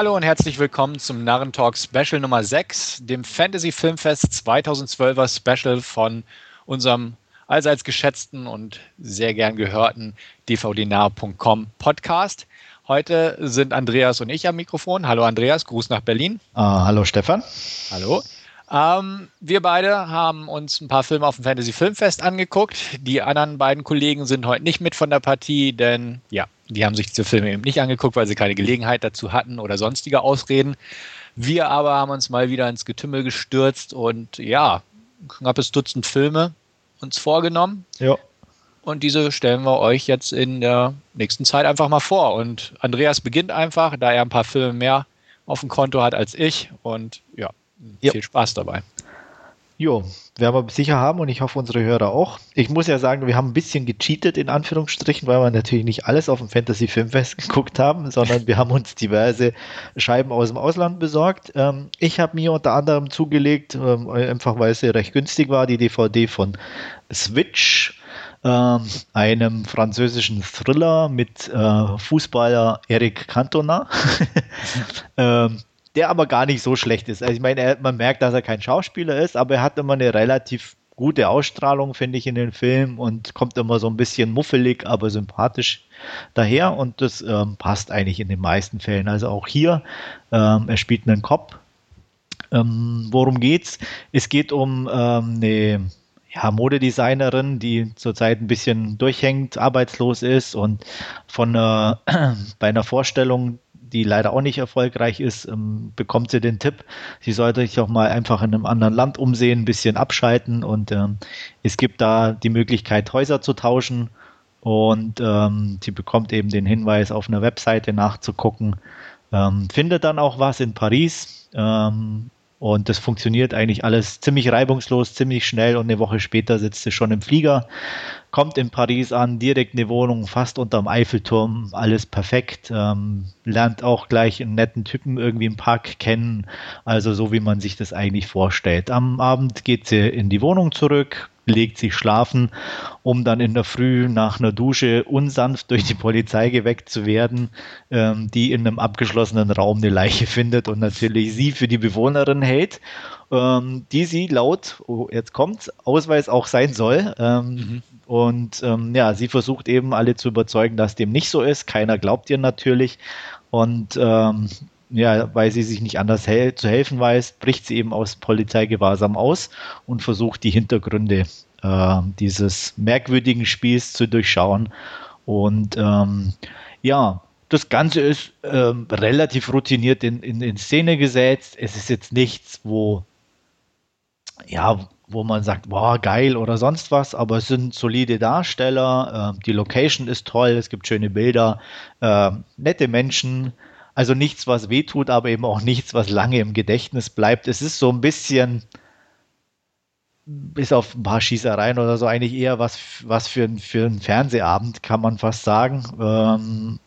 Hallo und herzlich willkommen zum Narrentalk Special Nummer 6, dem Fantasy Filmfest 2012er Special von unserem allseits geschätzten und sehr gern gehörten dvdnah.com Podcast. Heute sind Andreas und ich am Mikrofon. Hallo Andreas, Gruß nach Berlin. Uh, hallo Stefan. Hallo. Ähm, wir beide haben uns ein paar Filme auf dem Fantasy Filmfest angeguckt. Die anderen beiden Kollegen sind heute nicht mit von der Partie, denn ja, die haben sich diese Filme eben nicht angeguckt, weil sie keine Gelegenheit dazu hatten oder sonstige Ausreden. Wir aber haben uns mal wieder ins Getümmel gestürzt und ja, ein knappes Dutzend Filme uns vorgenommen. Ja. Und diese stellen wir euch jetzt in der nächsten Zeit einfach mal vor. Und Andreas beginnt einfach, da er ein paar Filme mehr auf dem Konto hat als ich. Und ja, ja. Viel Spaß dabei. Jo, werden wir sicher haben und ich hoffe unsere Hörer auch. Ich muss ja sagen, wir haben ein bisschen gecheatet in Anführungsstrichen, weil wir natürlich nicht alles auf dem Fantasy Filmfest geguckt haben, sondern wir haben uns diverse Scheiben aus dem Ausland besorgt. Ähm, ich habe mir unter anderem zugelegt, ähm, einfach weil es recht günstig war, die DVD von Switch, ähm, einem französischen Thriller mit äh, Fußballer Eric Cantona. ähm, der aber gar nicht so schlecht ist. Also ich meine, er, man merkt, dass er kein Schauspieler ist, aber er hat immer eine relativ gute Ausstrahlung, finde ich, in den Film und kommt immer so ein bisschen muffelig, aber sympathisch daher und das ähm, passt eigentlich in den meisten Fällen. Also auch hier, ähm, er spielt einen Cop. Ähm, worum geht's? Es geht um ähm, eine ja, Modedesignerin, die zurzeit ein bisschen durchhängt, arbeitslos ist und von äh, bei einer Vorstellung die leider auch nicht erfolgreich ist, ähm, bekommt sie den Tipp, sie sollte sich auch mal einfach in einem anderen Land umsehen, ein bisschen abschalten und ähm, es gibt da die Möglichkeit, Häuser zu tauschen und ähm, sie bekommt eben den Hinweis, auf einer Webseite nachzugucken, ähm, findet dann auch was in Paris ähm, und das funktioniert eigentlich alles ziemlich reibungslos, ziemlich schnell. Und eine Woche später sitzt sie schon im Flieger, kommt in Paris an, direkt eine Wohnung fast unterm Eiffelturm, alles perfekt, ähm, lernt auch gleich einen netten Typen irgendwie im Park kennen, also so wie man sich das eigentlich vorstellt. Am Abend geht sie in die Wohnung zurück, legt sich schlafen, um dann in der Früh nach einer Dusche unsanft durch die Polizei geweckt zu werden, ähm, die in einem abgeschlossenen Raum eine Leiche findet und natürlich sie für die Bewohnerin hält, ähm, die sie laut, oh, jetzt kommt's, Ausweis auch sein soll. Ähm, mhm. Und ähm, ja, sie versucht eben alle zu überzeugen, dass dem nicht so ist. Keiner glaubt ihr natürlich. Und ähm, ja, weil sie sich nicht anders hel zu helfen weiß, bricht sie eben aus Polizeigewahrsam aus und versucht die Hintergründe äh, dieses merkwürdigen Spiels zu durchschauen. Und ähm, ja, das Ganze ist ähm, relativ routiniert in, in, in Szene gesetzt. Es ist jetzt nichts, wo ja, wo man sagt, boah, geil oder sonst was, aber es sind solide Darsteller, äh, die Location ist toll, es gibt schöne Bilder, äh, nette Menschen, also nichts, was wehtut, aber eben auch nichts, was lange im Gedächtnis bleibt. Es ist so ein bisschen, bis auf ein paar Schießereien oder so, eigentlich eher was, was für, für einen Fernsehabend, kann man fast sagen. Ähm,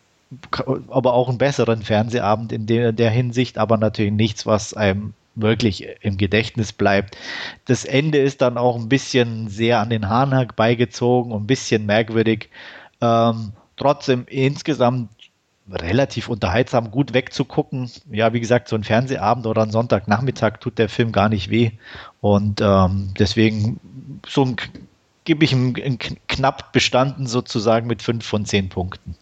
aber auch einen besseren Fernsehabend in der, der Hinsicht, aber natürlich nichts, was einem wirklich im Gedächtnis bleibt. Das Ende ist dann auch ein bisschen sehr an den Haaren beigezogen und ein bisschen merkwürdig. Ähm, trotzdem insgesamt relativ unterhaltsam, gut wegzugucken. Ja, wie gesagt, so ein Fernsehabend oder ein Sonntagnachmittag tut der Film gar nicht weh. Und ähm, deswegen so ein, gebe ich ihm knapp bestanden sozusagen mit fünf von zehn Punkten.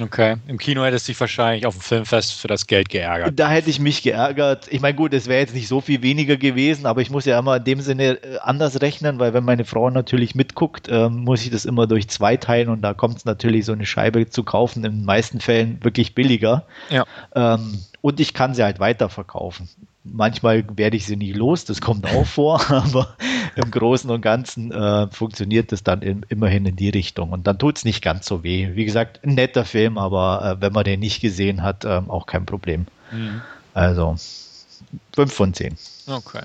Okay. Im Kino hättest du dich wahrscheinlich auf dem Filmfest für das Geld geärgert. Da hätte ich mich geärgert. Ich meine, gut, es wäre jetzt nicht so viel weniger gewesen, aber ich muss ja immer in dem Sinne äh, anders rechnen, weil wenn meine Frau natürlich mitguckt, äh, muss ich das immer durch zwei teilen und da kommt es natürlich, so eine Scheibe zu kaufen, in den meisten Fällen wirklich billiger. Ja. Ähm, und ich kann sie halt weiterverkaufen. Manchmal werde ich sie nicht los, das kommt auch vor, aber im Großen und Ganzen äh, funktioniert das dann in, immerhin in die Richtung. Und dann tut es nicht ganz so weh. Wie gesagt, ein netter Film, aber äh, wenn man den nicht gesehen hat, äh, auch kein Problem. Mhm. Also 5 von 10. Okay.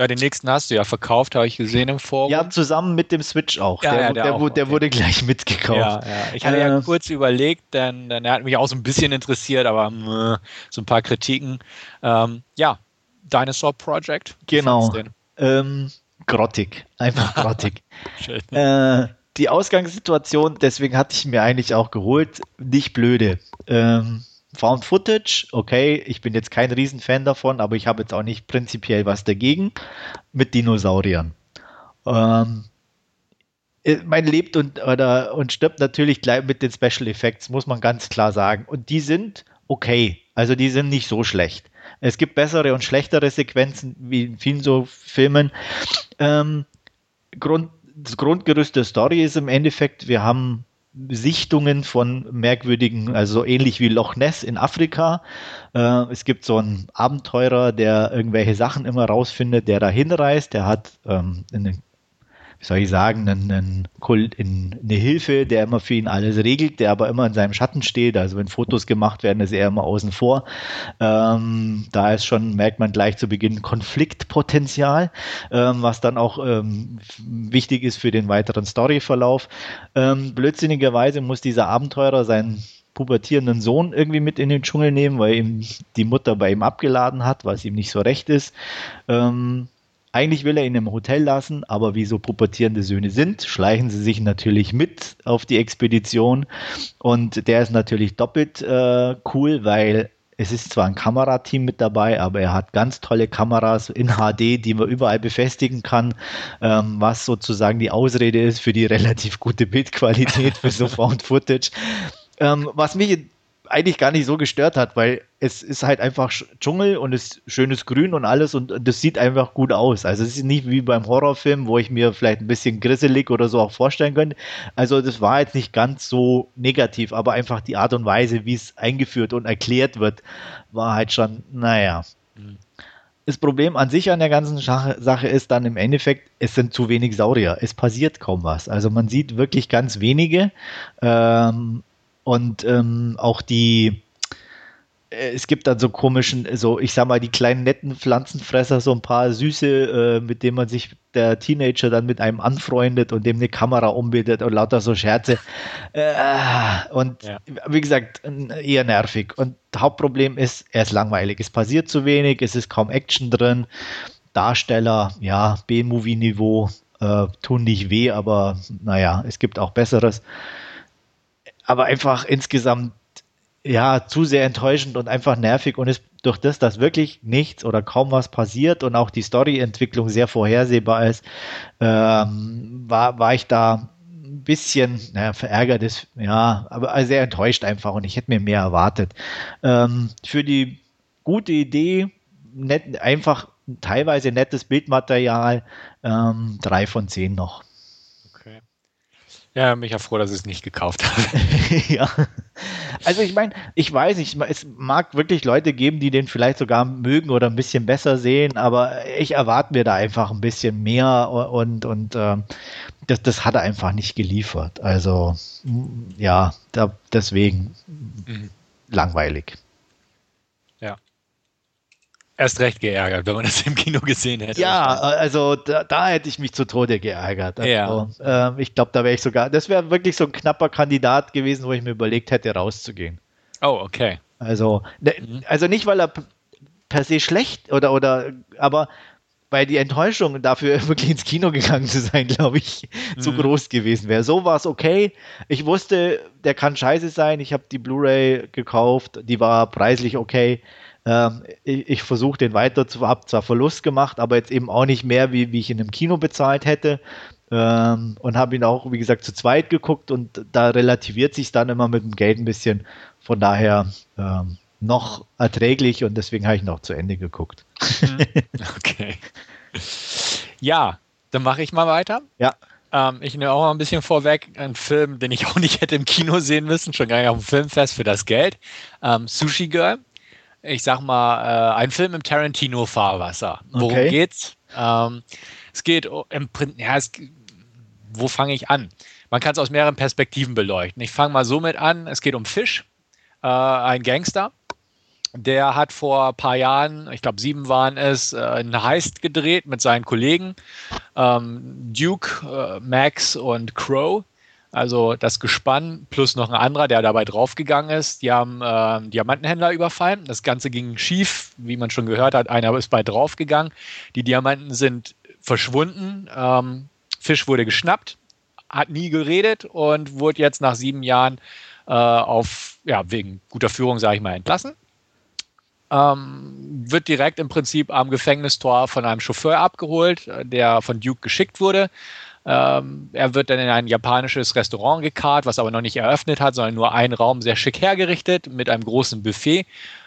Ja, den nächsten hast du ja verkauft, habe ich gesehen im Forum. Ja, zusammen mit dem Switch auch. Ja, der, ja, der, der, auch, wurde, der okay. wurde gleich mitgekauft. Ja, ja. Ich hatte äh, ja kurz überlegt, denn, denn er hat mich auch so ein bisschen interessiert, aber mh, so ein paar Kritiken. Ähm, ja, Dinosaur Project. Genau. Ähm, grottig. Einfach grottig. äh, die Ausgangssituation, deswegen hatte ich mir eigentlich auch geholt, nicht blöde. Ähm, Found Footage, okay, ich bin jetzt kein Riesenfan davon, aber ich habe jetzt auch nicht prinzipiell was dagegen mit Dinosauriern. Ähm, äh, man lebt und, oder, und stirbt natürlich gleich mit den Special Effects, muss man ganz klar sagen. Und die sind okay. Also die sind nicht so schlecht. Es gibt bessere und schlechtere Sequenzen, wie in vielen so Filmen. Ähm, Grund, das Grundgerüst der Story ist im Endeffekt, wir haben Sichtungen von merkwürdigen, also so ähnlich wie Loch Ness in Afrika. Äh, es gibt so einen Abenteurer, der irgendwelche Sachen immer rausfindet, der da hinreist. Der hat ähm, einen wie soll ich sagen, einen, einen, eine Hilfe, der immer für ihn alles regelt, der aber immer in seinem Schatten steht. Also wenn Fotos gemacht werden, ist er immer außen vor. Ähm, da ist schon, merkt man gleich zu Beginn Konfliktpotenzial, ähm, was dann auch ähm, wichtig ist für den weiteren Storyverlauf. Ähm, blödsinnigerweise muss dieser Abenteurer seinen pubertierenden Sohn irgendwie mit in den Dschungel nehmen, weil ihm die Mutter bei ihm abgeladen hat, was ihm nicht so recht ist. Ähm, eigentlich will er ihn im Hotel lassen, aber wie so pubertierende Söhne sind, schleichen sie sich natürlich mit auf die Expedition. Und der ist natürlich doppelt äh, cool, weil es ist zwar ein Kamerateam mit dabei, aber er hat ganz tolle Kameras in HD, die man überall befestigen kann, ähm, was sozusagen die Ausrede ist für die relativ gute Bildqualität für so Found Footage. Ähm, was mich eigentlich gar nicht so gestört hat, weil es ist halt einfach Dschungel und es ist schönes Grün und alles und das sieht einfach gut aus. Also es ist nicht wie beim Horrorfilm, wo ich mir vielleicht ein bisschen grisselig oder so auch vorstellen könnte. Also das war jetzt nicht ganz so negativ, aber einfach die Art und Weise, wie es eingeführt und erklärt wird, war halt schon, naja. Mhm. Das Problem an sich an der ganzen Sache ist dann im Endeffekt, es sind zu wenig Saurier. Es passiert kaum was. Also man sieht wirklich ganz wenige. Ähm, und ähm, auch die, äh, es gibt dann so komischen, so ich sag mal, die kleinen netten Pflanzenfresser, so ein paar süße, äh, mit denen man sich der Teenager dann mit einem anfreundet und dem eine Kamera umbietet und lauter so Scherze. Äh, und ja. wie gesagt, eher nervig. Und Hauptproblem ist, er ist langweilig. Es passiert zu wenig, es ist kaum Action drin. Darsteller, ja, B-Movie-Niveau, äh, tun nicht weh, aber naja, es gibt auch Besseres aber einfach insgesamt ja zu sehr enttäuschend und einfach nervig und ist durch das, dass wirklich nichts oder kaum was passiert und auch die Storyentwicklung sehr vorhersehbar ist, ähm, war, war ich da ein bisschen naja, verärgert ist, ja, aber sehr enttäuscht einfach und ich hätte mir mehr erwartet. Ähm, für die gute Idee, nett, einfach teilweise nettes Bildmaterial, ähm, drei von zehn noch. Ja, mich ja froh, dass ich es nicht gekauft habe. ja. Also ich meine, ich weiß nicht, es mag wirklich Leute geben, die den vielleicht sogar mögen oder ein bisschen besser sehen, aber ich erwarte mir da einfach ein bisschen mehr und, und äh, das, das hat er einfach nicht geliefert. Also ja, da, deswegen mhm. langweilig erst recht geärgert, wenn man das im Kino gesehen hätte. Ja, also da, da hätte ich mich zu Tode geärgert. Also, ja. äh, ich glaube, da wäre ich sogar, das wäre wirklich so ein knapper Kandidat gewesen, wo ich mir überlegt hätte, rauszugehen. Oh, okay. Also, ne, mhm. also nicht, weil er per se schlecht oder, oder, aber weil die Enttäuschung dafür wirklich ins Kino gegangen zu sein, glaube ich, mhm. zu groß gewesen wäre. So war es okay. Ich wusste, der kann scheiße sein. Ich habe die Blu-ray gekauft, die war preislich okay. Ähm, ich, ich versuche den weiter zu, habe zwar Verlust gemacht, aber jetzt eben auch nicht mehr, wie, wie ich in einem Kino bezahlt hätte. Ähm, und habe ihn auch, wie gesagt, zu zweit geguckt und da relativiert sich dann immer mit dem Geld ein bisschen. Von daher ähm, noch erträglich und deswegen habe ich noch zu Ende geguckt. Mhm. okay. Ja, dann mache ich mal weiter. Ja. Ähm, ich nehme auch mal ein bisschen vorweg. Ein Film, den ich auch nicht hätte im Kino sehen müssen, schon gar nicht auf dem Filmfest für das Geld. Ähm, Sushi Girl ich sag mal, äh, ein Film im Tarantino-Fahrwasser. Worum okay. geht's? Ähm, es geht im Prinzip, ja, es, wo fange ich an? Man kann es aus mehreren Perspektiven beleuchten. Ich fange mal so mit an, es geht um Fisch, äh, ein Gangster. Der hat vor ein paar Jahren, ich glaube sieben waren es, äh, einen Heist gedreht mit seinen Kollegen, ähm, Duke, äh, Max und Crow. Also das Gespann plus noch ein anderer, der dabei draufgegangen ist. Die haben äh, Diamantenhändler überfallen. Das Ganze ging schief, wie man schon gehört hat. Einer ist bei draufgegangen. Die Diamanten sind verschwunden. Ähm, Fisch wurde geschnappt, hat nie geredet und wurde jetzt nach sieben Jahren äh, auf, ja, wegen guter Führung, sage ich mal, entlassen. Ähm, wird direkt im Prinzip am Gefängnistor von einem Chauffeur abgeholt, äh, der von Duke geschickt wurde. Ähm, er wird dann in ein japanisches Restaurant gekarrt, was aber noch nicht eröffnet hat, sondern nur einen Raum sehr schick hergerichtet mit einem großen Buffet.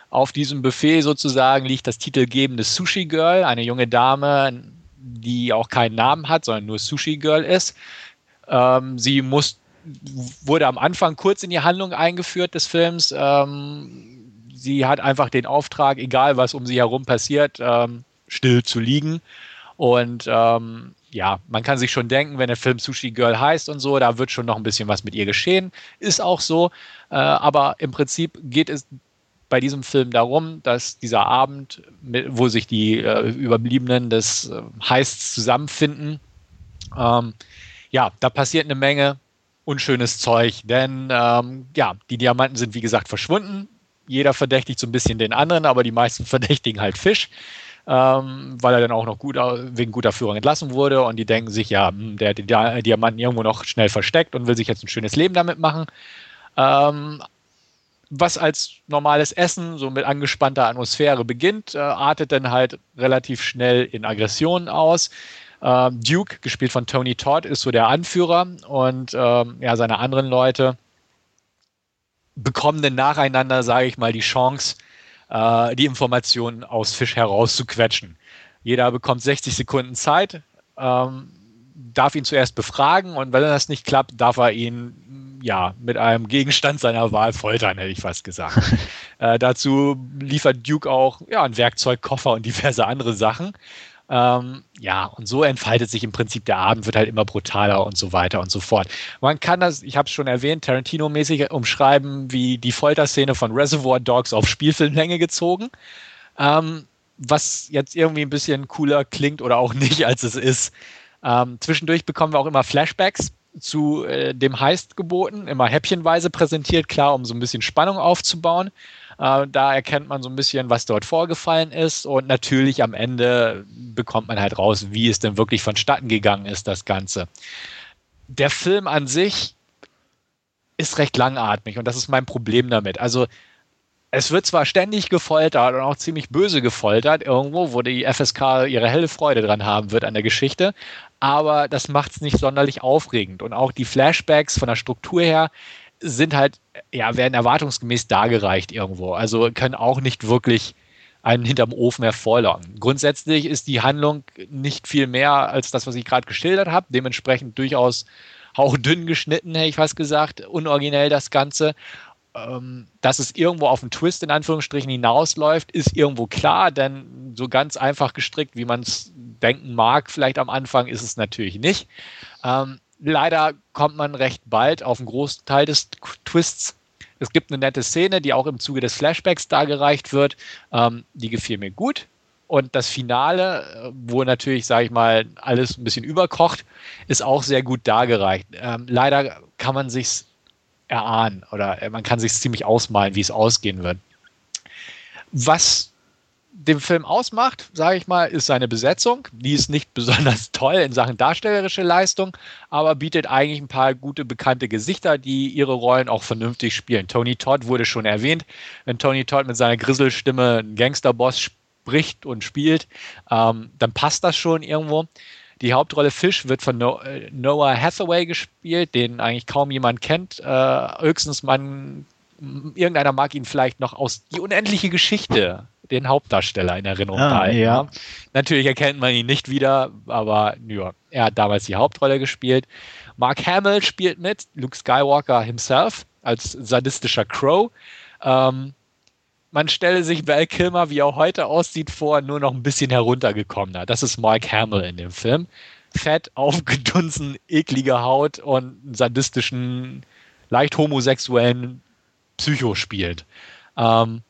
Auf diesem Buffet sozusagen liegt das titelgebende Sushi Girl, eine junge Dame, die auch keinen Namen hat, sondern nur Sushi Girl ist. Ähm, sie muss, wurde am Anfang kurz in die Handlung eingeführt des Films. Ähm, sie hat einfach den Auftrag, egal was um sie herum passiert, ähm, still zu liegen. Und ähm, ja, man kann sich schon denken, wenn der Film Sushi Girl heißt und so, da wird schon noch ein bisschen was mit ihr geschehen. Ist auch so. Äh, aber im Prinzip geht es bei diesem Film darum, dass dieser Abend, wo sich die äh, Überbliebenen des äh, Heists zusammenfinden, ähm, ja, da passiert eine Menge unschönes Zeug, denn ähm, ja, die Diamanten sind wie gesagt verschwunden jeder verdächtigt so ein bisschen den anderen, aber die meisten verdächtigen halt Fisch, ähm, weil er dann auch noch gut, wegen guter Führung entlassen wurde und die denken sich, ja, hm, der hat den Diamanten irgendwo noch schnell versteckt und will sich jetzt ein schönes Leben damit machen. Ähm, was als normales Essen so mit angespannter Atmosphäre beginnt, äh, artet dann halt relativ schnell in Aggressionen aus. Ähm, Duke, gespielt von Tony Todd, ist so der Anführer und ähm, ja, seine anderen Leute bekommen dann nacheinander, sage ich mal, die Chance, äh, die Informationen aus Fisch herauszuquetschen. Jeder bekommt 60 Sekunden Zeit, ähm, darf ihn zuerst befragen und wenn das nicht klappt, darf er ihn ja mit einem Gegenstand seiner Wahl foltern, hätte ich fast gesagt. äh, dazu liefert Duke auch ja, einen Werkzeugkoffer und diverse andere Sachen. Ähm, ja, und so entfaltet sich im Prinzip der Abend, wird halt immer brutaler und so weiter und so fort. Man kann das, ich habe es schon erwähnt, Tarantino-mäßig umschreiben wie die Folterszene von Reservoir Dogs auf Spielfilmlänge gezogen. Ähm, was jetzt irgendwie ein bisschen cooler klingt oder auch nicht, als es ist. Ähm, zwischendurch bekommen wir auch immer Flashbacks zu äh, dem Heist geboten, immer häppchenweise präsentiert, klar, um so ein bisschen Spannung aufzubauen. Äh, da erkennt man so ein bisschen, was dort vorgefallen ist. Und natürlich am Ende bekommt man halt raus, wie es denn wirklich vonstatten gegangen ist, das Ganze. Der Film an sich ist recht langatmig und das ist mein Problem damit. Also es wird zwar ständig gefoltert und auch ziemlich böse gefoltert, irgendwo, wo die FSK ihre helle Freude dran haben wird an der Geschichte, aber das macht es nicht sonderlich aufregend. Und auch die Flashbacks von der Struktur her sind halt, ja, werden erwartungsgemäß dargereicht irgendwo. Also können auch nicht wirklich einen hinterm Ofen hervorlocken. Grundsätzlich ist die Handlung nicht viel mehr als das, was ich gerade geschildert habe. Dementsprechend durchaus hauchdünn geschnitten, hätte ich fast gesagt, unoriginell das Ganze. Ähm, dass es irgendwo auf einen Twist in Anführungsstrichen hinausläuft, ist irgendwo klar, denn so ganz einfach gestrickt, wie man es denken mag, vielleicht am Anfang, ist es natürlich nicht. Ähm, leider kommt man recht bald auf einen großen Teil des Twists. Es gibt eine nette Szene, die auch im Zuge des Flashbacks dargereicht wird. Ähm, die gefiel mir gut. Und das Finale, äh, wo natürlich, sage ich mal, alles ein bisschen überkocht, ist auch sehr gut dargereicht. Ähm, leider kann man sich's erahnen oder äh, man kann sich ziemlich ausmalen, wie es ausgehen wird. Was den Film ausmacht, sage ich mal, ist seine Besetzung. Die ist nicht besonders toll in Sachen darstellerische Leistung, aber bietet eigentlich ein paar gute bekannte Gesichter, die ihre Rollen auch vernünftig spielen. Tony Todd wurde schon erwähnt. Wenn Tony Todd mit seiner Grisselstimme einen Gangsterboss spricht und spielt, ähm, dann passt das schon irgendwo. Die Hauptrolle Fish wird von äh, Noah Hathaway gespielt, den eigentlich kaum jemand kennt. Äh, höchstens man, irgendeiner mag ihn vielleicht noch aus Die unendliche Geschichte den Hauptdarsteller in Erinnerung ah, behalten ja. haben. Natürlich erkennt man ihn nicht wieder, aber ja, er hat damals die Hauptrolle gespielt. Mark Hamill spielt mit, Luke Skywalker himself als sadistischer Crow. Ähm, man stelle sich Val Kilmer, wie er heute aussieht, vor, nur noch ein bisschen heruntergekommener. Das ist Mark Hamill in dem Film. Fett, aufgedunsen, eklige Haut und einen sadistischen, leicht homosexuellen Psycho spielt. Ähm,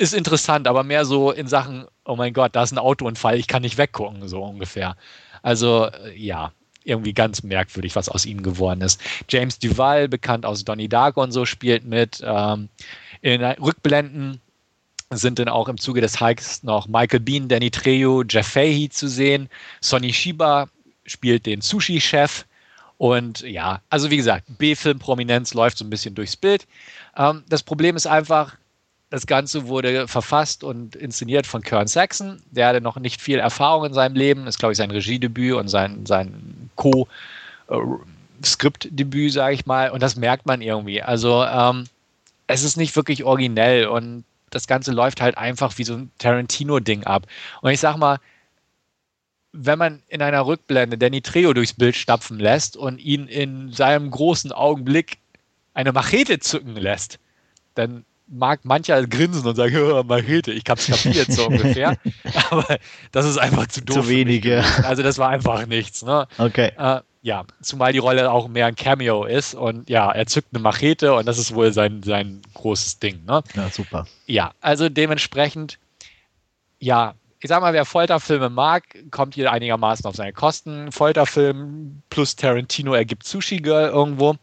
ist interessant, aber mehr so in Sachen, oh mein Gott, da ist ein Autounfall, ich kann nicht weggucken, so ungefähr. Also äh, ja, irgendwie ganz merkwürdig, was aus ihm geworden ist. James Duval, bekannt aus Donnie Darko und so, spielt mit. Ähm, in Rückblenden sind dann auch im Zuge des Hikes noch Michael Bean, Danny Trejo, Jeff Fahey zu sehen. Sonny Shiba spielt den Sushi-Chef Und ja, also wie gesagt, B-Film-Prominenz läuft so ein bisschen durchs Bild. Ähm, das Problem ist einfach, das Ganze wurde verfasst und inszeniert von Kern Saxon. Der hatte noch nicht viel Erfahrung in seinem Leben, ist, glaube ich, sein Regiedebüt und sein, sein Co-Skriptdebüt, sage ich mal. Und das merkt man irgendwie. Also, ähm, es ist nicht wirklich originell und das Ganze läuft halt einfach wie so ein Tarantino-Ding ab. Und ich sag mal, wenn man in einer Rückblende Danny Trejo durchs Bild stapfen lässt und ihn in seinem großen Augenblick eine Machete zücken lässt, dann mag mancher grinsen und sagen, Machete, ich hab's kapiert so ungefähr. Aber das ist einfach zu doof. Zu wenige. Also das war einfach nichts. Ne? Okay. Äh, ja, zumal die Rolle auch mehr ein Cameo ist und ja, er zückt eine Machete und das ist wohl sein, sein großes Ding. Ne? Ja, super. Ja, also dementsprechend, ja, ich sag mal, wer Folterfilme mag, kommt hier einigermaßen auf seine Kosten. Folterfilm plus Tarantino ergibt Sushi Girl irgendwo.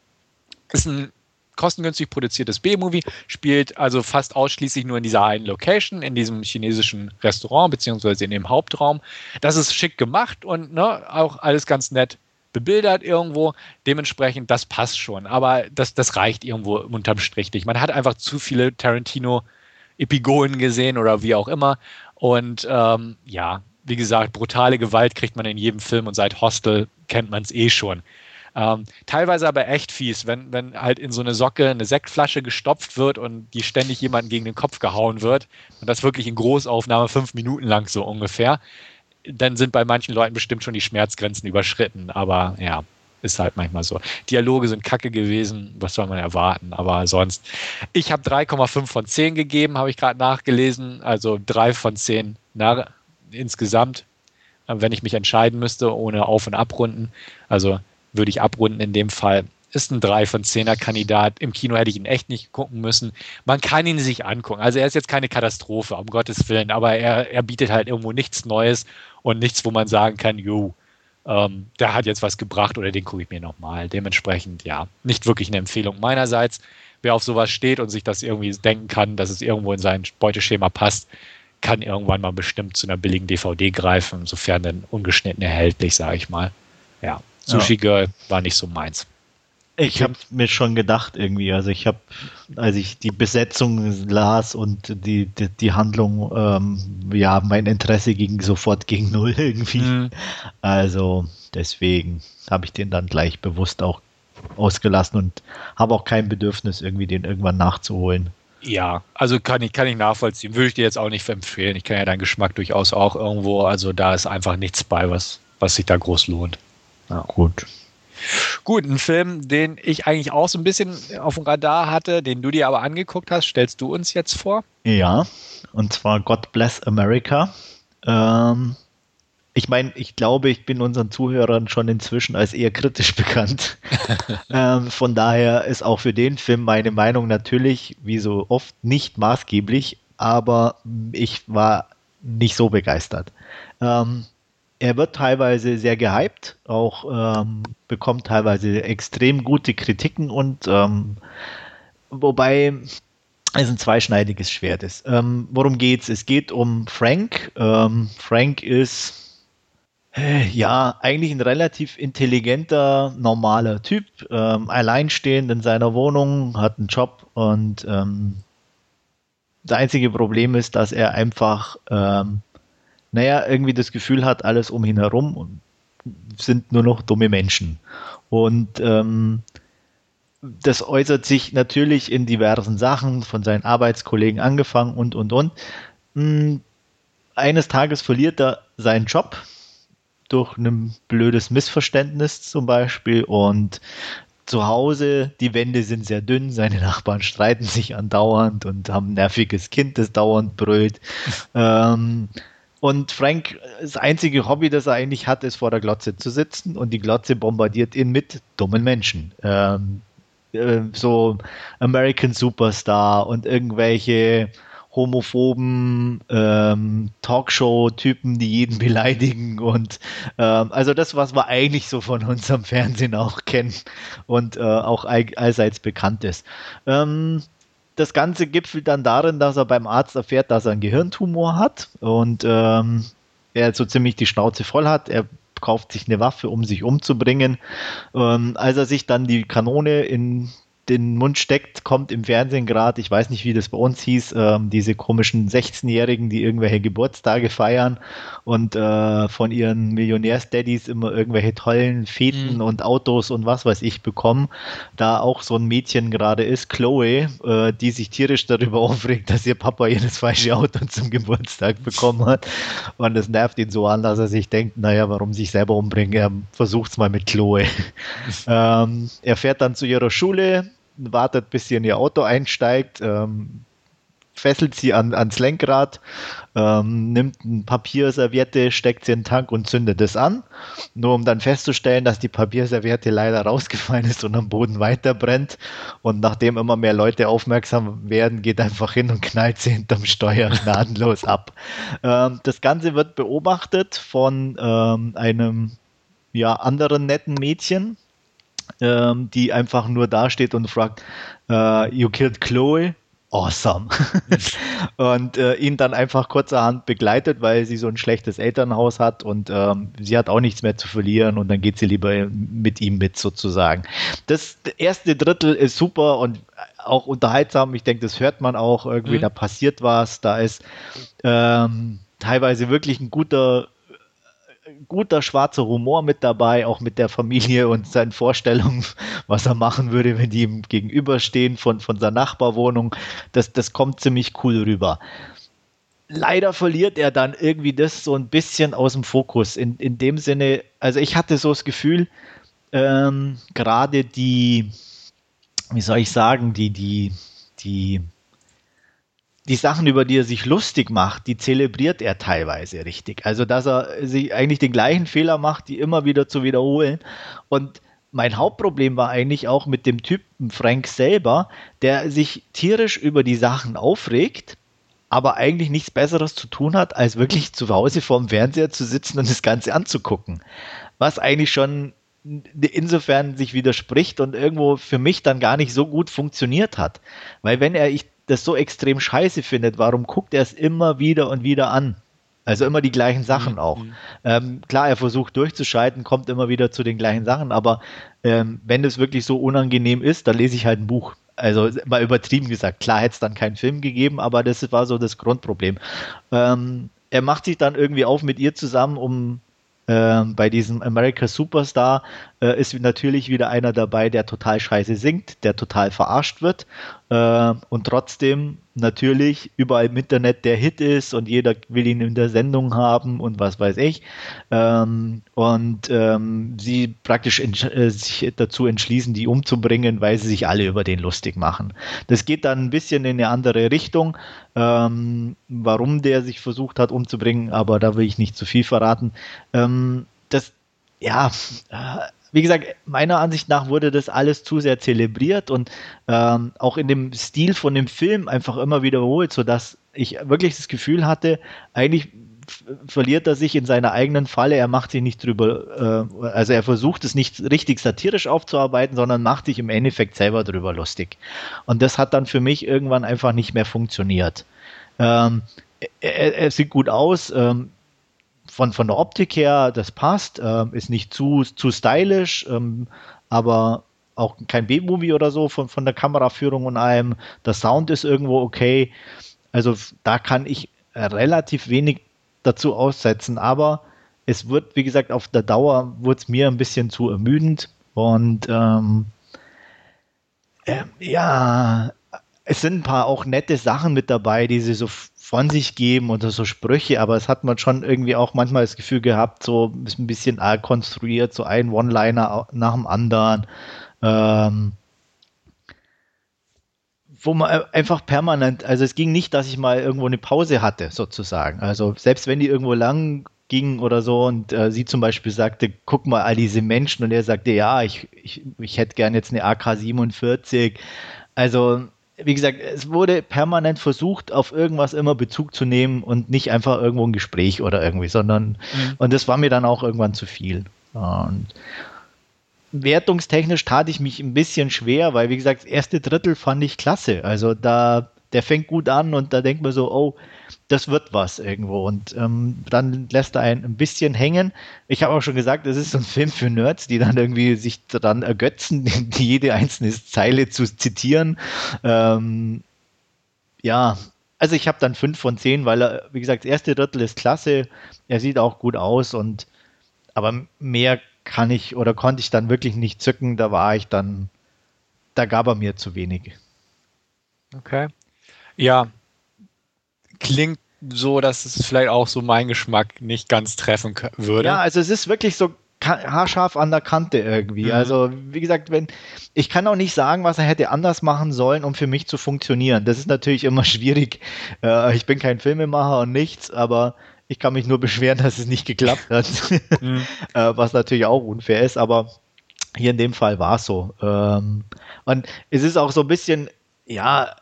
Ist ein kostengünstig produziertes B-Movie, spielt also fast ausschließlich nur in dieser einen Location, in diesem chinesischen Restaurant, beziehungsweise in dem Hauptraum. Das ist schick gemacht und ne, auch alles ganz nett bebildert irgendwo. Dementsprechend, das passt schon. Aber das, das reicht irgendwo unterm Strich nicht. Man hat einfach zu viele Tarantino-Epigonen gesehen oder wie auch immer. Und ähm, ja, wie gesagt, brutale Gewalt kriegt man in jedem Film und seit Hostel kennt man es eh schon. Ähm, teilweise aber echt fies, wenn, wenn halt in so eine Socke eine Sektflasche gestopft wird und die ständig jemanden gegen den Kopf gehauen wird und das wirklich in Großaufnahme fünf Minuten lang so ungefähr dann sind bei manchen Leuten bestimmt schon die Schmerzgrenzen überschritten. Aber ja, ist halt manchmal so. Dialoge sind kacke gewesen, was soll man erwarten? Aber sonst, ich habe 3,5 von 10 gegeben, habe ich gerade nachgelesen. Also 3 von 10 nach, insgesamt, wenn ich mich entscheiden müsste, ohne Auf- und Abrunden. Also würde ich abrunden in dem Fall ist ein 3 von 10er Kandidat. Im Kino hätte ich ihn echt nicht gucken müssen. Man kann ihn sich angucken. Also er ist jetzt keine Katastrophe, um Gottes Willen, aber er, er bietet halt irgendwo nichts Neues und nichts, wo man sagen kann, jo, ähm, der hat jetzt was gebracht oder den gucke ich mir nochmal. Dementsprechend, ja, nicht wirklich eine Empfehlung meinerseits. Wer auf sowas steht und sich das irgendwie denken kann, dass es irgendwo in sein Beuteschema passt, kann irgendwann mal bestimmt zu einer billigen DVD greifen, sofern dann ungeschnitten erhältlich, sage ich mal. Ja, Sushi. Girl war nicht so meins. Ich habe mir schon gedacht irgendwie, also ich habe, als ich die Besetzung las und die, die, die Handlung, ähm, ja, mein Interesse ging sofort gegen null irgendwie. Mhm. Also deswegen habe ich den dann gleich bewusst auch ausgelassen und habe auch kein Bedürfnis, irgendwie den irgendwann nachzuholen. Ja, also kann ich, kann ich nachvollziehen. Würde ich dir jetzt auch nicht empfehlen. Ich kenne ja deinen Geschmack durchaus auch irgendwo. Also da ist einfach nichts bei, was, was sich da groß lohnt. Ja. Gut. Gut, ein Film, den ich eigentlich auch so ein bisschen auf dem Radar hatte, den du dir aber angeguckt hast, stellst du uns jetzt vor? Ja, und zwar God Bless America. Ähm, ich meine, ich glaube, ich bin unseren Zuhörern schon inzwischen als eher kritisch bekannt. ähm, von daher ist auch für den Film meine Meinung natürlich, wie so oft, nicht maßgeblich, aber ich war nicht so begeistert. Ähm, er wird teilweise sehr gehypt, auch ähm, bekommt teilweise extrem gute Kritiken und ähm, wobei es ein zweischneidiges Schwert ist. Ähm, worum geht's? Es geht um Frank. Ähm, Frank ist äh, ja eigentlich ein relativ intelligenter, normaler Typ, ähm, alleinstehend in seiner Wohnung, hat einen Job und ähm, das einzige Problem ist, dass er einfach ähm, naja, irgendwie das Gefühl hat, alles um ihn herum sind nur noch dumme Menschen. Und ähm, das äußert sich natürlich in diversen Sachen, von seinen Arbeitskollegen angefangen und, und, und. Hm, eines Tages verliert er seinen Job durch ein blödes Missverständnis zum Beispiel und zu Hause, die Wände sind sehr dünn, seine Nachbarn streiten sich andauernd und haben ein nerviges Kind, das dauernd brüllt. ähm, und Frank, das einzige Hobby, das er eigentlich hat, ist vor der Glotze zu sitzen und die Glotze bombardiert ihn mit dummen Menschen. Ähm, äh, so American Superstar und irgendwelche homophoben ähm, Talkshow-Typen, die jeden beleidigen und ähm, also das, was wir eigentlich so von unserem Fernsehen auch kennen und äh, auch all, allseits bekannt ist. Ähm, das Ganze gipfelt dann darin, dass er beim Arzt erfährt, dass er einen Gehirntumor hat und ähm, er so ziemlich die Schnauze voll hat. Er kauft sich eine Waffe, um sich umzubringen. Ähm, als er sich dann die Kanone in den Mund steckt, kommt im Fernsehen gerade, ich weiß nicht, wie das bei uns hieß, ähm, diese komischen 16-Jährigen, die irgendwelche Geburtstage feiern und äh, von ihren Millionärsdaddys immer irgendwelche tollen Feten mhm. und Autos und was weiß ich bekommen. Da auch so ein Mädchen gerade ist, Chloe, äh, die sich tierisch darüber aufregt, dass ihr Papa ihr das falsche Auto zum Geburtstag bekommen hat. Und das nervt ihn so an, dass er sich denkt, naja, warum sich selber umbringen? Er versucht es mal mit Chloe. ähm, er fährt dann zu ihrer Schule, wartet, bis sie in ihr Auto einsteigt, ähm, fesselt sie an, ans Lenkrad, ähm, nimmt ein Papierserviette, steckt sie in den Tank und zündet es an, nur um dann festzustellen, dass die Papierserviette leider rausgefallen ist und am Boden weiter brennt. Und nachdem immer mehr Leute aufmerksam werden, geht einfach hin und knallt sie hinterm Steuer gnadenlos ab. Ähm, das Ganze wird beobachtet von ähm, einem ja, anderen netten Mädchen, ähm, die einfach nur dasteht und fragt, uh, you killed Chloe? Awesome. und äh, ihn dann einfach kurzerhand begleitet, weil sie so ein schlechtes Elternhaus hat und ähm, sie hat auch nichts mehr zu verlieren und dann geht sie lieber mit ihm mit sozusagen. Das erste Drittel ist super und auch unterhaltsam. Ich denke, das hört man auch irgendwie. Mhm. Da passiert was. Da ist ähm, teilweise wirklich ein guter guter schwarzer Humor mit dabei, auch mit der Familie und seinen Vorstellungen, was er machen würde, wenn die ihm gegenüberstehen von, von seiner Nachbarwohnung. Das, das kommt ziemlich cool rüber. Leider verliert er dann irgendwie das so ein bisschen aus dem Fokus. In, in dem Sinne, also ich hatte so das Gefühl, ähm, gerade die, wie soll ich sagen, die, die, die die Sachen, über die er sich lustig macht, die zelebriert er teilweise richtig. Also, dass er sich eigentlich den gleichen Fehler macht, die immer wieder zu wiederholen. Und mein Hauptproblem war eigentlich auch mit dem Typen Frank selber, der sich tierisch über die Sachen aufregt, aber eigentlich nichts Besseres zu tun hat, als wirklich zu Hause vorm Fernseher zu sitzen und das Ganze anzugucken. Was eigentlich schon insofern sich widerspricht und irgendwo für mich dann gar nicht so gut funktioniert hat. Weil wenn er, ich das so extrem scheiße findet, warum guckt er es immer wieder und wieder an? Also immer die gleichen Sachen mhm. auch. Ähm, klar, er versucht durchzuschalten, kommt immer wieder zu den gleichen Sachen, aber ähm, wenn es wirklich so unangenehm ist, dann lese ich halt ein Buch. Also mal übertrieben gesagt, klar hätte es dann keinen Film gegeben, aber das war so das Grundproblem. Ähm, er macht sich dann irgendwie auf mit ihr zusammen, um ähm, bei diesem America Superstar äh, ist natürlich wieder einer dabei, der total scheiße singt, der total verarscht wird äh, und trotzdem natürlich überall im Internet der Hit ist und jeder will ihn in der Sendung haben und was weiß ich. Ähm, und ähm, sie praktisch äh, sich dazu entschließen, die umzubringen, weil sie sich alle über den lustig machen. Das geht dann ein bisschen in eine andere Richtung, ähm, warum der sich versucht hat umzubringen, aber da will ich nicht zu viel verraten. Ähm, das, ja, äh, wie gesagt, meiner Ansicht nach wurde das alles zu sehr zelebriert und ähm, auch in dem Stil von dem Film einfach immer wiederholt, sodass ich wirklich das Gefühl hatte, eigentlich verliert er sich in seiner eigenen Falle, er macht sich nicht drüber, äh, also er versucht es nicht richtig satirisch aufzuarbeiten, sondern macht sich im Endeffekt selber drüber lustig. Und das hat dann für mich irgendwann einfach nicht mehr funktioniert. Ähm, er, er, sieht gut aus, ähm, von, von der Optik her, das passt, äh, ist nicht zu, zu stylisch, ähm, aber auch kein B-Movie oder so von, von der Kameraführung und allem. Der Sound ist irgendwo okay. Also da kann ich relativ wenig dazu aussetzen, aber es wird, wie gesagt, auf der Dauer wurde es mir ein bisschen zu ermüdend und ähm, äh, ja, es sind ein paar auch nette Sachen mit dabei, die sie so von sich geben oder so Sprüche, aber es hat man schon irgendwie auch manchmal das Gefühl gehabt, so ist ein bisschen arg konstruiert, so ein One-Liner nach dem anderen. Ähm, wo man einfach permanent, also es ging nicht, dass ich mal irgendwo eine Pause hatte, sozusagen. Also selbst wenn die irgendwo lang ging oder so und äh, sie zum Beispiel sagte, guck mal all diese Menschen und er sagte, ja, ich, ich, ich hätte gern jetzt eine AK-47. Also wie gesagt, es wurde permanent versucht, auf irgendwas immer Bezug zu nehmen und nicht einfach irgendwo ein Gespräch oder irgendwie, sondern, mhm. und das war mir dann auch irgendwann zu viel. Und wertungstechnisch tat ich mich ein bisschen schwer, weil, wie gesagt, das erste Drittel fand ich klasse. Also da der fängt gut an und da denkt man so, oh, das wird was irgendwo. Und ähm, dann lässt er einen ein bisschen hängen. Ich habe auch schon gesagt, es ist so ein Film für Nerds, die dann irgendwie sich daran ergötzen, jede einzelne Zeile zu zitieren. Ähm, ja, also ich habe dann fünf von zehn, weil er, wie gesagt, das erste Drittel ist klasse. Er sieht auch gut aus und aber mehr kann ich oder konnte ich dann wirklich nicht zücken. Da war ich dann, da gab er mir zu wenig. Okay. Ja, klingt so, dass es vielleicht auch so meinen Geschmack nicht ganz treffen würde. Ja, also es ist wirklich so haarscharf an der Kante irgendwie. Mhm. Also, wie gesagt, wenn ich kann auch nicht sagen, was er hätte anders machen sollen, um für mich zu funktionieren. Das ist natürlich immer schwierig. Äh, ich bin kein Filmemacher und nichts, aber ich kann mich nur beschweren, dass es nicht geklappt hat. Mhm. äh, was natürlich auch unfair ist, aber hier in dem Fall war es so. Ähm, und es ist auch so ein bisschen, ja,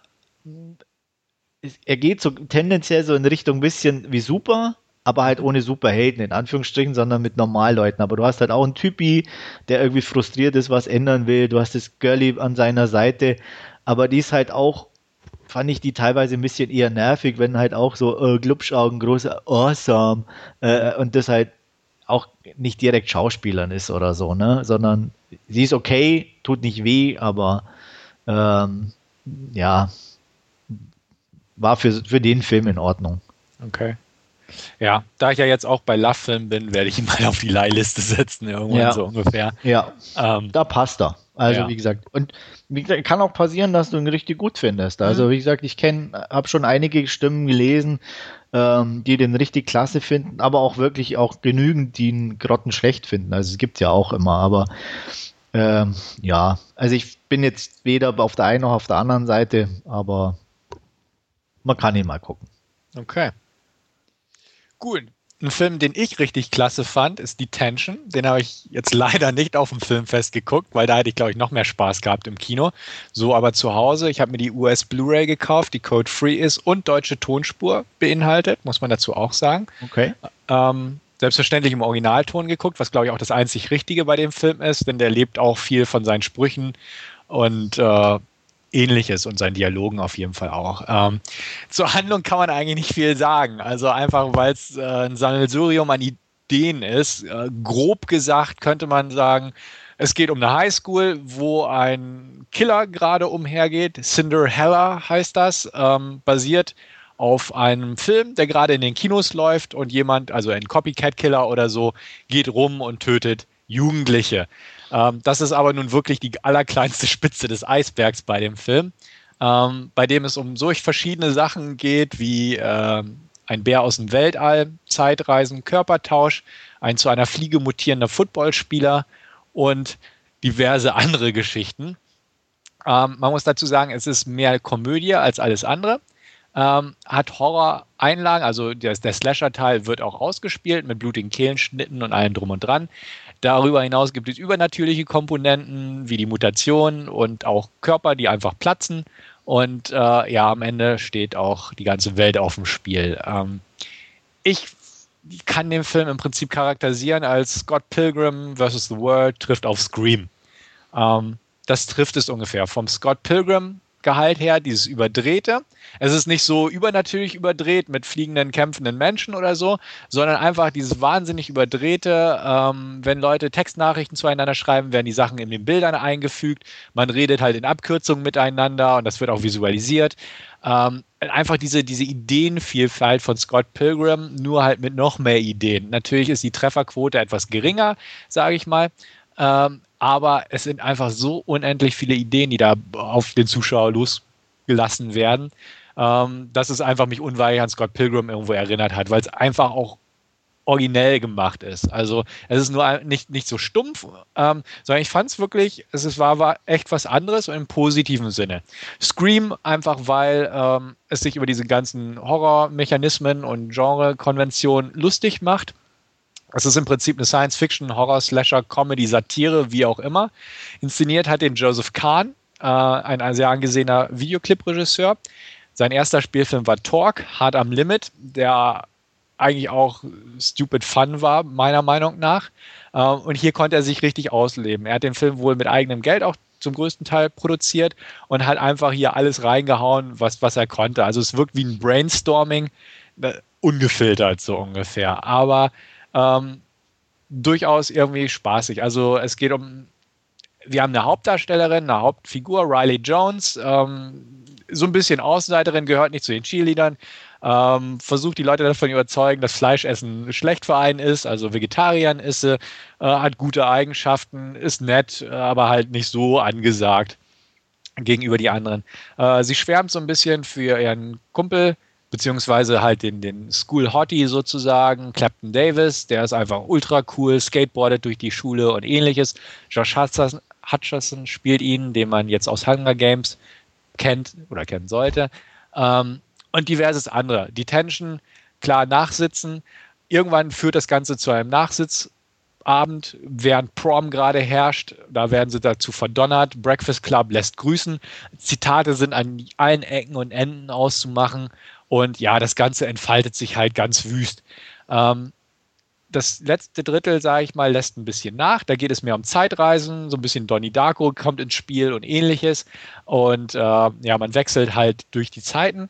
er geht so tendenziell so in Richtung bisschen wie Super, aber halt ohne Superhelden in Anführungsstrichen, sondern mit Normalleuten. Aber du hast halt auch einen Typi, der irgendwie frustriert ist, was ändern will. Du hast das Girlie an seiner Seite, aber die ist halt auch, fand ich die teilweise ein bisschen eher nervig, wenn halt auch so äh, Glubschaugen, große Awesome äh, und das halt auch nicht direkt Schauspielern ist oder so, ne, sondern sie ist okay, tut nicht weh, aber ähm, ja, war für, für den Film in Ordnung. Okay. Ja, da ich ja jetzt auch bei Love-Film bin, werde ich ihn mal auf die Leihliste setzen, irgendwann ja. so ungefähr. Ja, ähm, da passt er. Also ja. wie gesagt, und wie gesagt, kann auch passieren, dass du ihn richtig gut findest. Also mhm. wie gesagt, ich kenne, habe schon einige Stimmen gelesen, ähm, die den richtig klasse finden, aber auch wirklich auch genügend, die ihn grottenschlecht finden. Also es gibt ja auch immer, aber ähm, ja, also ich bin jetzt weder auf der einen noch auf der anderen Seite, aber man kann ihn mal gucken. Okay. Gut. Ein Film, den ich richtig klasse fand, ist Detention. Den habe ich jetzt leider nicht auf dem Filmfest geguckt, weil da hätte ich, glaube ich, noch mehr Spaß gehabt im Kino. So aber zu Hause. Ich habe mir die US Blu-ray gekauft, die code-free ist und deutsche Tonspur beinhaltet, muss man dazu auch sagen. Okay. Ähm, selbstverständlich im Originalton geguckt, was, glaube ich, auch das einzig Richtige bei dem Film ist, denn der lebt auch viel von seinen Sprüchen und äh, ähnliches und seinen Dialogen auf jeden Fall auch. Ähm, zur Handlung kann man eigentlich nicht viel sagen. Also einfach, weil es äh, ein Sammelsurium an Ideen ist. Äh, grob gesagt könnte man sagen, es geht um eine Highschool, wo ein Killer gerade umhergeht. Cinderella heißt das, ähm, basiert auf einem Film, der gerade in den Kinos läuft und jemand, also ein Copycat-Killer oder so, geht rum und tötet Jugendliche. Ähm, das ist aber nun wirklich die allerkleinste Spitze des Eisbergs bei dem Film, ähm, bei dem es um solch verschiedene Sachen geht wie äh, ein Bär aus dem Weltall, Zeitreisen, Körpertausch, ein zu einer Fliege mutierender Footballspieler und diverse andere Geschichten. Ähm, man muss dazu sagen, es ist mehr Komödie als alles andere. Ähm, hat Horror-Einlagen, also der, der Slasher-Teil wird auch ausgespielt mit blutigen Kehlenschnitten und allem drum und dran. Darüber hinaus gibt es übernatürliche Komponenten wie die Mutation und auch Körper, die einfach platzen. Und äh, ja, am Ende steht auch die ganze Welt auf dem Spiel. Ähm, ich kann den Film im Prinzip charakterisieren als Scott Pilgrim vs. The World trifft auf Scream. Ähm, das trifft es ungefähr. Vom Scott Pilgrim Gehalt her, dieses Überdrehte. Es ist nicht so übernatürlich überdreht mit fliegenden, kämpfenden Menschen oder so, sondern einfach dieses wahnsinnig Überdrehte. Ähm, wenn Leute Textnachrichten zueinander schreiben, werden die Sachen in den Bildern eingefügt. Man redet halt in Abkürzungen miteinander und das wird auch visualisiert. Ähm, einfach diese, diese Ideenvielfalt von Scott Pilgrim, nur halt mit noch mehr Ideen. Natürlich ist die Trefferquote etwas geringer, sage ich mal. Ähm, aber es sind einfach so unendlich viele Ideen, die da auf den Zuschauer losgelassen werden, ähm, dass es einfach mich unweigerlich an Scott Pilgrim irgendwo erinnert hat, weil es einfach auch originell gemacht ist. Also es ist nur nicht, nicht so stumpf, ähm, sondern ich fand es wirklich, es war, war echt was anderes und im positiven Sinne. Scream einfach, weil ähm, es sich über diese ganzen Horrormechanismen und Genrekonventionen lustig macht es ist im Prinzip eine Science-Fiction, Horror, Slasher, Comedy, Satire, wie auch immer. Inszeniert hat den Joseph Kahn, äh, ein sehr angesehener Videoclip-Regisseur. Sein erster Spielfilm war Talk, Hard am Limit, der eigentlich auch stupid fun war, meiner Meinung nach. Äh, und hier konnte er sich richtig ausleben. Er hat den Film wohl mit eigenem Geld auch zum größten Teil produziert und hat einfach hier alles reingehauen, was, was er konnte. Also es wirkt wie ein Brainstorming, äh, ungefiltert so ungefähr, aber ähm, durchaus irgendwie spaßig. Also es geht um, wir haben eine Hauptdarstellerin, eine Hauptfigur, Riley Jones, ähm, so ein bisschen Außenseiterin, gehört nicht zu den Cheerleadern, ähm, versucht die Leute davon überzeugen, dass Fleischessen schlecht für einen ist, also Vegetarier ist sie, äh, hat gute Eigenschaften, ist nett, aber halt nicht so angesagt gegenüber die anderen. Äh, sie schwärmt so ein bisschen für ihren Kumpel, beziehungsweise halt den, den School Hottie sozusagen, Clapton Davis, der ist einfach ultra cool, skateboardet durch die Schule und ähnliches. Josh Hutcherson, Hutcherson spielt ihn, den man jetzt aus Hunger Games kennt oder kennen sollte. Ähm, und diverses andere. Detention, klar, Nachsitzen. Irgendwann führt das Ganze zu einem Nachsitzabend, während Prom gerade herrscht. Da werden sie dazu verdonnert. Breakfast Club lässt grüßen. Zitate sind an allen Ecken und Enden auszumachen. Und ja, das Ganze entfaltet sich halt ganz wüst. Ähm, das letzte Drittel, sage ich mal, lässt ein bisschen nach. Da geht es mehr um Zeitreisen, so ein bisschen Donnie Darko kommt ins Spiel und ähnliches. Und äh, ja, man wechselt halt durch die Zeiten.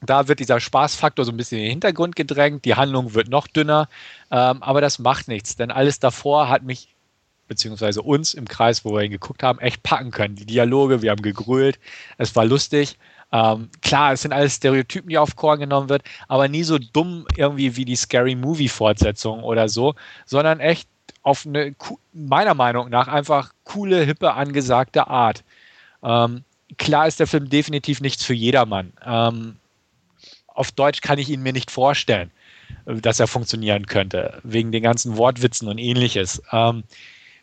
Da wird dieser Spaßfaktor so ein bisschen in den Hintergrund gedrängt. Die Handlung wird noch dünner. Ähm, aber das macht nichts, denn alles davor hat mich beziehungsweise uns im Kreis, wo wir ihn geguckt haben, echt packen können. Die Dialoge, wir haben gegrölt, es war lustig ähm, klar, es sind alles Stereotypen, die auf Korn genommen wird, aber nie so dumm irgendwie wie die Scary Movie Fortsetzung oder so, sondern echt auf eine, meiner Meinung nach, einfach coole, hippe, angesagte Art. Ähm, klar ist der Film definitiv nichts für jedermann. Ähm, auf Deutsch kann ich ihn mir nicht vorstellen, dass er funktionieren könnte, wegen den ganzen Wortwitzen und ähnliches. Ähm,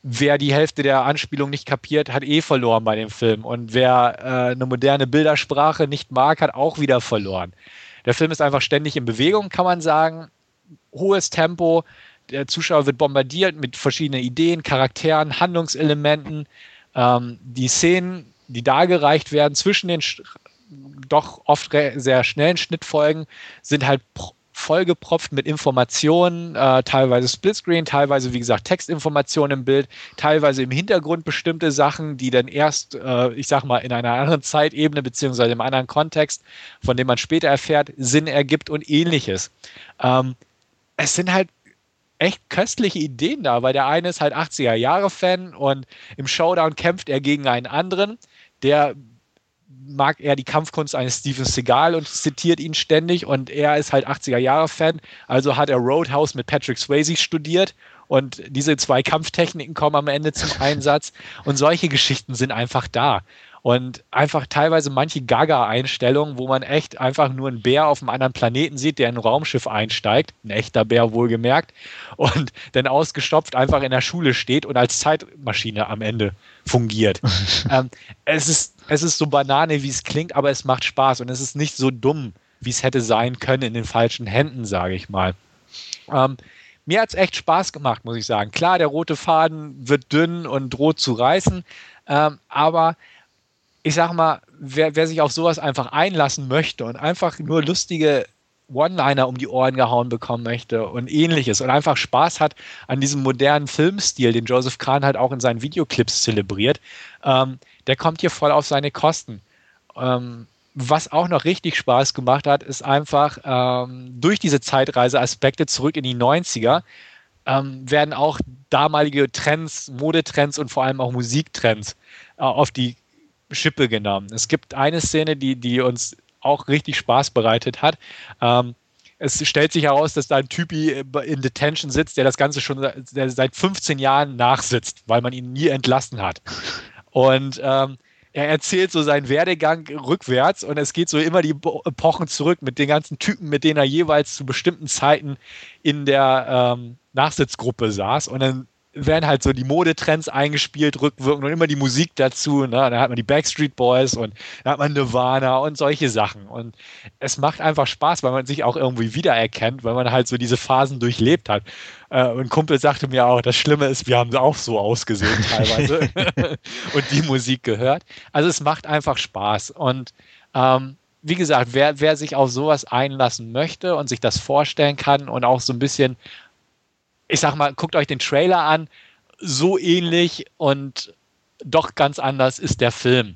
wer die Hälfte der Anspielung nicht kapiert, hat eh verloren bei dem Film. Und wer äh, eine moderne Bildersprache nicht mag, hat auch wieder verloren. Der Film ist einfach ständig in Bewegung, kann man sagen. Hohes Tempo. Der Zuschauer wird bombardiert mit verschiedenen Ideen, Charakteren, Handlungselementen. Ähm, die Szenen, die dargereicht werden zwischen den doch oft sehr schnellen Schnittfolgen, sind halt vollgepropft mit Informationen, äh, teilweise Splitscreen, teilweise, wie gesagt, Textinformationen im Bild, teilweise im Hintergrund bestimmte Sachen, die dann erst, äh, ich sag mal, in einer anderen Zeitebene beziehungsweise im anderen Kontext, von dem man später erfährt, Sinn ergibt und ähnliches. Ähm, es sind halt echt köstliche Ideen da, weil der eine ist halt 80er-Jahre-Fan und im Showdown kämpft er gegen einen anderen, der mag er die Kampfkunst eines Steven Seagal und zitiert ihn ständig und er ist halt 80er-Jahre-Fan, also hat er Roadhouse mit Patrick Swayze studiert und diese zwei Kampftechniken kommen am Ende zum Einsatz und solche Geschichten sind einfach da. Und einfach teilweise manche Gaga-Einstellungen, wo man echt einfach nur einen Bär auf einem anderen Planeten sieht, der in ein Raumschiff einsteigt, ein echter Bär wohlgemerkt, und dann ausgestopft einfach in der Schule steht und als Zeitmaschine am Ende fungiert. ähm, es, ist, es ist so banane, wie es klingt, aber es macht Spaß und es ist nicht so dumm, wie es hätte sein können in den falschen Händen, sage ich mal. Ähm, mir hat es echt Spaß gemacht, muss ich sagen. Klar, der rote Faden wird dünn und droht zu reißen, ähm, aber ich sag mal, wer, wer sich auf sowas einfach einlassen möchte und einfach nur lustige One-Liner um die Ohren gehauen bekommen möchte und ähnliches und einfach Spaß hat an diesem modernen Filmstil, den Joseph Kahn halt auch in seinen Videoclips zelebriert, ähm, der kommt hier voll auf seine Kosten. Ähm, was auch noch richtig Spaß gemacht hat, ist einfach ähm, durch diese Zeitreise-Aspekte zurück in die 90er ähm, werden auch damalige Trends, Modetrends und vor allem auch Musiktrends äh, auf die Schippe genommen. Es gibt eine Szene, die, die uns auch richtig Spaß bereitet hat. Ähm, es stellt sich heraus, dass da ein Typi in Detention sitzt, der das Ganze schon seit 15 Jahren nachsitzt, weil man ihn nie entlassen hat. Und ähm, er erzählt so seinen Werdegang rückwärts und es geht so immer die Epochen zurück mit den ganzen Typen, mit denen er jeweils zu bestimmten Zeiten in der ähm, Nachsitzgruppe saß. Und dann werden halt so die Modetrends eingespielt, rückwirkend und immer die Musik dazu. Ne? Da hat man die Backstreet Boys und da hat man Nirvana und solche Sachen. Und es macht einfach Spaß, weil man sich auch irgendwie wiedererkennt, weil man halt so diese Phasen durchlebt hat. Äh, und ein Kumpel sagte mir auch, das Schlimme ist, wir haben auch so ausgesehen teilweise und die Musik gehört. Also es macht einfach Spaß. Und ähm, wie gesagt, wer, wer sich auf sowas einlassen möchte und sich das vorstellen kann und auch so ein bisschen ich sag mal, guckt euch den Trailer an, so ähnlich und doch ganz anders ist der Film.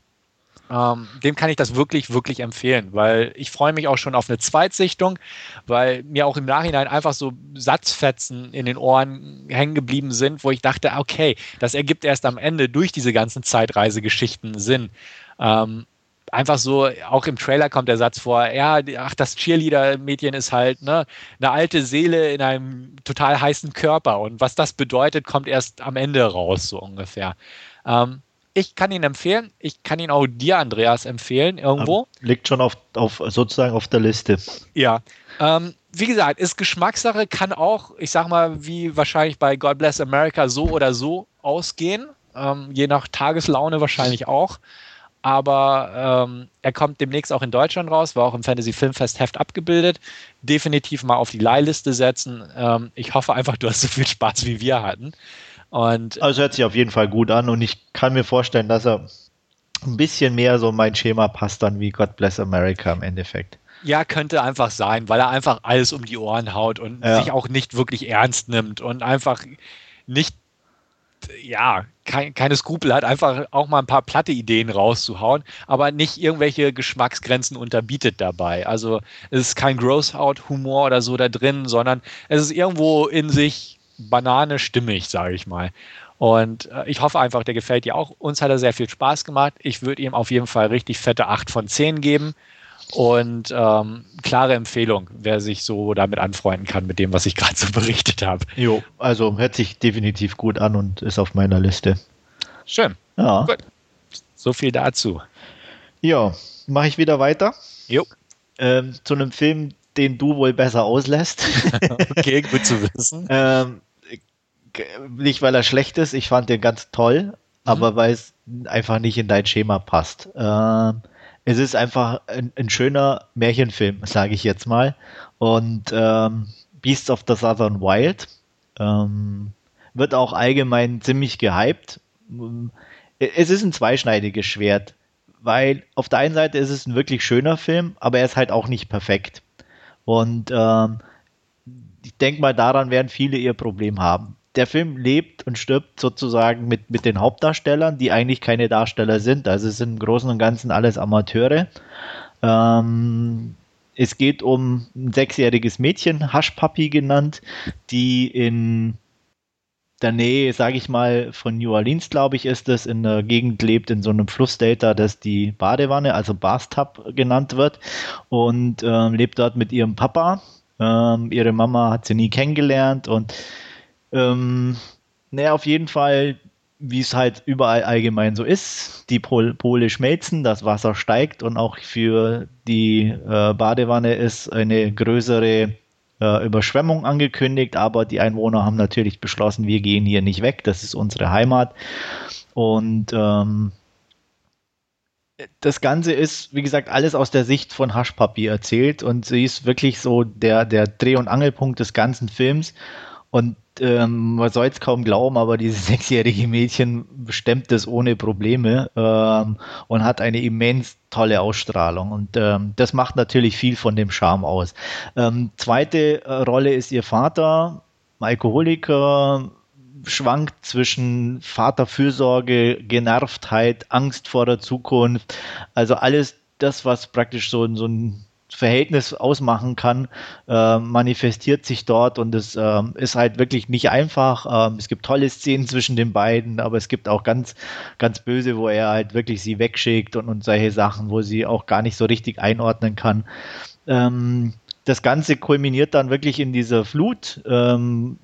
Ähm, dem kann ich das wirklich, wirklich empfehlen, weil ich freue mich auch schon auf eine Zweitsichtung, weil mir auch im Nachhinein einfach so Satzfetzen in den Ohren hängen geblieben sind, wo ich dachte, okay, das ergibt erst am Ende durch diese ganzen Zeitreisegeschichten Sinn. Ähm, einfach so, auch im Trailer kommt der Satz vor, ja, ach, das Cheerleader-Mädchen ist halt ne, eine alte Seele in einem total heißen Körper und was das bedeutet, kommt erst am Ende raus, so ungefähr. Ähm, ich kann ihn empfehlen. Ich kann ihn auch dir, Andreas, empfehlen, irgendwo. Liegt schon auf, auf sozusagen auf der Liste. Ja. Ähm, wie gesagt, ist Geschmackssache, kann auch, ich sag mal, wie wahrscheinlich bei God Bless America so oder so ausgehen. Ähm, je nach Tageslaune wahrscheinlich auch. Aber ähm, er kommt demnächst auch in Deutschland raus, war auch im Fantasy Filmfest Heft abgebildet. Definitiv mal auf die Leihliste setzen. Ähm, ich hoffe einfach, du hast so viel Spaß wie wir hatten. Und also hört sich auf jeden Fall gut an und ich kann mir vorstellen, dass er ein bisschen mehr so mein Schema passt dann wie God Bless America im Endeffekt. Ja, könnte einfach sein, weil er einfach alles um die Ohren haut und ja. sich auch nicht wirklich ernst nimmt und einfach nicht, ja, kein, keine Skrupel hat, einfach auch mal ein paar platte Ideen rauszuhauen, aber nicht irgendwelche Geschmacksgrenzen unterbietet dabei. Also es ist kein Gross-Out-Humor oder so da drin, sondern es ist irgendwo in sich Banane stimmig, sage ich mal. Und äh, ich hoffe einfach, der gefällt dir auch. Uns hat er sehr viel Spaß gemacht. Ich würde ihm auf jeden Fall richtig fette 8 von 10 geben. Und ähm, klare Empfehlung, wer sich so damit anfreunden kann, mit dem, was ich gerade so berichtet habe. Jo, also hört sich definitiv gut an und ist auf meiner Liste. Schön. Ja. Gut. So viel dazu. Ja, mache ich wieder weiter. Jo. Ähm, zu einem Film, den du wohl besser auslässt. okay, gut zu wissen. ähm, nicht, weil er schlecht ist, ich fand den ganz toll, mhm. aber weil es einfach nicht in dein Schema passt. Ähm, es ist einfach ein, ein schöner Märchenfilm, sage ich jetzt mal. Und ähm, Beasts of the Southern Wild ähm, wird auch allgemein ziemlich gehypt. Es ist ein zweischneidiges Schwert, weil auf der einen Seite ist es ein wirklich schöner Film, aber er ist halt auch nicht perfekt. Und ähm, ich denke mal, daran werden viele ihr Problem haben der Film lebt und stirbt sozusagen mit, mit den Hauptdarstellern, die eigentlich keine Darsteller sind. Also es sind im Großen und Ganzen alles Amateure. Ähm, es geht um ein sechsjähriges Mädchen, Hushpuppy genannt, die in der Nähe, sage ich mal, von New Orleans, glaube ich, ist es, in der Gegend lebt, in so einem Flussdelta, das die Badewanne, also Bathtub genannt wird, und ähm, lebt dort mit ihrem Papa. Ähm, ihre Mama hat sie nie kennengelernt und ähm, naja, auf jeden Fall, wie es halt überall allgemein so ist, die Pol Pole schmelzen, das Wasser steigt und auch für die äh, Badewanne ist eine größere äh, Überschwemmung angekündigt, aber die Einwohner haben natürlich beschlossen, wir gehen hier nicht weg, das ist unsere Heimat. Und ähm, das Ganze ist, wie gesagt, alles aus der Sicht von Haschpapier erzählt und sie ist wirklich so der, der Dreh- und Angelpunkt des ganzen Films. Und ähm, man soll es kaum glauben, aber dieses sechsjährige Mädchen stemmt das ohne Probleme ähm, und hat eine immens tolle Ausstrahlung. Und ähm, das macht natürlich viel von dem Charme aus. Ähm, zweite äh, Rolle ist ihr Vater, Alkoholiker, schwankt zwischen Vaterfürsorge, Genervtheit, Angst vor der Zukunft. Also alles das, was praktisch so, so ein Verhältnis ausmachen kann, äh, manifestiert sich dort und es äh, ist halt wirklich nicht einfach. Ähm, es gibt tolle Szenen zwischen den beiden, aber es gibt auch ganz, ganz böse, wo er halt wirklich sie wegschickt und, und solche Sachen, wo sie auch gar nicht so richtig einordnen kann. Ähm, das Ganze kulminiert dann wirklich in dieser Flut. Ähm,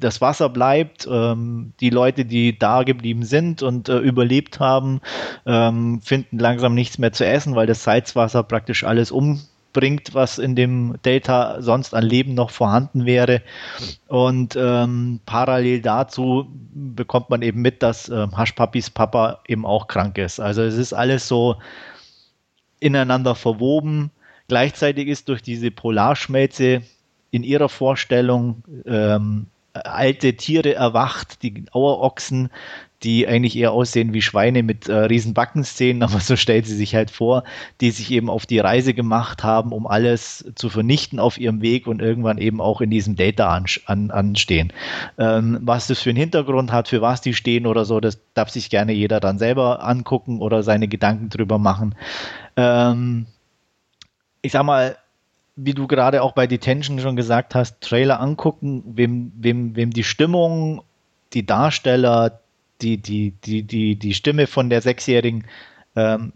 das Wasser bleibt, ähm, die Leute, die da geblieben sind und äh, überlebt haben, ähm, finden langsam nichts mehr zu essen, weil das Salzwasser praktisch alles um bringt, was in dem Delta sonst an Leben noch vorhanden wäre. Und ähm, parallel dazu bekommt man eben mit, dass ähm, Haschpapis Papa eben auch krank ist. Also es ist alles so ineinander verwoben. Gleichzeitig ist durch diese Polarschmelze in ihrer Vorstellung ähm, alte Tiere erwacht, die Auerochsen, die eigentlich eher aussehen wie Schweine mit äh, riesen Backenszenen, aber so stellt sie sich halt vor, die sich eben auf die Reise gemacht haben, um alles zu vernichten auf ihrem Weg und irgendwann eben auch in diesem Data an, an, anstehen. Ähm, was das für einen Hintergrund hat, für was die stehen oder so, das darf sich gerne jeder dann selber angucken oder seine Gedanken drüber machen. Ähm, ich sag mal, wie du gerade auch bei Detention schon gesagt hast, Trailer angucken, wem, wem, wem die Stimmung, die Darsteller, die, die, die, die, die Stimme von der Sechsjährigen ähm,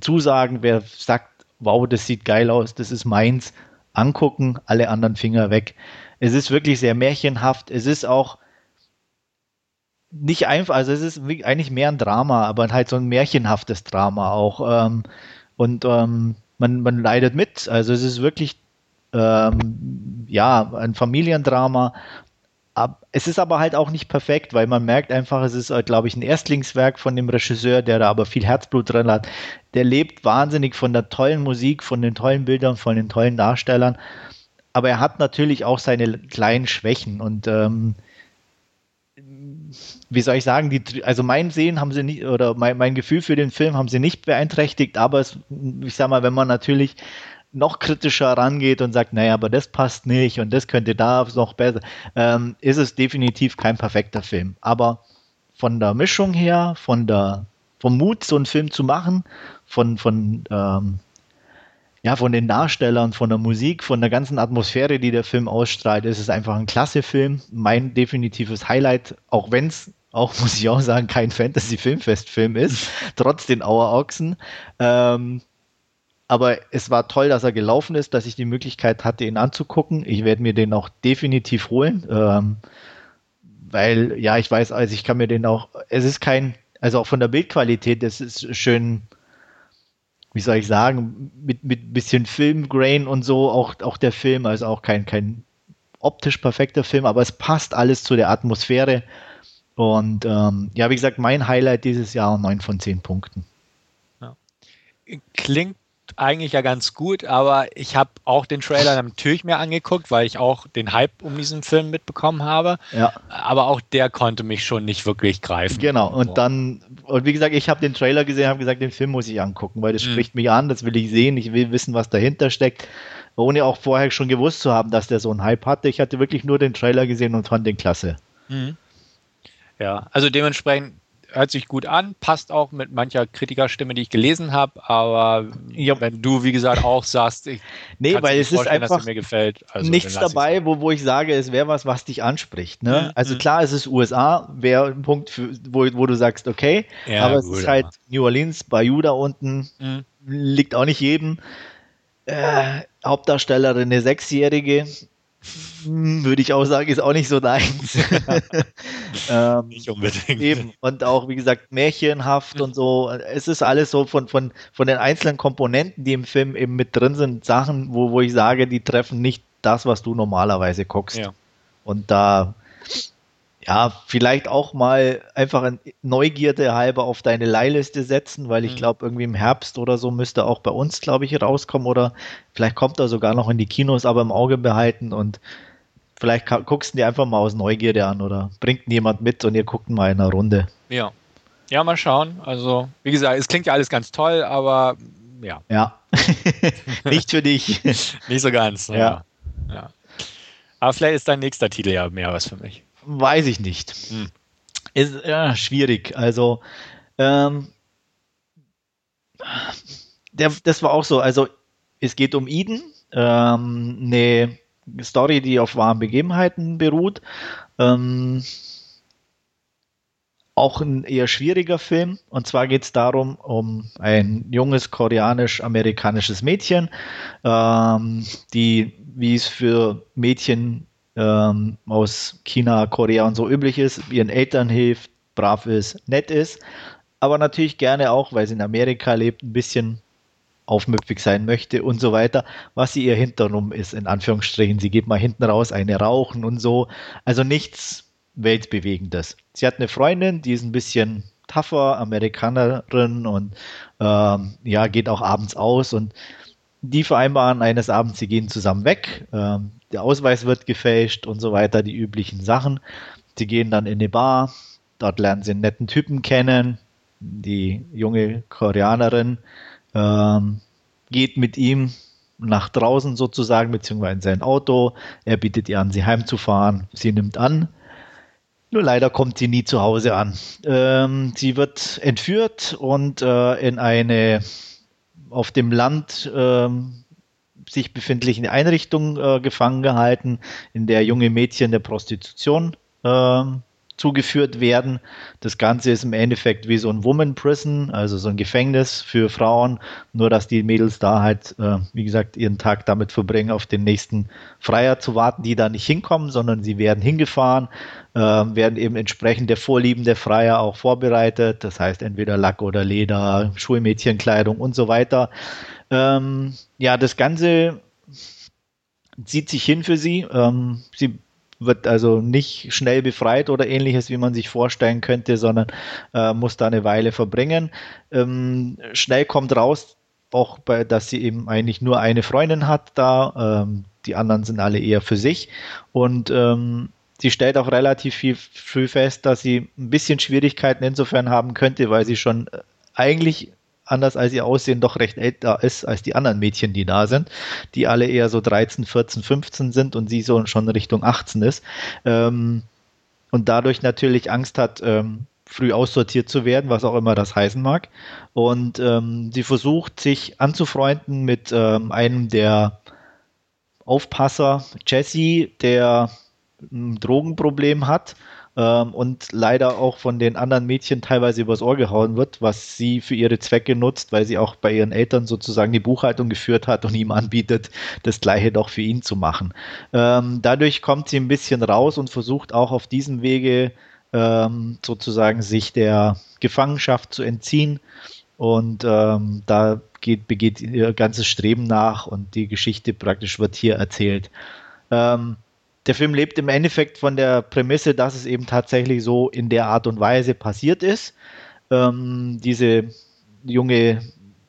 zusagen, wer sagt, wow, das sieht geil aus, das ist meins, angucken, alle anderen Finger weg. Es ist wirklich sehr märchenhaft, es ist auch nicht einfach, also es ist eigentlich mehr ein Drama, aber halt so ein märchenhaftes Drama auch. Ähm, und ähm, man, man leidet mit. Also es ist wirklich ähm, ja ein Familiendrama. Es ist aber halt auch nicht perfekt, weil man merkt einfach, es ist, glaube ich, ein Erstlingswerk von dem Regisseur, der da aber viel Herzblut drin hat. Der lebt wahnsinnig von der tollen Musik, von den tollen Bildern, von den tollen Darstellern. Aber er hat natürlich auch seine kleinen Schwächen und ähm, wie soll ich sagen, die, also mein Sehen haben sie nicht, oder mein, mein Gefühl für den Film haben sie nicht beeinträchtigt, aber es, ich sag mal, wenn man natürlich noch kritischer rangeht und sagt, naja, aber das passt nicht und das könnte da noch besser, ähm, ist es definitiv kein perfekter Film. Aber von der Mischung her, von der, vom Mut, so einen Film zu machen, von, von ähm, ja, von den Darstellern, von der Musik, von der ganzen Atmosphäre, die der Film ausstrahlt, ist es einfach ein klasse Film. Mein definitives Highlight, auch wenn es auch, muss ich auch sagen, kein Fantasy-Filmfest-Film ist, trotz den Auerochsen. Ähm, aber es war toll, dass er gelaufen ist, dass ich die Möglichkeit hatte, ihn anzugucken. Ich werde mir den auch definitiv holen, ähm, weil, ja, ich weiß, also ich kann mir den auch, es ist kein, also auch von der Bildqualität, es ist schön, wie soll ich sagen, mit, mit bisschen Filmgrain und so, auch, auch der Film, also auch kein, kein optisch perfekter Film, aber es passt alles zu der Atmosphäre. Und ähm, ja, wie gesagt, mein Highlight dieses Jahr 9 von 10 Punkten. Ja. Klingt eigentlich ja ganz gut, aber ich habe auch den Trailer natürlich mir angeguckt, weil ich auch den Hype um diesen Film mitbekommen habe. Ja. Aber auch der konnte mich schon nicht wirklich greifen. Genau, und so. dann, und wie gesagt, ich habe den Trailer gesehen, habe gesagt, den Film muss ich angucken, weil das mhm. spricht mich an, das will ich sehen, ich will wissen, was dahinter steckt, ohne auch vorher schon gewusst zu haben, dass der so einen Hype hatte. Ich hatte wirklich nur den Trailer gesehen und fand den klasse. Mhm. Ja, also dementsprechend hört sich gut an, passt auch mit mancher Kritikerstimme, die ich gelesen habe, aber ja. wenn du, wie gesagt, auch sagst, ich nee, weil es ist einfach mir gefällt, also nichts dabei, wo, wo ich sage, es wäre was, was dich anspricht. Ne? Mhm. Also mhm. klar, es ist USA, wäre ein Punkt, für, wo, wo du sagst, okay, ja, aber gut, es ist halt New Orleans, Bayou da unten, mhm. liegt auch nicht jedem. Äh, Hauptdarstellerin eine Sechsjährige, würde ich auch sagen, ist auch nicht so deins. ähm, nicht unbedingt. Eben. Und auch, wie gesagt, märchenhaft und so. Es ist alles so von, von, von den einzelnen Komponenten, die im Film eben mit drin sind, Sachen, wo, wo ich sage, die treffen nicht das, was du normalerweise guckst. Ja. Und da ja, vielleicht auch mal einfach ein Neugierde halber auf deine Leihliste setzen, weil ich mhm. glaube, irgendwie im Herbst oder so müsste auch bei uns, glaube ich, rauskommen oder vielleicht kommt er sogar noch in die Kinos, aber im Auge behalten und vielleicht guckst du dir einfach mal aus Neugierde an oder bringt jemand mit und ihr guckt mal in einer Runde. Ja. Ja, mal schauen. Also, wie gesagt, es klingt ja alles ganz toll, aber ja. Ja. Nicht für dich. Nicht so ganz. Ja. ja. Aber vielleicht ist dein nächster Titel ja mehr was für mich. Weiß ich nicht. Hm. Ist ja, schwierig. Also, ähm, der, das war auch so. Also, es geht um Eden, ähm, eine Story, die auf wahren Begebenheiten beruht. Ähm, auch ein eher schwieriger Film. Und zwar geht es darum, um ein junges koreanisch-amerikanisches Mädchen, ähm, die, wie es für Mädchen ähm, aus China, Korea und so üblich ist, ihren Eltern hilft, brav ist, nett ist, aber natürlich gerne auch, weil sie in Amerika lebt, ein bisschen aufmüpfig sein möchte und so weiter, was sie ihr hinterrum ist, in Anführungsstrichen. Sie geht mal hinten raus, eine rauchen und so. Also nichts Weltbewegendes. Sie hat eine Freundin, die ist ein bisschen tougher, Amerikanerin und ähm, ja, geht auch abends aus und die vereinbaren eines Abends, sie gehen zusammen weg. Ähm, der Ausweis wird gefälscht und so weiter, die üblichen Sachen. Sie gehen dann in eine Bar, Dort lernen sie einen netten Typen kennen. Die junge Koreanerin ähm, geht mit ihm nach draußen sozusagen, beziehungsweise in sein Auto. Er bietet ihr an, sie heimzufahren. Sie nimmt an. Nur leider kommt sie nie zu Hause an. Ähm, sie wird entführt und äh, in eine auf dem Land ähm, sich befindliche Einrichtung äh, gefangen gehalten, in der junge Mädchen der Prostitution äh, zugeführt werden. Das Ganze ist im Endeffekt wie so ein Woman Prison, also so ein Gefängnis für Frauen, nur dass die Mädels da halt, äh, wie gesagt, ihren Tag damit verbringen, auf den nächsten Freier zu warten, die da nicht hinkommen, sondern sie werden hingefahren, äh, werden eben entsprechend der Vorlieben der Freier auch vorbereitet, das heißt entweder Lack oder Leder, Schulmädchenkleidung und so weiter. Ähm, ja, das Ganze zieht sich hin für sie. Ähm, sie wird also nicht schnell befreit oder ähnliches, wie man sich vorstellen könnte, sondern äh, muss da eine Weile verbringen. Ähm, schnell kommt raus, auch bei, dass sie eben eigentlich nur eine Freundin hat da. Ähm, die anderen sind alle eher für sich. Und ähm, sie stellt auch relativ viel früh fest, dass sie ein bisschen Schwierigkeiten insofern haben könnte, weil sie schon äh, eigentlich anders als ihr Aussehen doch recht älter ist als die anderen Mädchen, die da sind, die alle eher so 13, 14, 15 sind und sie so schon Richtung 18 ist. Ähm, und dadurch natürlich Angst hat, ähm, früh aussortiert zu werden, was auch immer das heißen mag. Und ähm, sie versucht sich anzufreunden mit ähm, einem der Aufpasser, Jesse, der ein Drogenproblem hat ähm, und leider auch von den anderen Mädchen teilweise übers Ohr gehauen wird, was sie für ihre Zwecke nutzt, weil sie auch bei ihren Eltern sozusagen die Buchhaltung geführt hat und ihm anbietet, das gleiche doch für ihn zu machen. Ähm, dadurch kommt sie ein bisschen raus und versucht auch auf diesem Wege ähm, sozusagen sich der Gefangenschaft zu entziehen. Und ähm, da geht, begeht ihr ganzes Streben nach und die Geschichte praktisch wird hier erzählt. Ähm, der Film lebt im Endeffekt von der Prämisse, dass es eben tatsächlich so in der Art und Weise passiert ist. Ähm, diese junge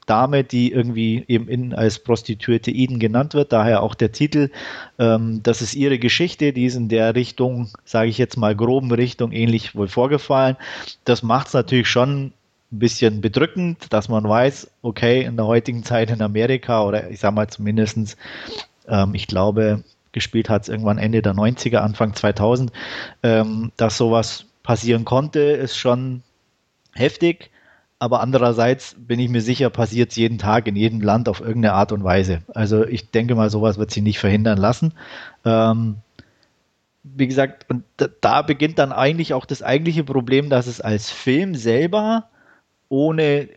Dame, die irgendwie eben in, als Prostituierte Eden genannt wird, daher auch der Titel. Ähm, das ist ihre Geschichte, die ist in der Richtung, sage ich jetzt mal groben Richtung, ähnlich wohl vorgefallen. Das macht es natürlich schon ein bisschen bedrückend, dass man weiß, okay, in der heutigen Zeit in Amerika oder ich sage mal zumindestens, ähm, ich glaube, gespielt hat, irgendwann Ende der 90er, Anfang 2000, ähm, dass sowas passieren konnte, ist schon heftig. Aber andererseits bin ich mir sicher, passiert es jeden Tag in jedem Land auf irgendeine Art und Weise. Also ich denke mal, sowas wird sie nicht verhindern lassen. Ähm, wie gesagt, und da beginnt dann eigentlich auch das eigentliche Problem, dass es als Film selber, ohne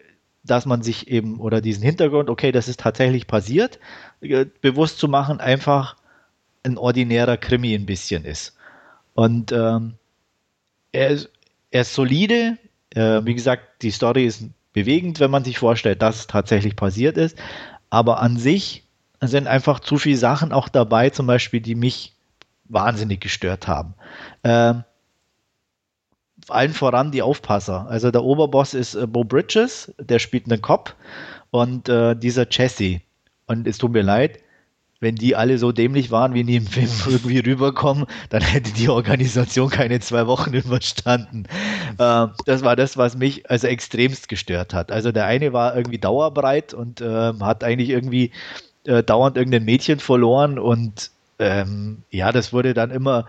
dass man sich eben oder diesen Hintergrund, okay, das ist tatsächlich passiert, äh, bewusst zu machen, einfach ein ordinärer Krimi ein bisschen ist. Und ähm, er, ist, er ist solide. Äh, wie gesagt, die Story ist bewegend, wenn man sich vorstellt, dass es tatsächlich passiert ist. Aber an sich sind einfach zu viele Sachen auch dabei, zum Beispiel, die mich wahnsinnig gestört haben. Ähm, allen voran die Aufpasser. Also der Oberboss ist äh, Bo Bridges, der spielt einen Cop und äh, dieser Jesse. Und es tut mir leid, wenn die alle so dämlich waren, wie die im Film irgendwie rüberkommen, dann hätte die Organisation keine zwei Wochen überstanden. Äh, das war das, was mich also extremst gestört hat. Also der eine war irgendwie dauerbreit und äh, hat eigentlich irgendwie äh, dauernd irgendein Mädchen verloren und ähm, ja, das wurde dann immer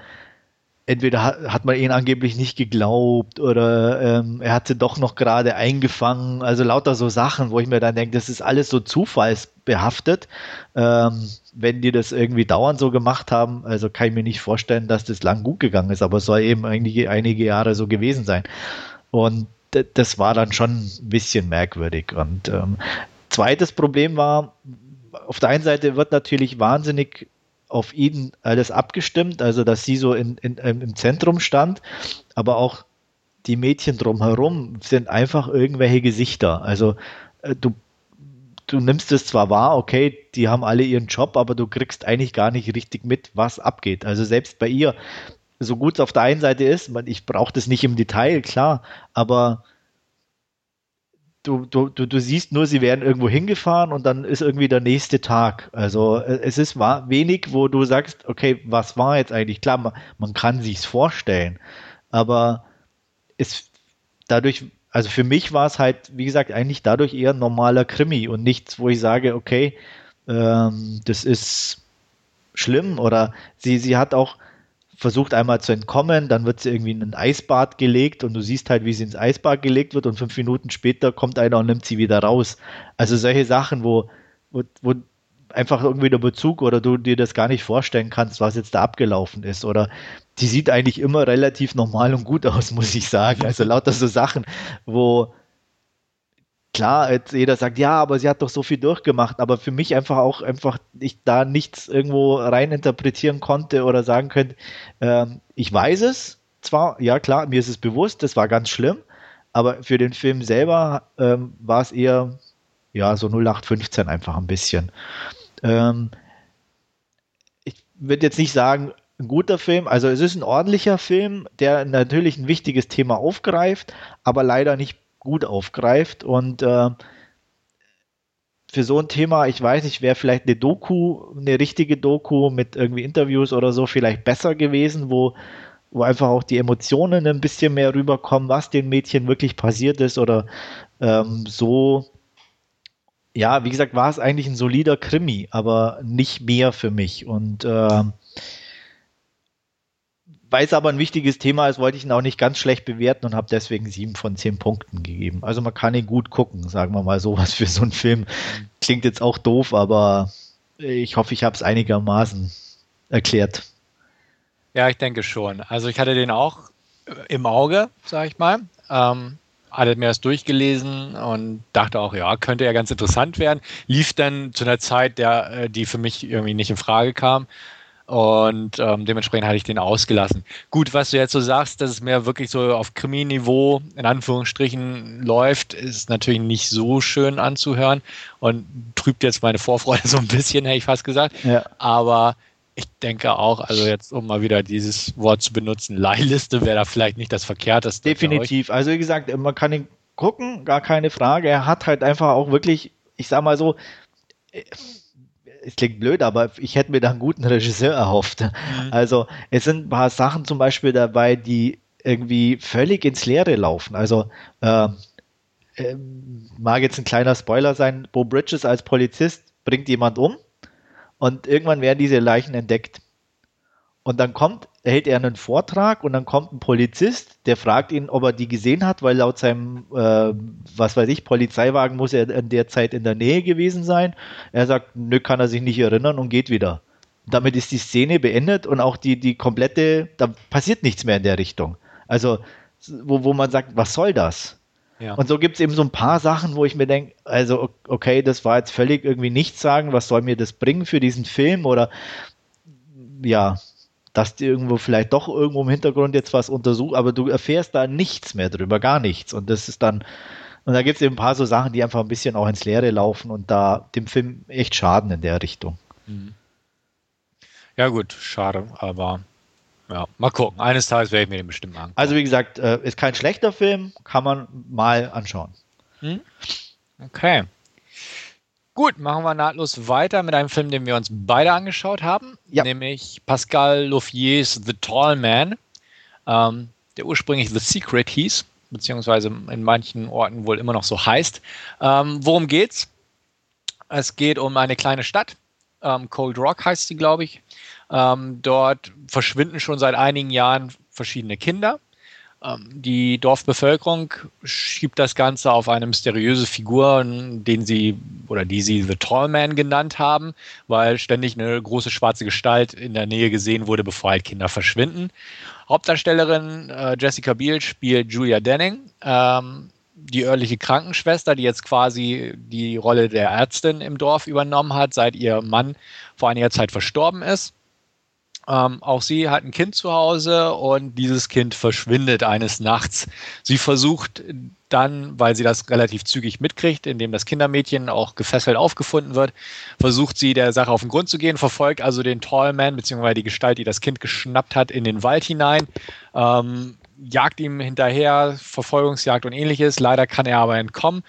entweder hat, man ihn angeblich nicht geglaubt oder ähm, er hat sie doch noch gerade eingefangen. Also lauter so Sachen, wo ich mir dann denke, das ist alles so zufallsbehaftet. Ähm, wenn die das irgendwie dauernd so gemacht haben, also kann ich mir nicht vorstellen, dass das lang gut gegangen ist, aber es soll eben einige, einige Jahre so gewesen sein. Und das war dann schon ein bisschen merkwürdig. Und ähm, zweites Problem war, auf der einen Seite wird natürlich wahnsinnig auf ihn alles abgestimmt, also dass sie so in, in, im Zentrum stand, aber auch die Mädchen drumherum sind einfach irgendwelche Gesichter. Also äh, du, du nimmst es zwar wahr, okay, die haben alle ihren Job, aber du kriegst eigentlich gar nicht richtig mit, was abgeht. Also selbst bei ihr, so gut es auf der einen Seite ist, ich brauche das nicht im Detail, klar, aber du, du, du, du siehst nur, sie werden irgendwo hingefahren und dann ist irgendwie der nächste Tag. Also äh, es ist wenig, wo du sagst, okay, was war jetzt eigentlich? Klar, man, man kann sich's vorstellen, aber ist dadurch, also für mich war es halt, wie gesagt, eigentlich dadurch eher ein normaler Krimi und nichts, wo ich sage, okay, ähm, das ist schlimm oder sie, sie hat auch versucht einmal zu entkommen, dann wird sie irgendwie in ein Eisbad gelegt und du siehst halt, wie sie ins Eisbad gelegt wird und fünf Minuten später kommt einer und nimmt sie wieder raus. Also solche Sachen, wo, wo, wo einfach irgendwie der Bezug oder du dir das gar nicht vorstellen kannst, was jetzt da abgelaufen ist. Oder die sieht eigentlich immer relativ normal und gut aus, muss ich sagen. Also lauter so Sachen, wo klar, jetzt jeder sagt, ja, aber sie hat doch so viel durchgemacht, aber für mich einfach auch einfach ich da nichts irgendwo rein interpretieren konnte oder sagen könnte, ähm, ich weiß es zwar, ja klar, mir ist es bewusst, das war ganz schlimm, aber für den Film selber ähm, war es eher ja so 0815 einfach ein bisschen. Ähm, ich würde jetzt nicht sagen, ein guter Film. Also es ist ein ordentlicher Film, der natürlich ein wichtiges Thema aufgreift, aber leider nicht gut aufgreift. Und äh, für so ein Thema, ich weiß nicht, wäre vielleicht eine Doku, eine richtige Doku mit irgendwie Interviews oder so vielleicht besser gewesen, wo, wo einfach auch die Emotionen ein bisschen mehr rüberkommen, was den Mädchen wirklich passiert ist oder ähm, so ja, wie gesagt, war es eigentlich ein solider Krimi, aber nicht mehr für mich. Und äh, weil es aber ein wichtiges Thema ist, wollte ich ihn auch nicht ganz schlecht bewerten und habe deswegen sieben von zehn Punkten gegeben. Also man kann ihn gut gucken, sagen wir mal so, was für so einen Film. Klingt jetzt auch doof, aber ich hoffe, ich habe es einigermaßen erklärt. Ja, ich denke schon. Also ich hatte den auch im Auge, sag ich mal. Ähm, hatte mir das durchgelesen und dachte auch, ja, könnte ja ganz interessant werden. Lief dann zu einer Zeit, der, äh, die für mich irgendwie nicht in Frage kam. Und ähm, dementsprechend hatte ich den ausgelassen. Gut, was du jetzt so sagst, dass es mehr wirklich so auf Krimi-Niveau in Anführungsstrichen läuft, ist natürlich nicht so schön anzuhören und trübt jetzt meine Vorfreude so ein bisschen, hätte ich fast gesagt. Ja. Aber ich denke auch, also jetzt um mal wieder dieses Wort zu benutzen, Leihliste wäre da vielleicht nicht das Verkehrteste. Definitiv. Also wie gesagt, man kann ihn gucken, gar keine Frage. Er hat halt einfach auch wirklich, ich sag mal so, es klingt blöd, aber ich hätte mir da einen guten Regisseur erhofft. Mhm. Also es sind ein paar Sachen zum Beispiel dabei, die irgendwie völlig ins Leere laufen. Also äh, äh, mag jetzt ein kleiner Spoiler sein, Bo Bridges als Polizist bringt jemand um und irgendwann werden diese Leichen entdeckt. Und dann kommt, hält er einen Vortrag und dann kommt ein Polizist, der fragt ihn, ob er die gesehen hat, weil laut seinem, äh, was weiß ich, Polizeiwagen muss er in der Zeit in der Nähe gewesen sein. Er sagt, nö, kann er sich nicht erinnern und geht wieder. Damit ist die Szene beendet und auch die, die komplette, da passiert nichts mehr in der Richtung. Also, wo, wo man sagt, was soll das? Ja. Und so gibt es eben so ein paar Sachen, wo ich mir denke, also okay, das war jetzt völlig irgendwie nichts sagen, was soll mir das bringen für diesen Film oder ja, dass die irgendwo vielleicht doch irgendwo im Hintergrund jetzt was untersucht, aber du erfährst da nichts mehr drüber, gar nichts. Und das ist dann, und da gibt es eben ein paar so Sachen, die einfach ein bisschen auch ins Leere laufen und da dem Film echt schaden in der Richtung. Mhm. Ja, gut, schade, aber ja, mal gucken. Eines Tages werde ich mir den bestimmt angucken. Also wie gesagt, äh, ist kein schlechter Film, kann man mal anschauen. Hm? Okay. Gut, machen wir nahtlos weiter mit einem Film, den wir uns beide angeschaut haben, ja. nämlich Pascal Louffiers The Tall Man, ähm, der ursprünglich The Secret hieß, beziehungsweise in manchen Orten wohl immer noch so heißt. Ähm, worum geht's? Es geht um eine kleine Stadt, ähm, Cold Rock heißt sie, glaube ich. Ähm, dort verschwinden schon seit einigen Jahren verschiedene Kinder. Ähm, die Dorfbevölkerung schiebt das Ganze auf eine mysteriöse Figur, den sie oder die sie The Tall Man genannt haben, weil ständig eine große schwarze Gestalt in der Nähe gesehen wurde, bevor halt Kinder verschwinden. Hauptdarstellerin äh, Jessica Biel spielt Julia Denning, ähm, die örtliche Krankenschwester, die jetzt quasi die Rolle der Ärztin im Dorf übernommen hat, seit ihr Mann vor einiger Zeit verstorben ist. Ähm, auch sie hat ein Kind zu Hause und dieses Kind verschwindet eines Nachts. Sie versucht dann, weil sie das relativ zügig mitkriegt, indem das Kindermädchen auch gefesselt aufgefunden wird, versucht sie der Sache auf den Grund zu gehen, verfolgt also den Tallman bzw. die Gestalt, die das Kind geschnappt hat, in den Wald hinein, ähm, jagt ihm hinterher, Verfolgungsjagd und ähnliches. Leider kann er aber entkommen.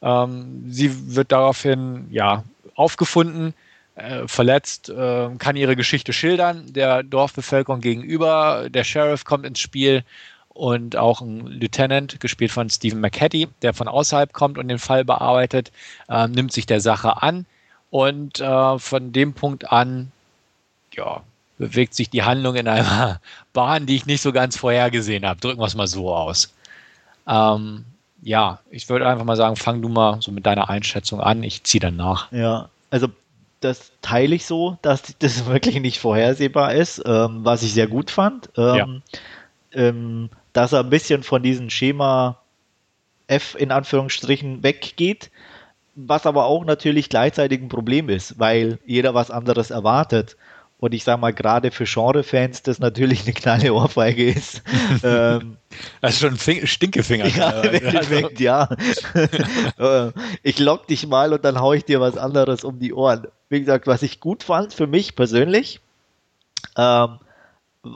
Ähm, sie wird daraufhin ja aufgefunden äh, verletzt, äh, kann ihre Geschichte schildern, der Dorfbevölkerung gegenüber. Der Sheriff kommt ins Spiel und auch ein Lieutenant, gespielt von Stephen McHattie, der von außerhalb kommt und den Fall bearbeitet, äh, nimmt sich der Sache an und äh, von dem Punkt an, ja, bewegt sich die Handlung in einer Bahn, die ich nicht so ganz vorhergesehen habe. Drücken wir es mal so aus. Ähm, ja, ich würde einfach mal sagen, fang du mal so mit deiner Einschätzung an. Ich ziehe dann nach. Ja, also das teile ich so, dass das wirklich nicht vorhersehbar ist, ähm, was ich sehr gut fand. Ähm, ja. ähm, dass er ein bisschen von diesem Schema F in Anführungsstrichen weggeht, was aber auch natürlich gleichzeitig ein Problem ist, weil jeder was anderes erwartet. Und ich sage mal, gerade für Genre-Fans das natürlich eine kleine Ohrfeige ist. ähm, das ist schon ein Stinkefinger. Ja, im Endeffekt, ja. Äh, ich lock dich mal und dann haue ich dir was anderes um die Ohren. Wie gesagt, was ich gut fand für mich persönlich, ähm,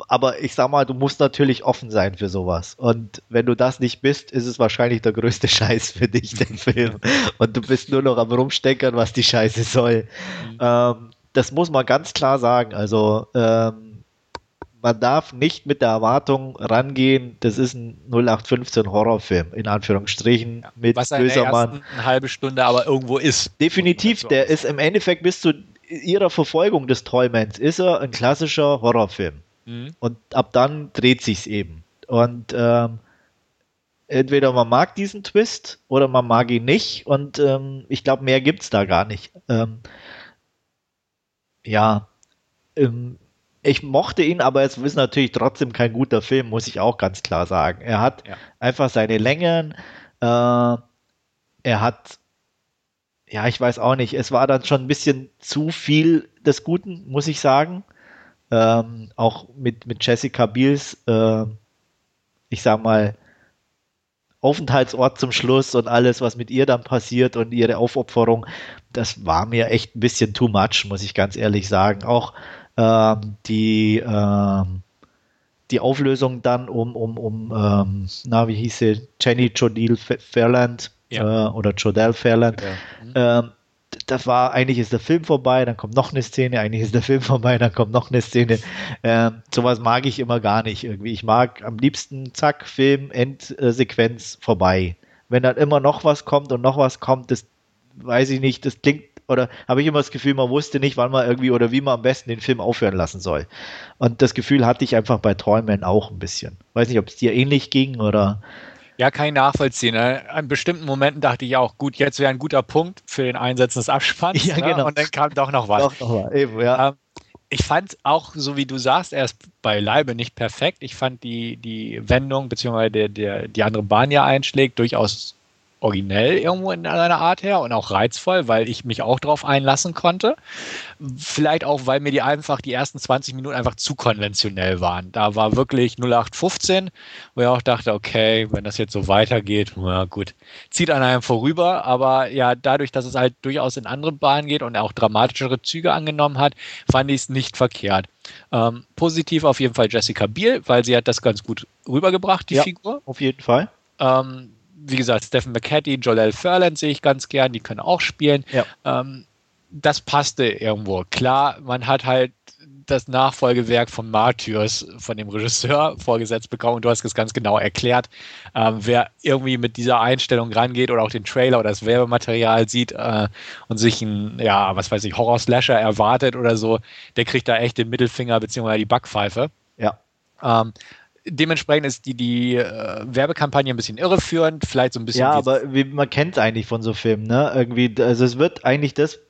aber ich sag mal, du musst natürlich offen sein für sowas. Und wenn du das nicht bist, ist es wahrscheinlich der größte Scheiß für dich, den Film. Und du bist nur noch am Rumsteckern, was die Scheiße soll. Mhm. Ähm, das muss man ganz klar sagen. Also ähm, man darf nicht mit der Erwartung rangehen, das ist ein 0815 Horrorfilm, in Anführungsstrichen, mit Was böser Mann. eine halbe Stunde aber irgendwo ist. Definitiv, der ist im Endeffekt bis zu ihrer Verfolgung des Tollmans, ist er ein klassischer Horrorfilm. Mhm. Und ab dann dreht sich's eben. Und ähm, entweder man mag diesen Twist oder man mag ihn nicht. Und ähm, ich glaube, mehr gibt's da gar nicht. Ähm, ja, ähm, ich mochte ihn, aber es ist natürlich trotzdem kein guter Film, muss ich auch ganz klar sagen. Er hat ja. einfach seine Längen, äh, er hat, ja, ich weiß auch nicht, es war dann schon ein bisschen zu viel des Guten, muss ich sagen. Ähm, auch mit, mit Jessica Biels, äh, ich sag mal, Aufenthaltsort zum Schluss und alles, was mit ihr dann passiert und ihre Aufopferung, das war mir echt ein bisschen too much, muss ich ganz ehrlich sagen. Auch ähm, die, ähm, die Auflösung dann um, um, um ähm, na, wie hieß sie, Jenny Jodil Fairland ja. äh, oder Jodel Fairland. Ja. Mhm das war, eigentlich ist der Film vorbei, dann kommt noch eine Szene, eigentlich ist der Film vorbei, dann kommt noch eine Szene. Ähm, sowas mag ich immer gar nicht irgendwie. Ich mag am liebsten, zack, Film, Endsequenz vorbei. Wenn dann immer noch was kommt und noch was kommt, das weiß ich nicht, das klingt, oder habe ich immer das Gefühl, man wusste nicht, wann man irgendwie oder wie man am besten den Film aufhören lassen soll. Und das Gefühl hatte ich einfach bei Träumen auch ein bisschen. Weiß nicht, ob es dir ähnlich ging oder ja, kann ich nachvollziehen. Ne? An bestimmten Momenten dachte ich auch, gut, jetzt wäre ein guter Punkt für den Einsetzen des Abspanns. Ja, ne? genau. Und dann kam doch noch was. Doch noch mal. Eben, ja. Ähm, ich fand auch, so wie du sagst, er ist beileibe nicht perfekt. Ich fand die, die Wendung, beziehungsweise der, der, die andere Bahn ja einschlägt, durchaus originell irgendwo in seiner Art her und auch reizvoll, weil ich mich auch darauf einlassen konnte. Vielleicht auch, weil mir die einfach die ersten 20 Minuten einfach zu konventionell waren. Da war wirklich 0815, wo ich auch dachte, okay, wenn das jetzt so weitergeht, na gut, zieht an einem vorüber. Aber ja, dadurch, dass es halt durchaus in andere Bahnen geht und auch dramatischere Züge angenommen hat, fand ich es nicht verkehrt. Ähm, positiv auf jeden Fall Jessica Biel, weil sie hat das ganz gut rübergebracht, die ja, Figur. Auf jeden Fall. Ähm, wie gesagt, Stephen McCarthy, Joel Furland sehe ich ganz gern, die können auch spielen. Ja. Ähm, das passte irgendwo. Klar, man hat halt das Nachfolgewerk von Martyrs, von dem Regisseur, vorgesetzt bekommen. Und du hast es ganz genau erklärt. Ähm, wer irgendwie mit dieser Einstellung rangeht oder auch den Trailer oder das Werbematerial sieht äh, und sich ein, ja, was weiß ich, Horror-Slasher erwartet oder so, der kriegt da echt den Mittelfinger bzw. die Backpfeife. Ja. Ähm, dementsprechend ist die, die äh, Werbekampagne ein bisschen irreführend, vielleicht so ein bisschen. Ja, aber wie, man kennt es eigentlich von so Filmen, ne? Irgendwie, also es wird eigentlich das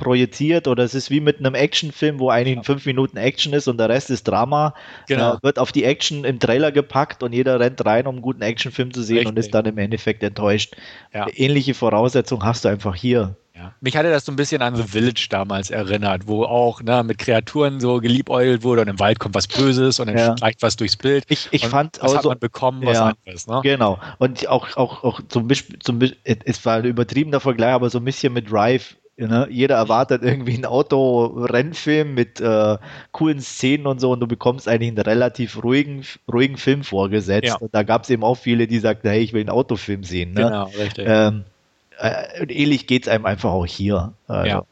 projiziert oder es ist wie mit einem Actionfilm, wo eigentlich in fünf Minuten Action ist und der Rest ist Drama. Genau. Äh, wird auf die Action im Trailer gepackt und jeder rennt rein, um einen guten Actionfilm zu sehen Richtig. und ist dann im Endeffekt enttäuscht. Ja. Ähnliche Voraussetzungen hast du einfach hier. Ja. Mich hatte das so ein bisschen an The Village damals erinnert, wo auch ne, mit Kreaturen so geliebäugelt wurde und im Wald kommt was Böses und dann ja. streicht was durchs Bild. Ich, ich fand was also, hat man bekommen, was ja, anderes. Ne? Genau. Und auch, auch, auch zum Beispiel, zum, es war ein übertriebener Vergleich, aber so ein bisschen mit Drive Ne? Jeder erwartet irgendwie einen Autorennfilm mit äh, coolen Szenen und so und du bekommst eigentlich einen relativ ruhigen, ruhigen Film vorgesetzt. Ja. Und da gab es eben auch viele, die sagten, hey, ich will einen Autofilm sehen. Ne? Genau, richtig. Ähm, äh, ähnlich geht es einem einfach auch hier. Also, ja.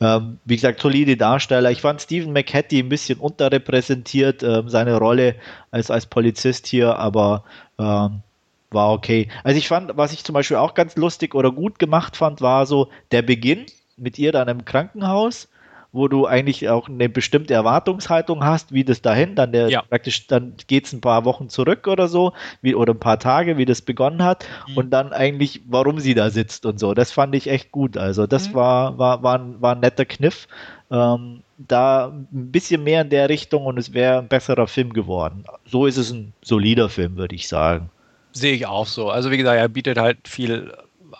Ähm, wie gesagt, solide Darsteller. Ich fand Stephen McHattie ein bisschen unterrepräsentiert, ähm, seine Rolle als, als Polizist hier, aber ähm, war okay. Also ich fand, was ich zum Beispiel auch ganz lustig oder gut gemacht fand, war so der Beginn mit ihr dann im Krankenhaus wo du eigentlich auch eine bestimmte Erwartungshaltung hast, wie das dahin, dann der ja. praktisch, dann geht es ein paar Wochen zurück oder so, wie, oder ein paar Tage, wie das begonnen hat, mhm. und dann eigentlich, warum sie da sitzt und so. Das fand ich echt gut. Also, das mhm. war, war, war, ein, war ein netter Kniff. Ähm, da ein bisschen mehr in der Richtung und es wäre ein besserer Film geworden. So ist es ein solider Film, würde ich sagen. Sehe ich auch so. Also wie gesagt, er bietet halt viel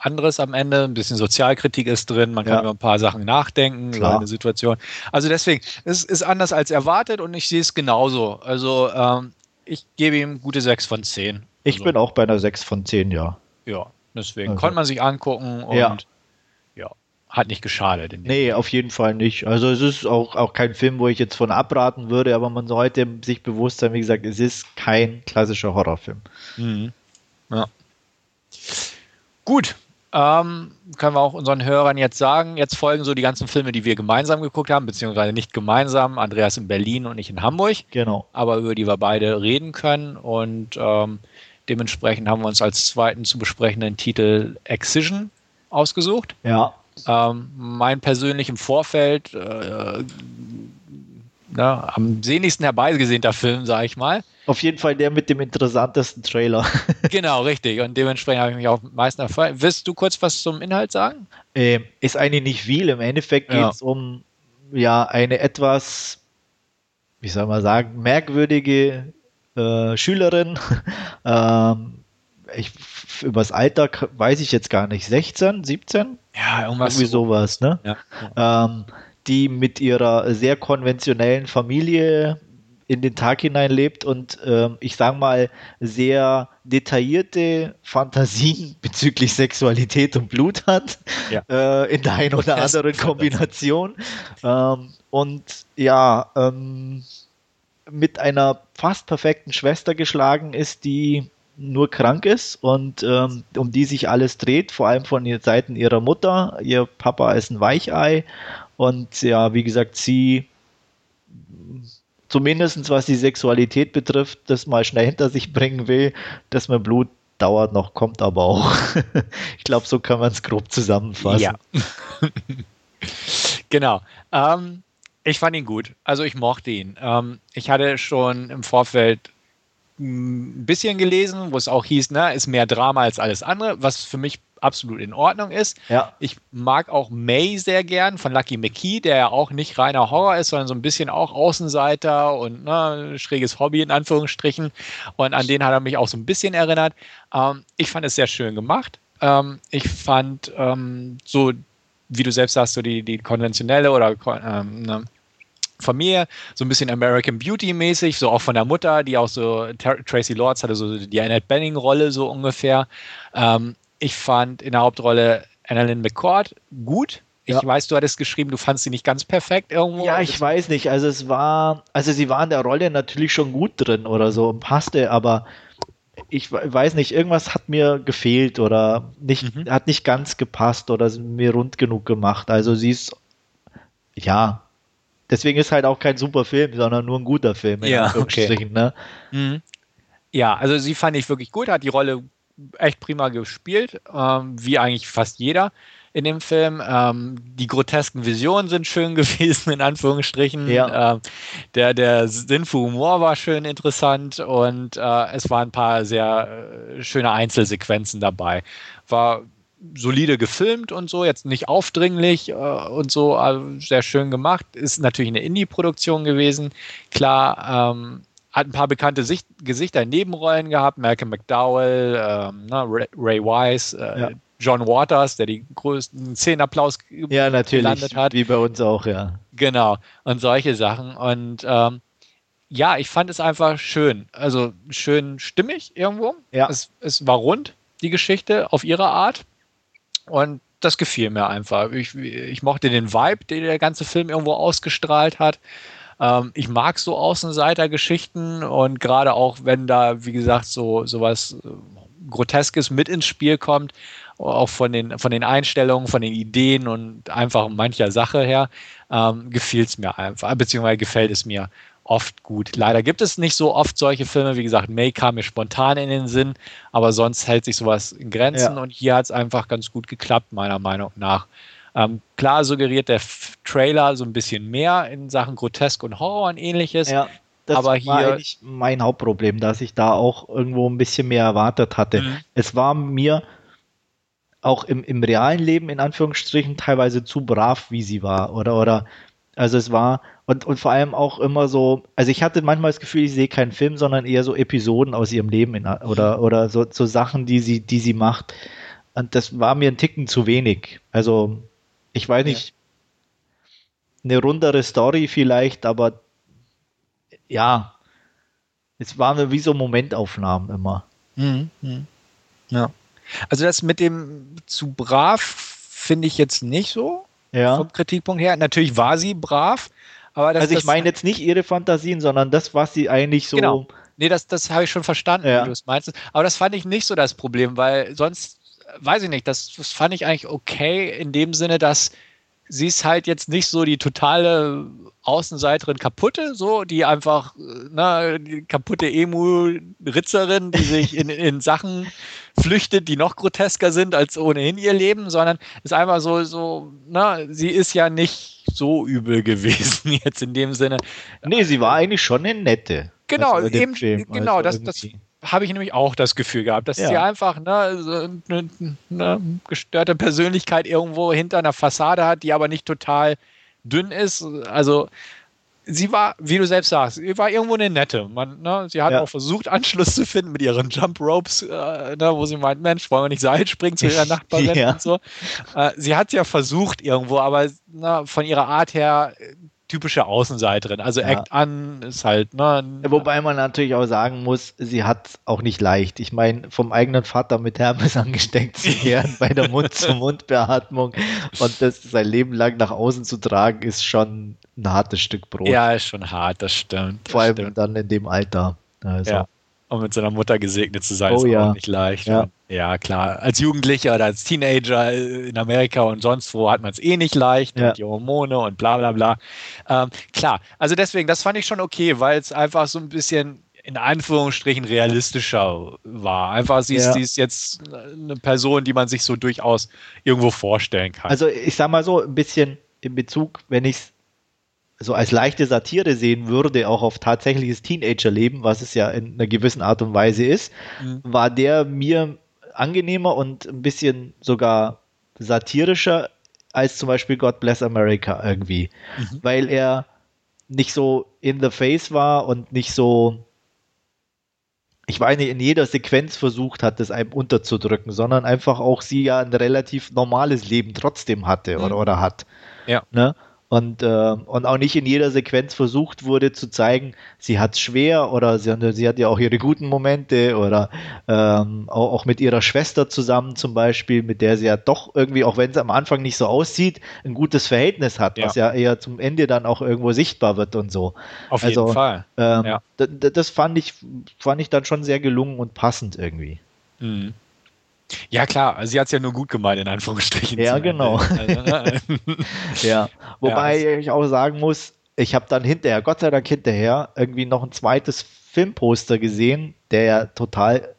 anderes am Ende. Ein bisschen Sozialkritik ist drin, man kann ja. über ein paar Sachen nachdenken, Klar. über eine Situation. Also deswegen, es ist anders als erwartet und ich sehe es genauso. Also ähm, ich gebe ihm gute 6 von 10. Ich also, bin auch bei einer 6 von 10, ja. Ja, deswegen also. konnte man sich angucken und ja, ja hat nicht geschadet. nee, auf jeden Fall nicht. Also es ist auch, auch kein Film, wo ich jetzt von abraten würde, aber man sollte sich bewusst sein, wie gesagt, es ist kein klassischer Horrorfilm. Mhm. Ja. Gut, ähm, können wir auch unseren Hörern jetzt sagen. Jetzt folgen so die ganzen Filme, die wir gemeinsam geguckt haben, beziehungsweise nicht gemeinsam. Andreas in Berlin und ich in Hamburg. Genau. Aber über die wir beide reden können. Und ähm, dementsprechend haben wir uns als zweiten zu besprechenden Titel Excision ausgesucht. Ja. Ähm, mein persönlich im Vorfeld äh, ne, am sehnlichsten herbeigesehnter Film, sage ich mal. Auf jeden Fall der mit dem interessantesten Trailer. genau, richtig. Und dementsprechend habe ich mich auch am meisten erfreut. Willst du kurz was zum Inhalt sagen? Ähm, ist eigentlich nicht viel. Im Endeffekt geht es ja. um ja eine etwas, wie soll man sagen, merkwürdige äh, Schülerin. ähm, ich, übers Alter weiß ich jetzt gar nicht. 16, 17? Ja, irgendwas. Irgendwie so. sowas, ne? Ja. Ähm, die mit ihrer sehr konventionellen Familie in den Tag hinein lebt und ähm, ich sage mal sehr detaillierte Fantasien bezüglich Sexualität und Blut hat ja. äh, in der einen oder anderen Kombination ähm, und ja ähm, mit einer fast perfekten Schwester geschlagen ist, die nur krank ist und ähm, um die sich alles dreht, vor allem von den Seiten ihrer Mutter. Ihr Papa ist ein Weichei und ja, wie gesagt, sie zumindest was die Sexualität betrifft, das mal schnell hinter sich bringen will, dass man Blut dauert noch, kommt aber auch. ich glaube, so kann man es grob zusammenfassen. Ja. genau. Ähm, ich fand ihn gut. Also ich mochte ihn. Ähm, ich hatte schon im Vorfeld ein bisschen gelesen, wo es auch hieß, ne, ist mehr Drama als alles andere, was für mich absolut in Ordnung ist. Ja. Ich mag auch May sehr gern von Lucky McKee, der ja auch nicht reiner Horror ist, sondern so ein bisschen auch Außenseiter und ne, schräges Hobby in Anführungsstrichen. Und an den hat er mich auch so ein bisschen erinnert. Ähm, ich fand es sehr schön gemacht. Ähm, ich fand ähm, so, wie du selbst sagst, so die, die konventionelle oder ähm, ne, Familie, so ein bisschen American Beauty mäßig, so auch von der Mutter, die auch so, Tracy Lords hatte so die Annette Benning-Rolle so ungefähr. Ähm, ich fand in der Hauptrolle Annalyn McCord gut. Ich ja. weiß, du hattest geschrieben, du fandst sie nicht ganz perfekt irgendwo. Ja, ich weiß nicht. Also es war, also sie war in der Rolle natürlich schon gut drin oder so, passte, aber ich weiß nicht, irgendwas hat mir gefehlt oder nicht, mhm. hat nicht ganz gepasst oder mir rund genug gemacht. Also sie ist, ja, deswegen ist halt auch kein super Film, sondern nur ein guter Film. ja, okay. ne? Mhm. Ja, also sie fand ich wirklich gut, hat die Rolle echt prima gespielt, ähm, wie eigentlich fast jeder in dem Film. Ähm, die grotesken Visionen sind schön gewesen, in Anführungsstrichen. Ja. Ähm, der, der Sinn für Humor war schön interessant und äh, es waren ein paar sehr äh, schöne Einzelsequenzen dabei. War solide gefilmt und so, jetzt nicht aufdringlich äh, und so, also sehr schön gemacht. Ist natürlich eine Indie-Produktion gewesen. Klar, ähm, hat ein paar bekannte Sicht Gesichter in Nebenrollen gehabt, Malcolm McDowell, ähm, ne, Ray Wise, äh, ja. John Waters, der die größten Szenenapplaus ja, natürlich, gelandet hat. Wie bei uns auch, ja. Genau, und solche Sachen. Und ähm, ja, ich fand es einfach schön. Also schön stimmig irgendwo. Ja. Es, es war rund, die Geschichte, auf ihre Art. Und das gefiel mir einfach. Ich, ich mochte den Vibe, den der ganze Film irgendwo ausgestrahlt hat. Ähm, ich mag so Außenseitergeschichten und gerade auch, wenn da, wie gesagt, so sowas äh, Groteskes mit ins Spiel kommt. auch von den, von den Einstellungen, von den Ideen und einfach mancher Sache her, ähm, gefiel es mir einfach, beziehungsweise gefällt es mir oft gut. Leider gibt es nicht so oft solche Filme. Wie gesagt, May kam mir spontan in den Sinn, aber sonst hält sich sowas in Grenzen ja. und hier hat es einfach ganz gut geklappt, meiner Meinung nach. Ähm, klar suggeriert der F Trailer so ein bisschen mehr in Sachen Grotesk und Horror und ähnliches. Ja, das aber war hier eigentlich mein Hauptproblem, dass ich da auch irgendwo ein bisschen mehr erwartet hatte. Mhm. Es war mir auch im, im realen Leben in Anführungsstrichen teilweise zu brav, wie sie war. Oder, oder, also es war, und, und vor allem auch immer so, also ich hatte manchmal das Gefühl, ich sehe keinen Film, sondern eher so Episoden aus ihrem Leben in, oder, oder so, so Sachen, die sie, die sie macht. Und das war mir ein Ticken zu wenig. Also, ich weiß nicht, ja. eine rundere Story vielleicht, aber ja, es waren wie so Momentaufnahmen immer. Mhm. mhm. Ja. Also das mit dem zu brav finde ich jetzt nicht so ja. vom Kritikpunkt her. Natürlich war sie brav, aber das, Also ich meine jetzt nicht ihre Fantasien, sondern das, was sie eigentlich so. Genau. Nee, das, das habe ich schon verstanden, ja. wie du es meinst. Aber das fand ich nicht so das Problem, weil sonst, weiß ich nicht, das, das fand ich eigentlich okay in dem Sinne, dass sie ist halt jetzt nicht so die totale Außenseiterin kaputte, so, die einfach, na, die kaputte Emu-Ritzerin, die sich in, in Sachen flüchtet, die noch grotesker sind als ohnehin ihr Leben, sondern ist einfach so, so, na, sie ist ja nicht so übel gewesen jetzt in dem Sinne. Nee, sie war eigentlich schon eine nette. Genau, eben, Film, genau, also das, das habe ich nämlich auch das Gefühl gehabt, dass ja. sie einfach ne, eine, eine, gestörte Persönlichkeit irgendwo hinter einer Fassade hat, die aber nicht total dünn ist. Also sie war, wie du selbst sagst, sie war irgendwo eine nette. Man, ne, sie hat ja. auch versucht, Anschluss zu finden mit ihren Jump Ropes, äh, ne, wo sie meint, Mensch, wollen wir nicht Seil springen zu ihrer Nachbarin ja. und so. Äh, sie hat ja versucht irgendwo, aber na, von ihrer Art her typische Außenseiterin. Also ja. Act an ist halt, ne? Wobei man natürlich auch sagen muss, sie hat auch nicht leicht. Ich meine, vom eigenen Vater mit Hermes angesteckt zu werden bei der Mund-zu-Mund-Beatmung und das sein Leben lang nach außen zu tragen, ist schon ein hartes Stück Brot. Ja, ist schon hart, das stimmt. Das Vor allem stimmt. dann in dem Alter. Also. Ja. Und mit seiner Mutter gesegnet zu sein, oh, ist ja. auch nicht leicht. Ja. Ja. klar. Als Jugendlicher oder als Teenager in Amerika und sonst wo hat man es eh nicht leicht ja. mit die Hormone und bla bla bla. Ähm, klar, also deswegen, das fand ich schon okay, weil es einfach so ein bisschen in Anführungsstrichen realistischer war. Einfach, sie ist, ja. sie ist jetzt eine Person, die man sich so durchaus irgendwo vorstellen kann. Also ich sag mal so, ein bisschen in Bezug, wenn ich es so als leichte Satire sehen würde, auch auf tatsächliches Teenagerleben, was es ja in einer gewissen Art und Weise ist, mhm. war der mir angenehmer und ein bisschen sogar satirischer als zum Beispiel God Bless America irgendwie, mhm. weil er nicht so in the face war und nicht so, ich meine, in jeder Sequenz versucht hat, das einem unterzudrücken, sondern einfach auch sie ja ein relativ normales Leben trotzdem hatte mhm. oder, oder hat. Ja. Ne? Und, äh, und auch nicht in jeder Sequenz versucht wurde zu zeigen, sie hat es schwer oder sie, sie, hat ja auch ihre guten Momente oder ähm, auch, auch, mit ihrer Schwester zusammen zum Beispiel, mit der sie ja doch irgendwie, auch wenn es am Anfang nicht so aussieht, ein gutes Verhältnis hat, ja. was ja eher zum Ende dann auch irgendwo sichtbar wird und so. Auf also, jeden Fall. Ähm, ja. Das fand ich, fand ich dann schon sehr gelungen und passend irgendwie. Mhm. Ja, klar, sie hat es ja nur gut gemeint, in Anführungsstrichen. Ja, genau. Also, ne? ja, wobei ja, ich auch sagen muss, ich habe dann hinterher, Gott sei Dank hinterher, irgendwie noch ein zweites Filmposter gesehen, der ja total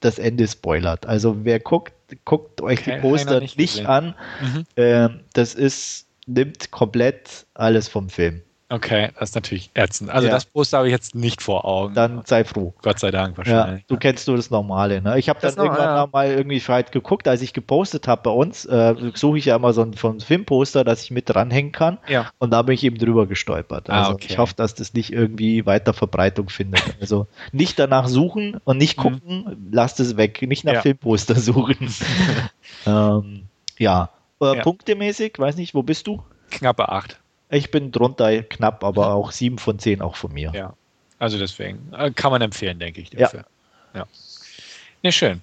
das Ende spoilert. Also wer guckt, guckt euch die Poster nicht, nicht an. Mhm. Ähm, das ist, nimmt komplett alles vom Film. Okay, das ist natürlich ätzend. Also ja. das Poster habe ich jetzt nicht vor Augen. Dann sei froh. Gott sei Dank wahrscheinlich. Ja, du kennst nur das Normale. Ne? Ich habe dann irgendwann ja. mal irgendwie vielleicht geguckt, als ich gepostet habe bei uns, äh, suche ich ja immer so ein, so ein Filmposter, das ich mit dranhängen kann. Ja. Und da bin ich eben drüber gestolpert. Ah, also ah, okay. ich hoffe, dass das nicht irgendwie weiter Verbreitung findet. Also nicht danach suchen und nicht mhm. gucken, mhm. lasst es weg. Nicht nach Filmposter suchen. ähm, ja. Äh, Punktemäßig, weiß nicht, wo bist du? Knappe acht. Ich bin drunter knapp, aber auch 7 von 10 auch von mir. Ja, also deswegen äh, kann man empfehlen, denke ich. Dafür. Ja. ja. Nee, schön.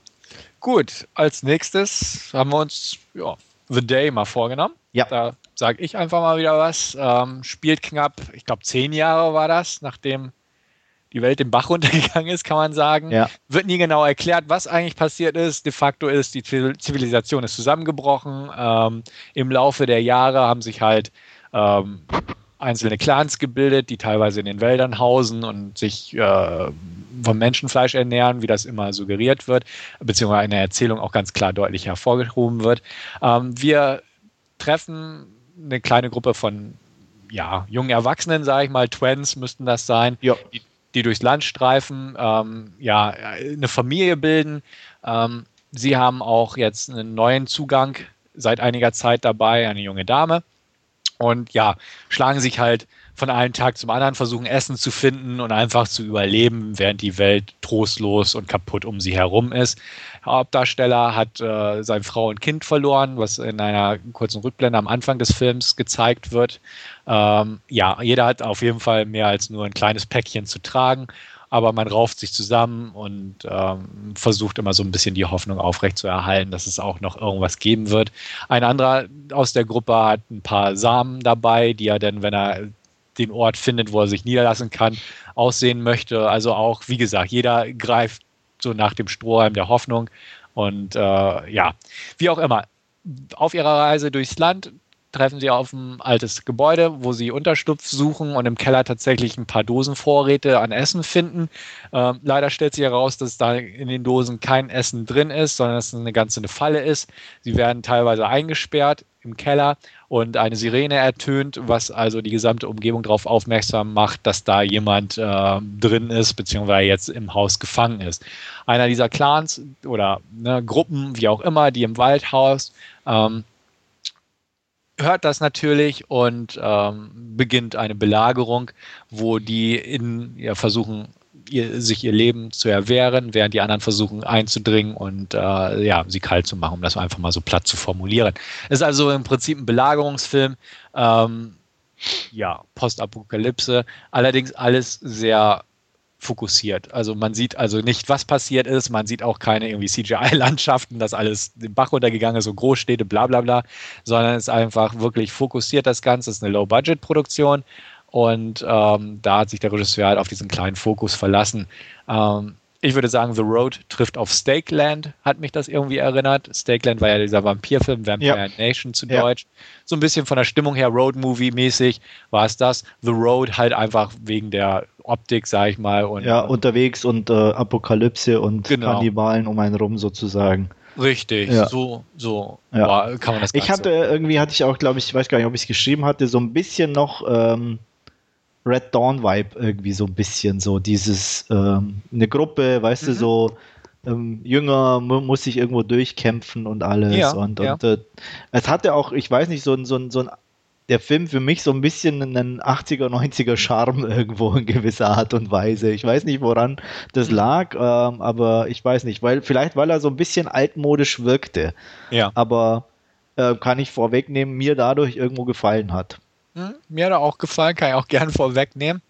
Gut, als nächstes haben wir uns ja, The Day mal vorgenommen. Ja. Da sage ich einfach mal wieder was. Ähm, spielt knapp, ich glaube, zehn Jahre war das, nachdem die Welt den Bach runtergegangen ist, kann man sagen. Ja. Wird nie genau erklärt, was eigentlich passiert ist. De facto ist, die Zivilisation ist zusammengebrochen. Ähm, Im Laufe der Jahre haben sich halt ähm, einzelne Clans gebildet, die teilweise in den Wäldern hausen und sich äh, vom Menschenfleisch ernähren, wie das immer suggeriert wird, beziehungsweise in der Erzählung auch ganz klar deutlich hervorgehoben wird. Ähm, wir treffen eine kleine Gruppe von ja, jungen Erwachsenen, sage ich mal, Twins müssten das sein, Ja. die, die durchs Land streifen, ähm, ja, eine Familie bilden. Ähm, sie haben auch jetzt einen neuen Zugang seit einiger Zeit dabei, eine junge Dame. Und ja, schlagen sich halt von einem Tag zum anderen, versuchen Essen zu finden und einfach zu überleben, während die Welt trostlos und kaputt um sie herum ist. Der Hauptdarsteller hat äh, seine Frau und Kind verloren, was in einer kurzen Rückblende am Anfang des Films gezeigt wird. Ähm, ja, jeder hat auf jeden Fall mehr als nur ein kleines Päckchen zu tragen, aber man rauft sich zusammen und ähm, versucht immer so ein bisschen die Hoffnung aufrechtzuerhalten, dass es auch noch irgendwas geben wird. Ein anderer aus der Gruppe hat ein paar Samen dabei, die er dann, wenn er den Ort findet, wo er sich niederlassen kann, aussehen möchte. Also auch, wie gesagt, jeder greift so nach dem Strohhalm der Hoffnung. Und äh, ja, wie auch immer, auf ihrer Reise durchs Land treffen sie auf ein altes Gebäude, wo sie Unterstupf suchen und im Keller tatsächlich ein paar Dosenvorräte an Essen finden. Ähm, leider stellt sich heraus, dass da in den Dosen kein Essen drin ist, sondern dass es eine ganze eine Falle ist. Sie werden teilweise eingesperrt im Keller und eine Sirene ertönt, was also die gesamte Umgebung darauf aufmerksam macht, dass da jemand äh, drin ist, beziehungsweise jetzt im Haus gefangen ist. Einer dieser Clans oder ne, Gruppen, wie auch immer, die im Wald haust, ähm, hört das natürlich und ähm, beginnt eine Belagerung, wo die in, ja, versuchen, ihr, sich ihr Leben zu erwehren, während die anderen versuchen einzudringen und äh, ja, sie kalt zu machen, um das einfach mal so platt zu formulieren. Es ist also im Prinzip ein Belagerungsfilm, ähm, ja, Postapokalypse, allerdings alles sehr fokussiert. Also man sieht also nicht, was passiert ist, man sieht auch keine irgendwie CGI-Landschaften, dass alles den Bach runtergegangen ist, so Großstädte, bla bla bla, sondern es ist einfach wirklich fokussiert das Ganze, es ist eine Low-Budget-Produktion und ähm, da hat sich der Regisseur halt auf diesen kleinen Fokus verlassen. Ähm, ich würde sagen, The Road trifft auf Stakeland, hat mich das irgendwie erinnert. Stakeland war ja dieser Vampirfilm, Vampire Ja. Nation zu Ja. Deutsch. So ein bisschen von der Stimmung her, Road-Movie-mäßig war es das. The Road halt einfach wegen der Optik, sag ich mal. Und, Ja, unterwegs und äh, Apokalypse und Genau. Kannibalen um einen rum sozusagen. Richtig, Ja. so, so Ja. war, kann man das Ich Ganze- hatte irgendwie, hatte ich auch, glaube ich, ich weiß gar nicht, ob ich es geschrieben hatte, so ein bisschen noch ähm, Red Dawn Vibe irgendwie so ein bisschen so dieses ähm, eine Gruppe, weißt du, Mhm. so ähm, Jünger mu muss sich irgendwo durchkämpfen und alles Ja, und, ja. und äh, es hatte auch, ich weiß nicht, so ein, so ein, so ein der Film für mich so ein bisschen einen 80er, 90er Charme irgendwo in gewisser Art und Weise. Ich weiß nicht, woran das Mhm. lag, ähm, aber ich weiß nicht, weil vielleicht weil er so ein bisschen altmodisch wirkte ja. aber äh, kann ich vorwegnehmen, mir dadurch irgendwo gefallen hat. Hm, Mir hat er auch gefallen, kann ich auch gern vorwegnehmen.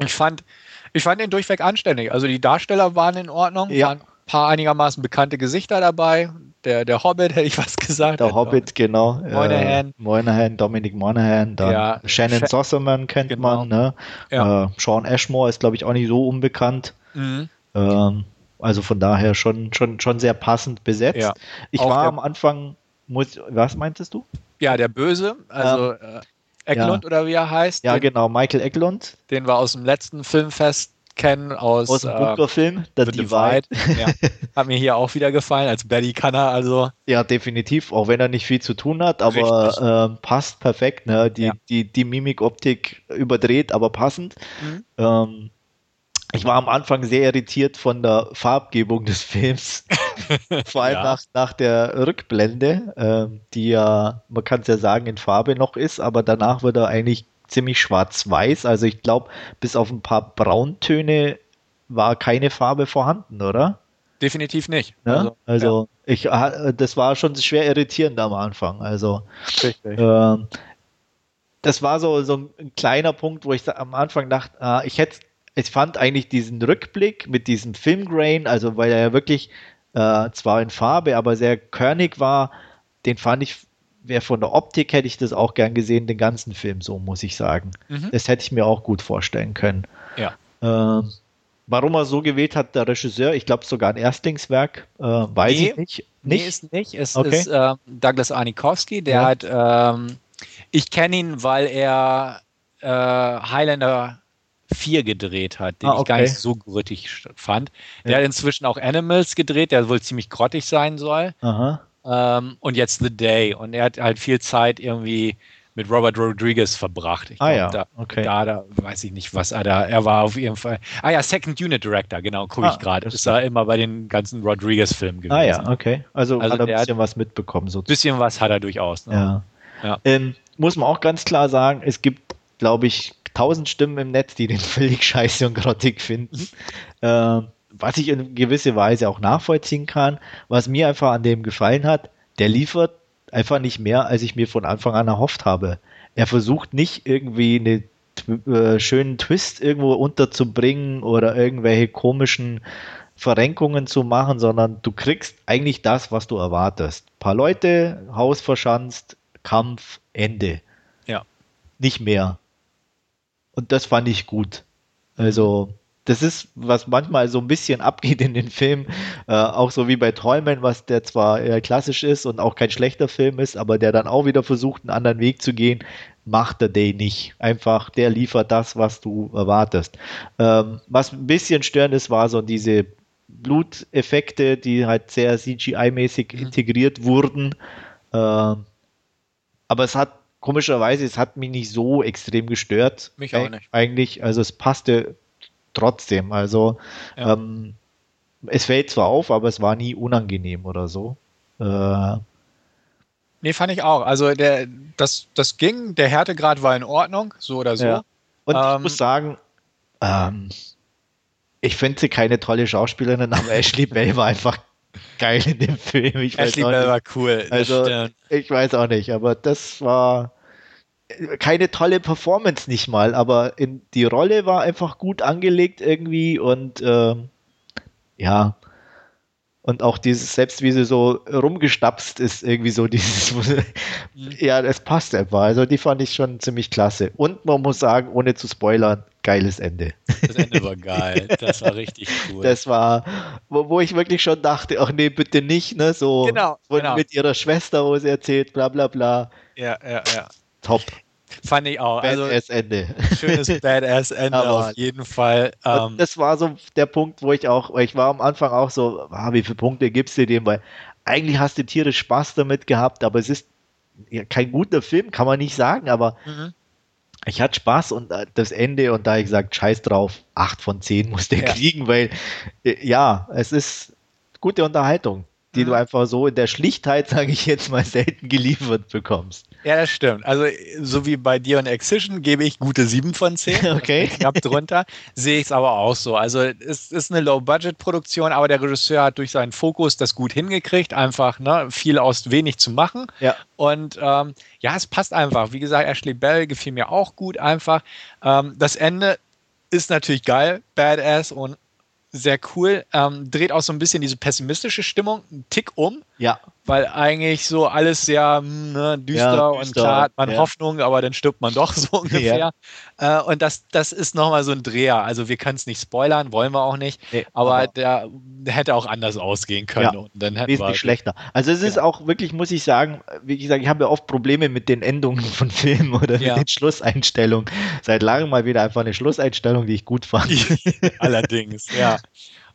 Ich fand, ich fand ihn durchweg anständig. Also die Darsteller waren in Ordnung, Ja. waren paar einigermaßen bekannte Gesichter dabei. Der, der Hobbit, hätte ich was gesagt. Der Hobbit, genau. Moynihan. Äh, Moynihan, Dominic Monaghan, dann Ja, Shannon Sha- Sosserman kennt Genau. man, ne? Ja. Äh, Sean Ashmore ist, glaube ich, auch nicht so unbekannt. Mhm. Ähm, also von daher schon, schon, schon sehr passend besetzt. Ja. Ich Auch war am Anfang, muss, was meintest du? ja, der Böse, also äh, Eklund oder wie er heißt, Ja, den, genau, Michael Eklund den wir aus dem letzten Filmfest kennen, aus, aus dem äh, Bunkerfilm, The, The Divide. Divide. ja. Hat mir hier auch wieder gefallen. Als Betty kann er also. Ja, definitiv, auch wenn er nicht viel zu tun hat, aber ähm, passt perfekt. Ne? Die, Ja. die, die Mimik-Optik überdreht, aber passend. Mhm. Ähm, ich war am Anfang sehr irritiert von der Farbgebung des Films, vor allem Ja. nach, nach der Rückblende, ähm, die ja, man kann es ja sagen, in Farbe noch ist, aber danach wird er eigentlich ziemlich schwarz-weiß. Also ich glaube, bis auf ein paar Brauntöne war keine Farbe vorhanden, oder? Definitiv nicht. Ne? Also, ich, äh, das war schon schwer irritierend am Anfang. Also ja, richtig. ähm, das war so, so ein kleiner Punkt, wo ich am Anfang dachte, ah, ich hätte, ich fand eigentlich diesen Rückblick mit diesem Filmgrain, also weil er ja wirklich äh, zwar in Farbe, aber sehr körnig war, den fand ich, wäre von der Optik hätte ich das auch gern gesehen, den ganzen Film so, muss ich sagen. Mhm. Das hätte ich mir auch gut vorstellen können. Ja. Ähm, warum er so gewählt hat, der Regisseur, ich glaube sogar ein Erstlingswerk, äh, weiß nee, ich nicht. Nicht? Nee, ist nicht. Es okay. ist äh, Douglas Arnikowski, der ja. hat, ähm, ich kenne ihn, weil er äh, Highlander 4 gedreht hat, den ah, okay. ich gar nicht so grüttig fand. Der ja. hat inzwischen auch Animals gedreht, der wohl ziemlich grottig sein soll. Ähm, und jetzt The Day. Und er hat halt viel Zeit irgendwie mit Robert Rodriguez verbracht. Ich ah glaub, ja, da, okay. Da, da weiß ich nicht, was er da, er war auf jeden Fall, ah ja, Second Unit Director, genau, gucke ah, ich gerade. Ist er immer bei den ganzen Rodriguez-Filmen gewesen. Ah ja, okay. Also, also hat er ein bisschen was mitbekommen. Ein bisschen was hat er durchaus. Ne? Ja. ja. Ähm, muss man auch ganz klar sagen, es gibt, glaube ich, tausend Stimmen im Netz, die den völlig scheiße und grottig finden. Mhm. Was ich in gewisser Weise auch nachvollziehen kann. Was mir einfach an dem gefallen hat, der liefert einfach nicht mehr, als ich mir von Anfang an erhofft habe. Er versucht nicht irgendwie einen äh, schönen Twist irgendwo unterzubringen oder irgendwelche komischen Verrenkungen zu machen, sondern du kriegst eigentlich das, was du erwartest. Ein paar Leute, Haus verschanzt, Kampf, Ende. Ja. Nicht mehr. Und das fand ich gut. Also, das ist, was manchmal so ein bisschen abgeht in den Filmen, äh, auch so wie bei Träumen, was der zwar eher klassisch ist und auch kein schlechter Film ist, aber der dann auch wieder versucht, einen anderen Weg zu gehen, macht der Day nicht. Einfach, der liefert das, was du erwartest. Ähm, was ein bisschen störend ist, war so diese Bluteffekte, die halt sehr CGI-mäßig mhm. integriert wurden. Äh, aber es hat komischerweise, es hat mich nicht so extrem gestört. Mich auch nicht. Eigentlich, also es passte trotzdem. Also ja. ähm, es fällt zwar auf, aber es war nie unangenehm oder so. Äh, nee, fand ich auch. Also der, das, das ging, der Härtegrad war in Ordnung, so oder so. Ja. Und ähm, ich muss sagen, ähm, ich finde sie keine tolle Schauspielerin, aber Ashley Bell war einfach geil in dem Film. Ich Ashley Bell war cool. Also, ich weiß auch nicht, aber das war keine tolle Performance nicht mal, aber in, die Rolle war einfach gut angelegt irgendwie und äh, ja. Und auch dieses, selbst wie sie so rumgestapst ist, irgendwie so dieses, mhm. ja, es passt einfach. Also die fand ich schon ziemlich klasse. Und man muss sagen, ohne zu spoilern, geiles Ende. Das Ende war geil. Das war richtig cool. Das war, wo, wo ich wirklich schon dachte, ach nee, bitte nicht, ne? So genau, genau. mit ihrer Schwester, wo sie erzählt, bla bla bla. Ja, ja, ja. Top. Fand ich auch. Also Badass Ende. Schönes Badass Ende auf jeden Fall. Ähm, das war so der Punkt, wo ich auch, ich war am Anfang auch so, ah, wie viele Punkte gibst du dem? Weil eigentlich hast du tierisch Spaß damit gehabt, aber es ist ja, kein guter Film, kann man nicht sagen, aber mhm. ich hatte Spaß und äh, das Ende und da ich gesagt, scheiß drauf, 8 von 10 muss der ja. kriegen, weil äh, ja, es ist gute Unterhaltung die du einfach so in der Schlichtheit, sage ich jetzt mal, selten geliefert bekommst. Ja, das stimmt. Also so wie bei dir und Excision gebe ich gute 7 von 10. Okay. Knapp drunter. Sehe ich es aber auch so. Also es ist eine Low-Budget-Produktion, aber der Regisseur hat durch seinen Fokus das gut hingekriegt, einfach ne, viel aus wenig zu machen. Ja. Und ähm, ja, es passt einfach. Wie gesagt, Ashley Bell gefiel mir auch gut einfach. Ähm, das Ende ist natürlich geil, badass und sehr cool. Ähm, dreht auch so ein bisschen diese pessimistische Stimmung einen Tick um. Ja. Weil eigentlich so alles sehr hm, ne, düster, ja, düster, und klar hat man ja. Hoffnung, aber dann stirbt man doch so ungefähr. Ja. Äh, und das, das ist nochmal so ein Dreher. Also wir können es nicht spoilern, wollen wir auch nicht. Nee, aber, aber der, hätte auch anders ausgehen können. Ja, und dann wesentlich wir, schlechter. Also es ist auch wirklich, muss ich sagen, wie gesagt, ich habe ja oft Probleme mit den Endungen von Filmen oder mit den Schlusseinstellungen. Seit langem mal wieder einfach eine Schlusseinstellung, die ich gut fand. Allerdings, ja.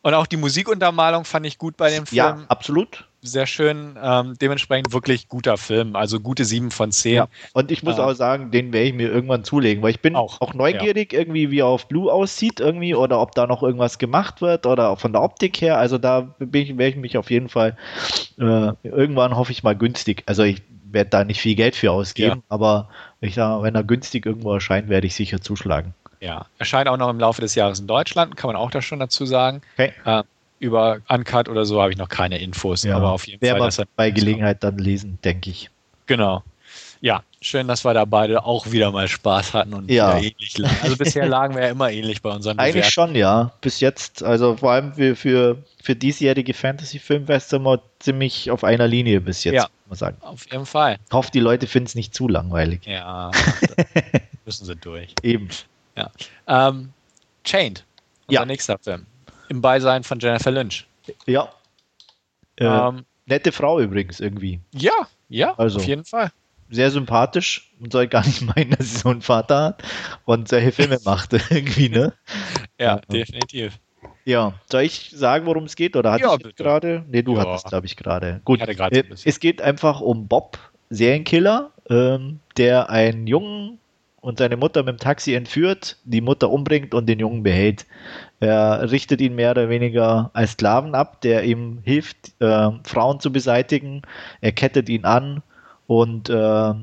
Und auch die Musikuntermalung fand ich gut bei dem Film. Ja, absolut. Sehr schön. Ähm, dementsprechend wirklich guter Film. Also gute 7 von 10. Ja. Und ich muss äh, auch sagen, den werde ich mir irgendwann zulegen, weil ich bin auch, auch neugierig, ja. irgendwie, wie er auf Blue aussieht, irgendwie, oder ob da noch irgendwas gemacht wird oder von der Optik her. Also da werde ich mich auf jeden Fall äh, irgendwann hoffe ich mal günstig. Also ich werde da nicht viel Geld für ausgeben, ja. aber ich sage, wenn er günstig irgendwo erscheint, werde ich sicher zuschlagen. Ja, erscheint auch noch im Laufe des Jahres in Deutschland, kann man auch da schon dazu sagen. Okay. Äh, über Uncut oder so habe ich noch keine Infos, ja, aber auf jeden Fall. Dass bei Gelegenheit dann lesen, denke ich. Genau. Ja, schön, dass wir da beide auch wieder mal Spaß hatten und ja. ähnlich lagen. Also bisher lagen wir ja immer ähnlich bei unseren Eigentlich Bewerten. schon, ja. Bis jetzt, also vor allem für, für, für diesjährige Fantasy-Filmfest sind wir ziemlich auf einer Linie bis jetzt, ja, muss man sagen. Auf jeden Fall. Ich hoffe, die Leute finden es nicht zu langweilig. Ja, müssen sie durch. Eben. Ja. Ähm, Chained Unser Ja. nächster Film. Im Beisein von Jennifer Lynch. Ja. Äh, Ähm, nette Frau übrigens irgendwie. ja, ja, Also. auf jeden Fall. Sehr sympathisch und soll gar nicht meinen, dass sie so einen Vater hat und solche Filme macht irgendwie, ne? Ja, definitiv. Ja, soll ich sagen, worum es geht? Oder hatte Ja, ich gerade? Nee, du Ja. hattest, glaube ich, gerade. Gut, Ich äh, es geht einfach um Bob, Serienkiller, ähm, der einen Jungen und seine Mutter mit dem Taxi entführt, die Mutter umbringt und den Jungen behält. Er richtet ihn mehr oder weniger als Sklaven ab, der ihm hilft, äh, Frauen zu beseitigen. Er kettet ihn an und äh,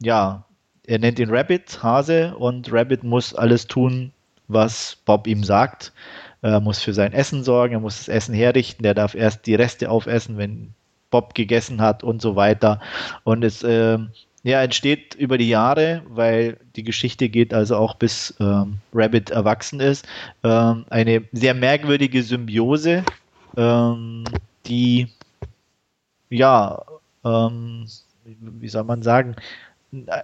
ja, er nennt ihn Rabbit, Hase, und Rabbit muss alles tun, was Bob ihm sagt. Er muss für sein Essen sorgen, er muss das Essen herrichten, der darf erst die Reste aufessen, wenn Bob gegessen hat und so weiter. Und es ähm, ja, entsteht über die Jahre, weil die Geschichte geht also auch bis ähm, Rabbit erwachsen ist, ähm, eine sehr merkwürdige Symbiose, ähm, die ja, ähm, wie soll man sagen,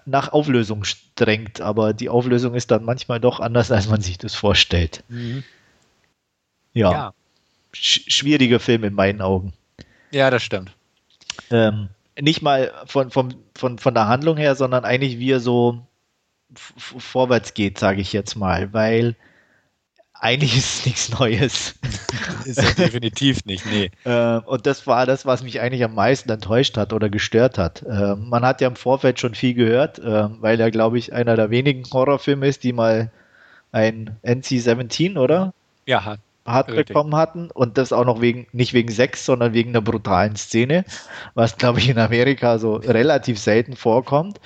nach Auflösung strengt, aber die Auflösung ist dann manchmal doch anders, als man sich das vorstellt. Ja, Ja. Sch schwieriger Film in meinen Augen. ja, das stimmt. Ähm, nicht mal von, von, von, von der Handlung her, sondern eigentlich wie er so vorwärts geht, sage ich jetzt mal, weil eigentlich ist es nichts Neues. Ist er definitiv nicht, nee. Äh, und das war das, was mich eigentlich am meisten enttäuscht hat oder gestört hat. Äh, man hat ja im Vorfeld schon viel gehört, äh, weil er, glaube ich, einer der wenigen Horrorfilme ist, die mal ein NC-17, oder? Ja, hat- Richtig. bekommen hatten und das auch noch wegen, nicht wegen Sex, sondern wegen einer brutalen Szene, was glaube ich in Amerika so relativ selten vorkommt.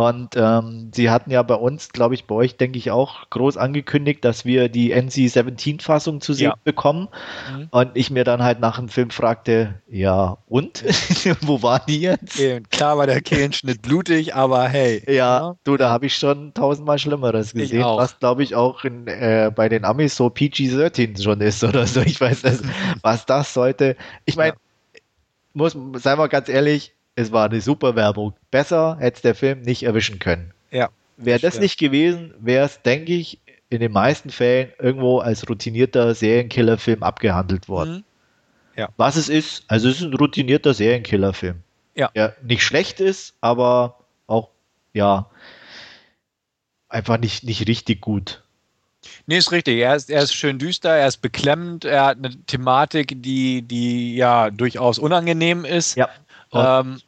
Und ähm, sie hatten ja bei uns, glaube ich, bei euch denke ich auch groß angekündigt, dass wir die NC-17-Fassung zu sehen Ja. bekommen. Mhm. Und ich mir dann halt nach dem Film fragte, ja und? Wo war die jetzt? Okay, klar war der Kehlenschnitt blutig, aber hey. Ja, du, da habe ich schon tausendmal Schlimmeres gesehen, was glaube ich auch in, äh, bei den Amis so PG-13 schon ist oder so. Ich weiß nicht, was das sollte. Ich meine, muss, sei mal ganz ehrlich, es war eine super Werbung. Besser hätte es der Film nicht erwischen können. Ja. Wäre das stimmt. nicht gewesen, wäre es, denke ich, in den meisten Fällen irgendwo als routinierter Serienkiller-Film abgehandelt worden. Mhm. Was es ist, also es ist ein routinierter Serienkiller-Film. Ja. Der nicht schlecht ist, aber auch, ja, einfach nicht, nicht richtig gut. Nee, ist richtig. Er ist, er ist schön düster, er ist beklemmend, er hat eine Thematik, die, die ja durchaus unangenehm ist. Ja. Ähm,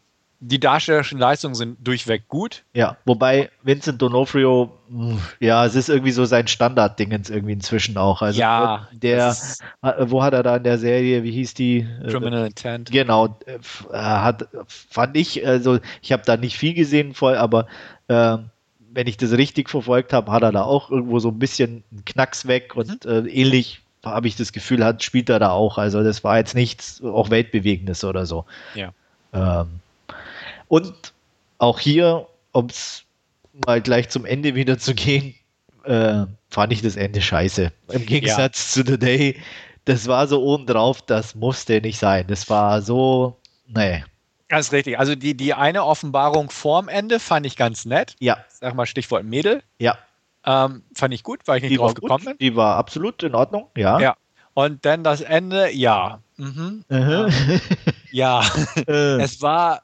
die darstellerischen Leistungen sind durchweg gut. ja, wobei Vincent D'Onofrio, ja, es ist irgendwie so sein Standarddingens irgendwie inzwischen auch. Also ja, der, äh, wo hat er da in der Serie, wie hieß die? Äh, Criminal Intent. Genau, äh, f- äh, hat, fand ich, also ich habe da nicht viel gesehen voll, aber äh, wenn ich das richtig verfolgt habe, hat er da auch irgendwo so ein bisschen einen Knacks weg und äh, ähnlich habe ich das Gefühl, hat, spielt er da auch. Also das war jetzt nichts auch Weltbewegendes oder so. Ja. Ähm, und auch hier, um es mal gleich zum Ende wieder zu gehen, äh, fand ich das Ende scheiße. Im Gegensatz zu The Day, das war so obendrauf, das musste nicht sein. Das war so, nee. Das ist richtig. Also die, die eine Offenbarung vorm Ende fand ich ganz nett. Ja, Sag mal Stichwort Mädel. ja. Ähm, fand ich gut, weil ich nicht Die drauf gekommen bin. die war absolut in Ordnung, ja. Ja. Und dann das Ende, ja. Mhm. Mhm. Ja. Äh, es war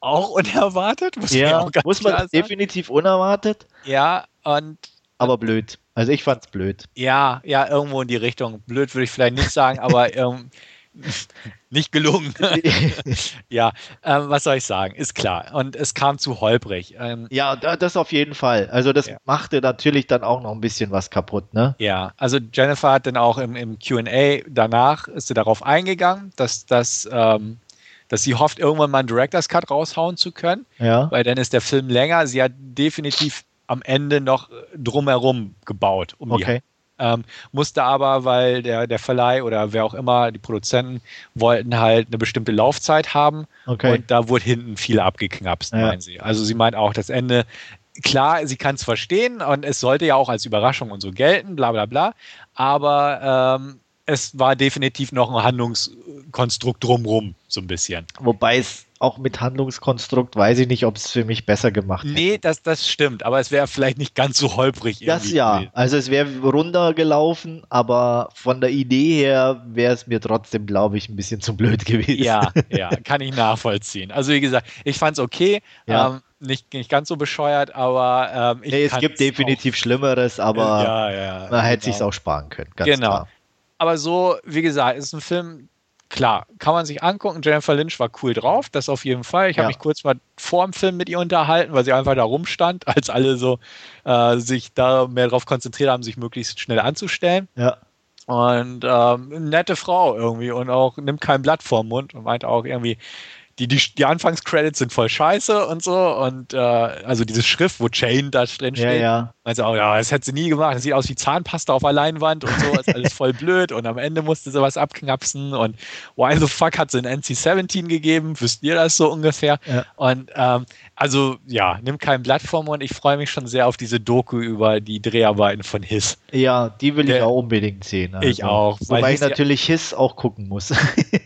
auch unerwartet, muss man ja, auch ganz muss man klar sagen. definitiv unerwartet, Ja, und aber blöd. Also ich fand's blöd. ja, ja, irgendwo in die Richtung. Blöd würde ich vielleicht nicht sagen, aber ähm, nicht gelungen. ja, ähm, was soll ich sagen? Ist klar. Und es kam zu holprig. Ähm, ja, da- das auf jeden Fall. Also das Ja. machte natürlich dann auch noch ein bisschen was kaputt, ne? Ja, also Jennifer hat dann auch im, im QA danach ist sie darauf eingegangen, dass, dass, ähm, dass sie hofft, irgendwann mal einen Director's Cut raushauen zu können, Ja. weil dann ist der Film länger. Sie hat definitiv am Ende noch drumherum gebaut. Um die, Okay. ähm, musste aber, weil der, der Verleih oder wer auch immer, die Produzenten, wollten halt eine bestimmte Laufzeit haben Okay. und da wurde hinten viel abgeknapst, Ja. meinen sie. Also sie meint auch, das Ende, klar, sie kann es verstehen und es sollte ja auch als Überraschung und so gelten, bla bla bla, aber ähm, es war definitiv noch ein Handlungskonstrukt drumrum, so ein bisschen. Wobei es auch mit Handlungskonstrukt weiß ich nicht, ob es für mich besser gemacht hätte. Nee, das, das stimmt, aber es wäre vielleicht nicht ganz so holprig. Das ja, also es wäre runtergelaufen, aber von der Idee her wäre es mir trotzdem, glaube ich, ein bisschen zu blöd gewesen. Ja, ja, kann ich nachvollziehen. Also wie gesagt, ich fand es okay. Ja. Ähm, nicht, nicht ganz so bescheuert, aber ähm, nee, es gibt definitiv Schlimmeres, aber ja, ja, man hätte genau. sich auch sparen können. genau. Klar. Aber so, wie gesagt, ist ein Film, klar, kann man sich angucken. Jennifer Lynch war cool drauf, das auf jeden Fall. Ich habe mich kurz mal vor dem Film mit ihr unterhalten, weil sie einfach da rumstand, als alle so äh, sich da mehr darauf konzentriert haben, sich möglichst schnell anzustellen. Ja. Und ähm, nette Frau irgendwie und auch nimmt kein Blatt vorm Mund und meint auch irgendwie, die, die, die Anfangscredits sind voll scheiße und so. Und äh, also diese Schrift, wo Chain da drin steht. Ja, ja. Also, oh, ja, das hätte sie nie gemacht. Das sieht aus wie Zahnpasta auf der Leinwand und so. ist alles voll blöd. Und am Ende musste sie was abknapsen. Und why the fuck hat sie ein NC-17 gegeben? Wüsst ihr das so ungefähr? Ja. Und ähm, also ja, nimm kein Blatt vom Mund. Ich freue mich schon sehr auf diese Doku über die Dreharbeiten von Hiss. Ja, die will Der, ich auch unbedingt sehen. Also. Ich auch. Wobei weil ich natürlich Hiss auch gucken muss.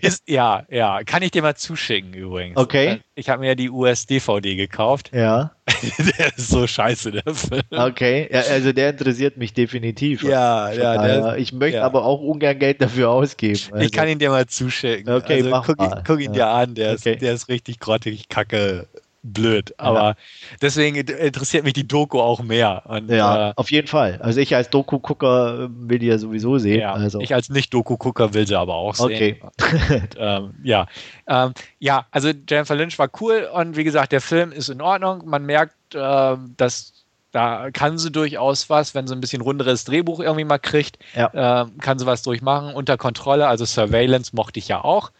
Hiss, ja, ja. Kann ich dir mal zuschicken übrigens. Okay. Ich habe mir ja die US-DVD gekauft. Ja. der ist so scheiße, der Film. Okay, ja, also der interessiert mich definitiv. Ja, ja. Der, ich möchte ja. aber auch ungern Geld dafür ausgeben. Also. Ich kann ihn dir mal zuschicken. Okay, also, mach guck, mal. guck ihn dir an, der, okay. ist, der ist richtig grottig kacke blöd. Aber ja. deswegen interessiert mich die Doku auch mehr. Und, ja, äh, auf jeden Fall. Also ich als Doku-Gucker will die ja sowieso sehen. Ja, also. Ich als Nicht-Doku-Gucker will sie aber auch sehen. Okay. und, ähm, ja. Ähm, ja, also Jennifer Lynch war cool und wie gesagt, der Film ist in Ordnung. Man merkt, äh, dass da kann sie durchaus was, wenn sie ein bisschen runderes Drehbuch irgendwie mal kriegt, ja. äh, kann sie was durchmachen, unter Kontrolle. Also Surveillance mochte ich ja auch.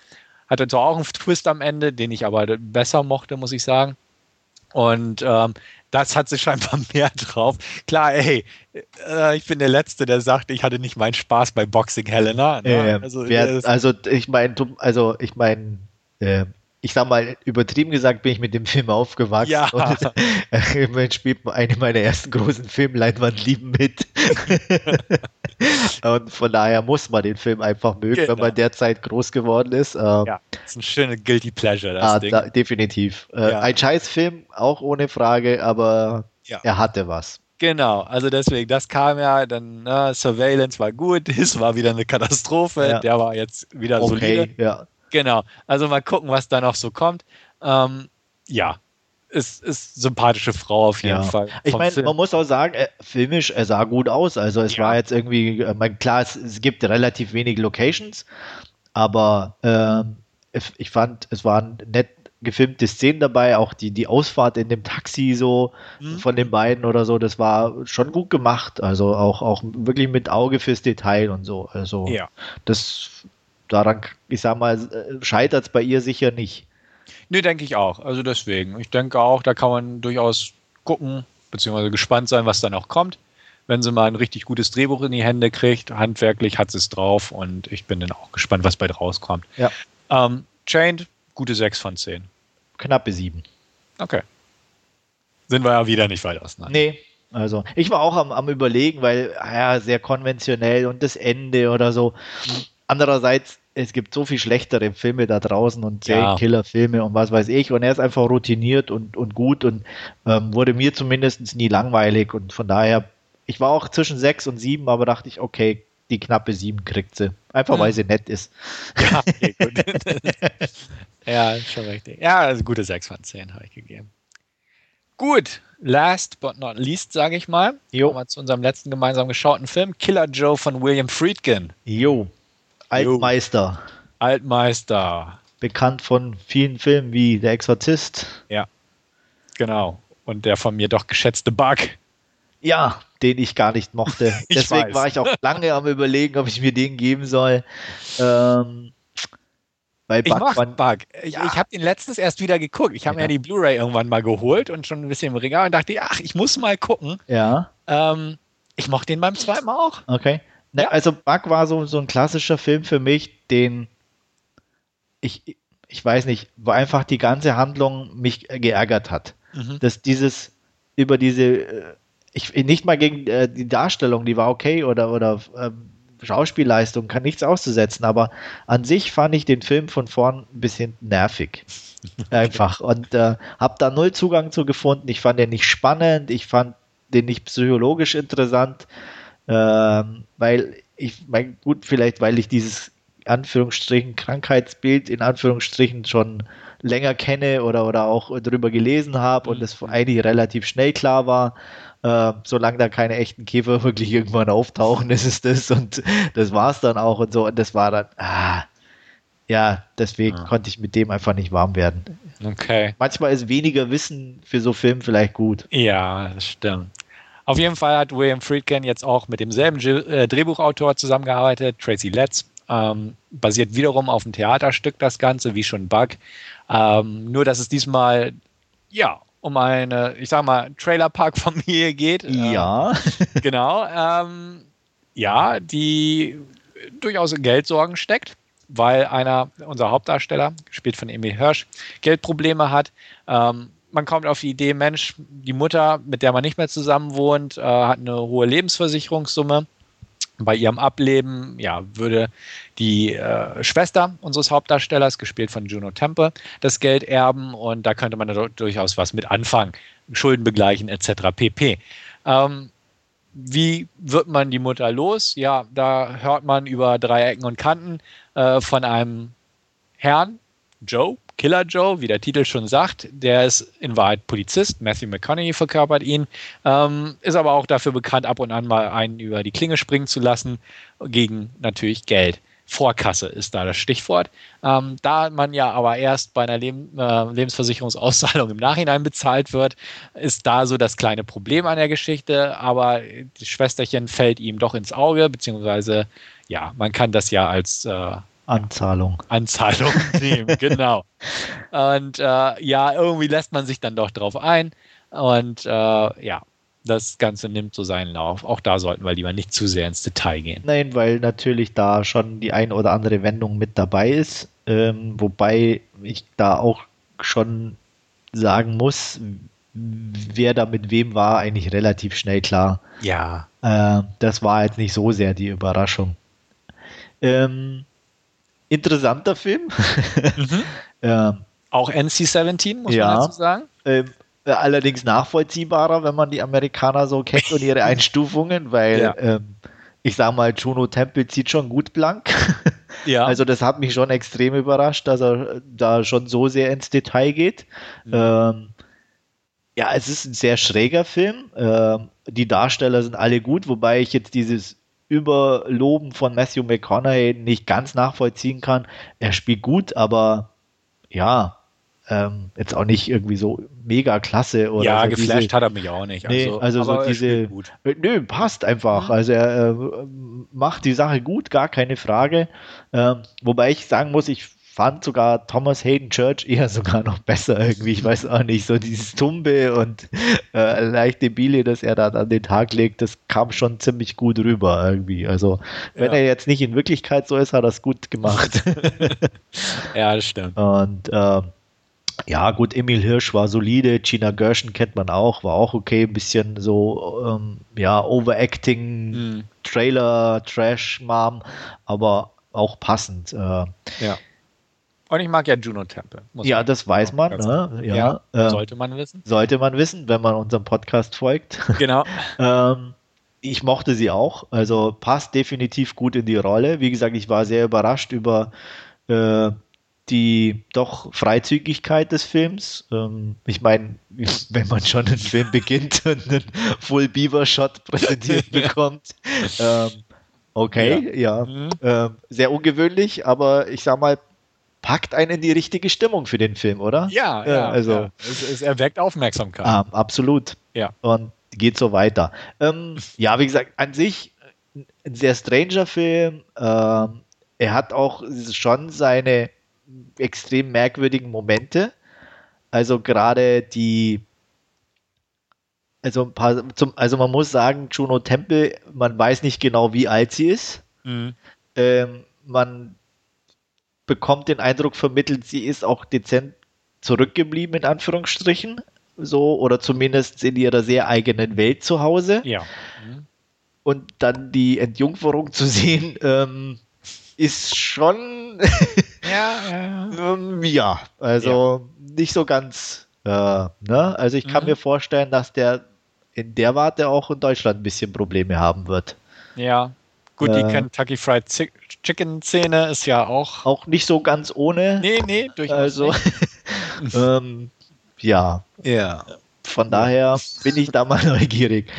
Hatte zwar auch einen Twist am Ende, den ich aber besser mochte, muss ich sagen. Und ähm, das hat sie scheinbar mehr drauf. Klar, ey, äh, ich bin der Letzte, der sagt, ich hatte nicht meinen Spaß bei Boxing Helena. Ne? Äh, also, wer, also, ich meine, also ich meine, äh, ich sag mal, übertrieben gesagt bin ich mit dem Film aufgewachsen. Ja. Und äh, spielt eine meiner ersten großen Filmleinwandlieben mit. und von daher muss man den Film einfach mögen, genau. wenn man derzeit groß geworden ist. Ähm, ja, das ist ein schöner Guilty Pleasure, das ah, Ding. Da, definitiv. Äh, ja. Ein Scheißfilm, auch ohne Frage, aber ja. er hatte was. Genau, also deswegen, das kam ja, dann na, ne, Surveillance war gut, das war wieder eine Katastrophe, ja. der war jetzt wieder okay, solide. Ja. Genau. Also mal gucken, was da noch so kommt. Ähm, ja, ist, ist sympathische Frau auf jeden ja. Fall. Ich meine, man muss auch sagen, äh, filmisch, er sah gut aus. Also es ja. war jetzt irgendwie, äh, mein, klar, es, es, gibt relativ wenig Locations, aber äh, ich fand, es waren nett gefilmte Szenen dabei, auch die, die Ausfahrt in dem Taxi so mhm. von den beiden oder so, das war schon gut gemacht. Also auch, auch wirklich mit Auge fürs Detail und so. Also ja. das daran, ich sag mal, scheitert es bei ihr sicher nicht. Nee, denke ich auch. Also deswegen. Ich denke auch, da kann man durchaus gucken, beziehungsweise gespannt sein, was dann auch kommt. Wenn sie mal ein richtig gutes Drehbuch in die Hände kriegt, handwerklich hat sie es drauf und ich bin dann auch gespannt, was bei rauskommt. Ja. Ähm, Chained, gute 6 von 10. Knappe 7. Okay. Sind wir ja wieder nicht weit auseinander. Nee, also ich war auch am, am überlegen, weil ja, sehr konventionell und das Ende oder so. Andererseits, es gibt so viel schlechtere Filme da draußen und. Killer-Filme und was weiß ich. Und er ist einfach routiniert und, und gut und ähm, wurde mir zumindest nie langweilig. Und von daher, ich war auch zwischen sechs und sieben, aber dachte ich, okay, die knappe sieben kriegt sie. Einfach hm. weil sie nett ist. Ja, okay, ja, schon richtig. Ja, also gute sechs von zehn habe ich gegeben. Gut, last but not least, sage ich mal. Jo. Kommen wir zu unserem letzten gemeinsam geschauten Film, Killer Joe von William Friedkin. Jo. Altmeister. Altmeister. Bekannt von vielen Filmen wie Der Exorzist. Ja, genau. Und der von mir doch geschätzte Bug. Ja, den ich gar nicht mochte. Deswegen weiß. war ich auch lange am überlegen, ob ich mir den geben soll. Ähm, bei Bug ich mag Bug. Ich, ja. ich habe den letztens erst wieder geguckt. Ich habe ja. mir die Blu-ray irgendwann mal geholt und schon ein bisschen im Regal und dachte, ach, ich muss mal gucken. Ja. Ähm, ich mochte den beim zweiten Mal auch. Okay. Ne, ja. Also Bug war so, so ein klassischer Film für mich, den ich, ich weiß nicht, wo einfach die ganze Handlung mich geärgert hat. Mhm. Dass dieses über diese, äh, ich nicht mal gegen äh, die Darstellung, die war okay oder oder äh, Schauspielleistung, kann nichts auszusetzen, aber an sich fand ich den Film von vorn ein bisschen nervig. Einfach. Und äh, habe da null Zugang zu gefunden. Ich fand den nicht spannend, ich fand den nicht psychologisch interessant, ähm, weil ich, mein, gut, vielleicht weil ich dieses Anführungsstrichen Krankheitsbild in Anführungsstrichen schon länger kenne oder, oder auch drüber gelesen habe und mhm. es eigentlich relativ schnell klar war, äh, solange da keine echten Käfer wirklich irgendwann auftauchen, ist es das und das war es dann auch und so und das war dann, ah, ja, deswegen ja. konnte ich mit dem einfach nicht warm werden. Okay. Manchmal ist weniger Wissen für so Filme vielleicht gut. Ja, das stimmt. Auf jeden Fall hat William Friedkin jetzt auch mit demselben äh, Drehbuchautor zusammengearbeitet, Tracy Letts. Ähm, basiert wiederum auf dem Theaterstück das Ganze, wie schon Bug. Ähm, nur, dass es diesmal, ja, um eine, ich sag mal, Trailerpark-Familie geht. Ja. Ähm, genau. Ähm, ja, die durchaus in Geldsorgen steckt, weil einer unserer Hauptdarsteller, gespielt von Emil Hirsch, Geldprobleme hat. Ähm, man kommt auf die Idee, Mensch, die Mutter, mit der man nicht mehr zusammen wohnt, äh, hat eine hohe Lebensversicherungssumme. Bei ihrem Ableben ja, würde die äh, Schwester unseres Hauptdarstellers, gespielt von Juno Temple, das Geld erben und da könnte man durchaus was mit anfangen. Schulden begleichen etc. pp. Ähm, wie wird man die Mutter los? Ja, da hört man über drei Ecken und Kanten äh, von einem Herrn, Joe, Killer Joe, wie der Titel schon sagt, der ist in Wahrheit Polizist. Matthew McConaughey verkörpert ihn, ähm, ist aber auch dafür bekannt, ab und an mal einen über die Klinge springen zu lassen, gegen natürlich Geld. Vorkasse ist da das Stichwort. Ähm, da man ja aber erst bei einer Leb äh, Lebensversicherungsauszahlung im Nachhinein bezahlt wird, ist da so das kleine Problem an der Geschichte. Aber das Schwesterchen fällt ihm doch ins Auge, beziehungsweise ja, man kann das ja als äh, Anzahlung. Anzahlung nehmen, genau. Und äh, ja, irgendwie lässt man sich dann doch drauf ein. Und äh, ja, das Ganze nimmt so seinen Lauf. Auch da sollten wir lieber nicht zu sehr ins Detail gehen. Nein, weil natürlich da schon die ein oder andere Wendung mit dabei ist. Ähm, wobei ich da auch schon sagen muss, wer da mit wem war, eigentlich relativ schnell klar. Ja. Äh, das war jetzt nicht so sehr die Überraschung. Ähm, interessanter Film. Mhm. ähm, Auch NC-17, muss ja, man dazu sagen. Ähm, allerdings nachvollziehbarer, wenn man die Amerikaner so kennt und ihre Einstufungen, weil ja. ähm, ich sage mal, Juno Temple zieht schon gut blank. Ja. Also das hat mich schon extrem überrascht, dass er da schon so sehr ins Detail geht. Mhm. Ähm, ja, es ist ein sehr schräger Film. Ähm, die Darsteller sind alle gut, wobei ich jetzt dieses Überloben von Matthew McConaughey nicht ganz nachvollziehen kann. Er spielt gut, aber ja, ähm, jetzt auch nicht irgendwie so mega klasse oder ja so geflasht diese, hat er mich auch nicht also, nee, also so diese äh, nö passt einfach mhm. also er äh, macht die Sache gut gar keine Frage ähm, wobei ich sagen muss ich fand sogar Thomas Hayden Church eher sogar noch besser irgendwie. Ich weiß auch nicht, so dieses Tumbe und äh, leichte Bile, das er da an den Tag legt, das kam schon ziemlich gut rüber irgendwie. Also, wenn ja. er jetzt nicht in Wirklichkeit so ist, hat er es gut gemacht. ja, das stimmt. Und äh, ja, gut, Emil Hirsch war solide, Gina Gershon kennt man auch, war auch okay, ein bisschen so, ähm, ja, Overacting, mhm. Trailer, Trash-Mom, aber auch passend. Äh, ja. Und ich mag ja Juno Temple. ja, das weiß man. Ne? Ja, ja äh, sollte man wissen. Sollte man wissen, wenn man unserem Podcast folgt. Genau. ähm, ich mochte sie auch. Also passt definitiv gut in die Rolle. Wie gesagt, ich war sehr überrascht über äh, die doch Freizügigkeit des Films. Ähm, ich meine, wenn man schon einen Film beginnt und einen Full Beaver Shot präsentiert bekommt. Ähm, okay, ja. ja. Mhm. Ähm, sehr ungewöhnlich, aber ich sag mal, packt einen in die richtige Stimmung für den Film, oder? Ja, ja, also ja. Es, es, erweckt Aufmerksamkeit. Ah, absolut. Ja. Und geht so weiter. Ähm, ja, wie gesagt, an sich ein sehr stranger Film. Ähm, er hat auch schon seine extrem merkwürdigen Momente. Also gerade die, also ein paar, zum, also man muss sagen, Juno Temple, man weiß nicht genau, wie alt sie ist. Mhm. Ähm, man bekommt den Eindruck vermittelt, sie ist auch dezent zurückgeblieben, in Anführungsstrichen. So, oder zumindest in ihrer sehr eigenen Welt zu Hause. Ja. Mhm. und dann die Entjungferung zu sehen, ähm, ist schon Ja, ja, ja. ähm, ja, also nicht so ganz. Äh, ne? Also ich kann Mhm. mir vorstellen, dass der in der Warte auch in Deutschland ein bisschen Probleme haben wird. Ja. Gut, die Äh. Kentucky Fried Chick- Chicken Szene ist ja auch. Auch nicht so ganz ohne. Nee, nee, durchaus. also nicht. ähm, ja, Ja. Von daher bin ich da mal neugierig.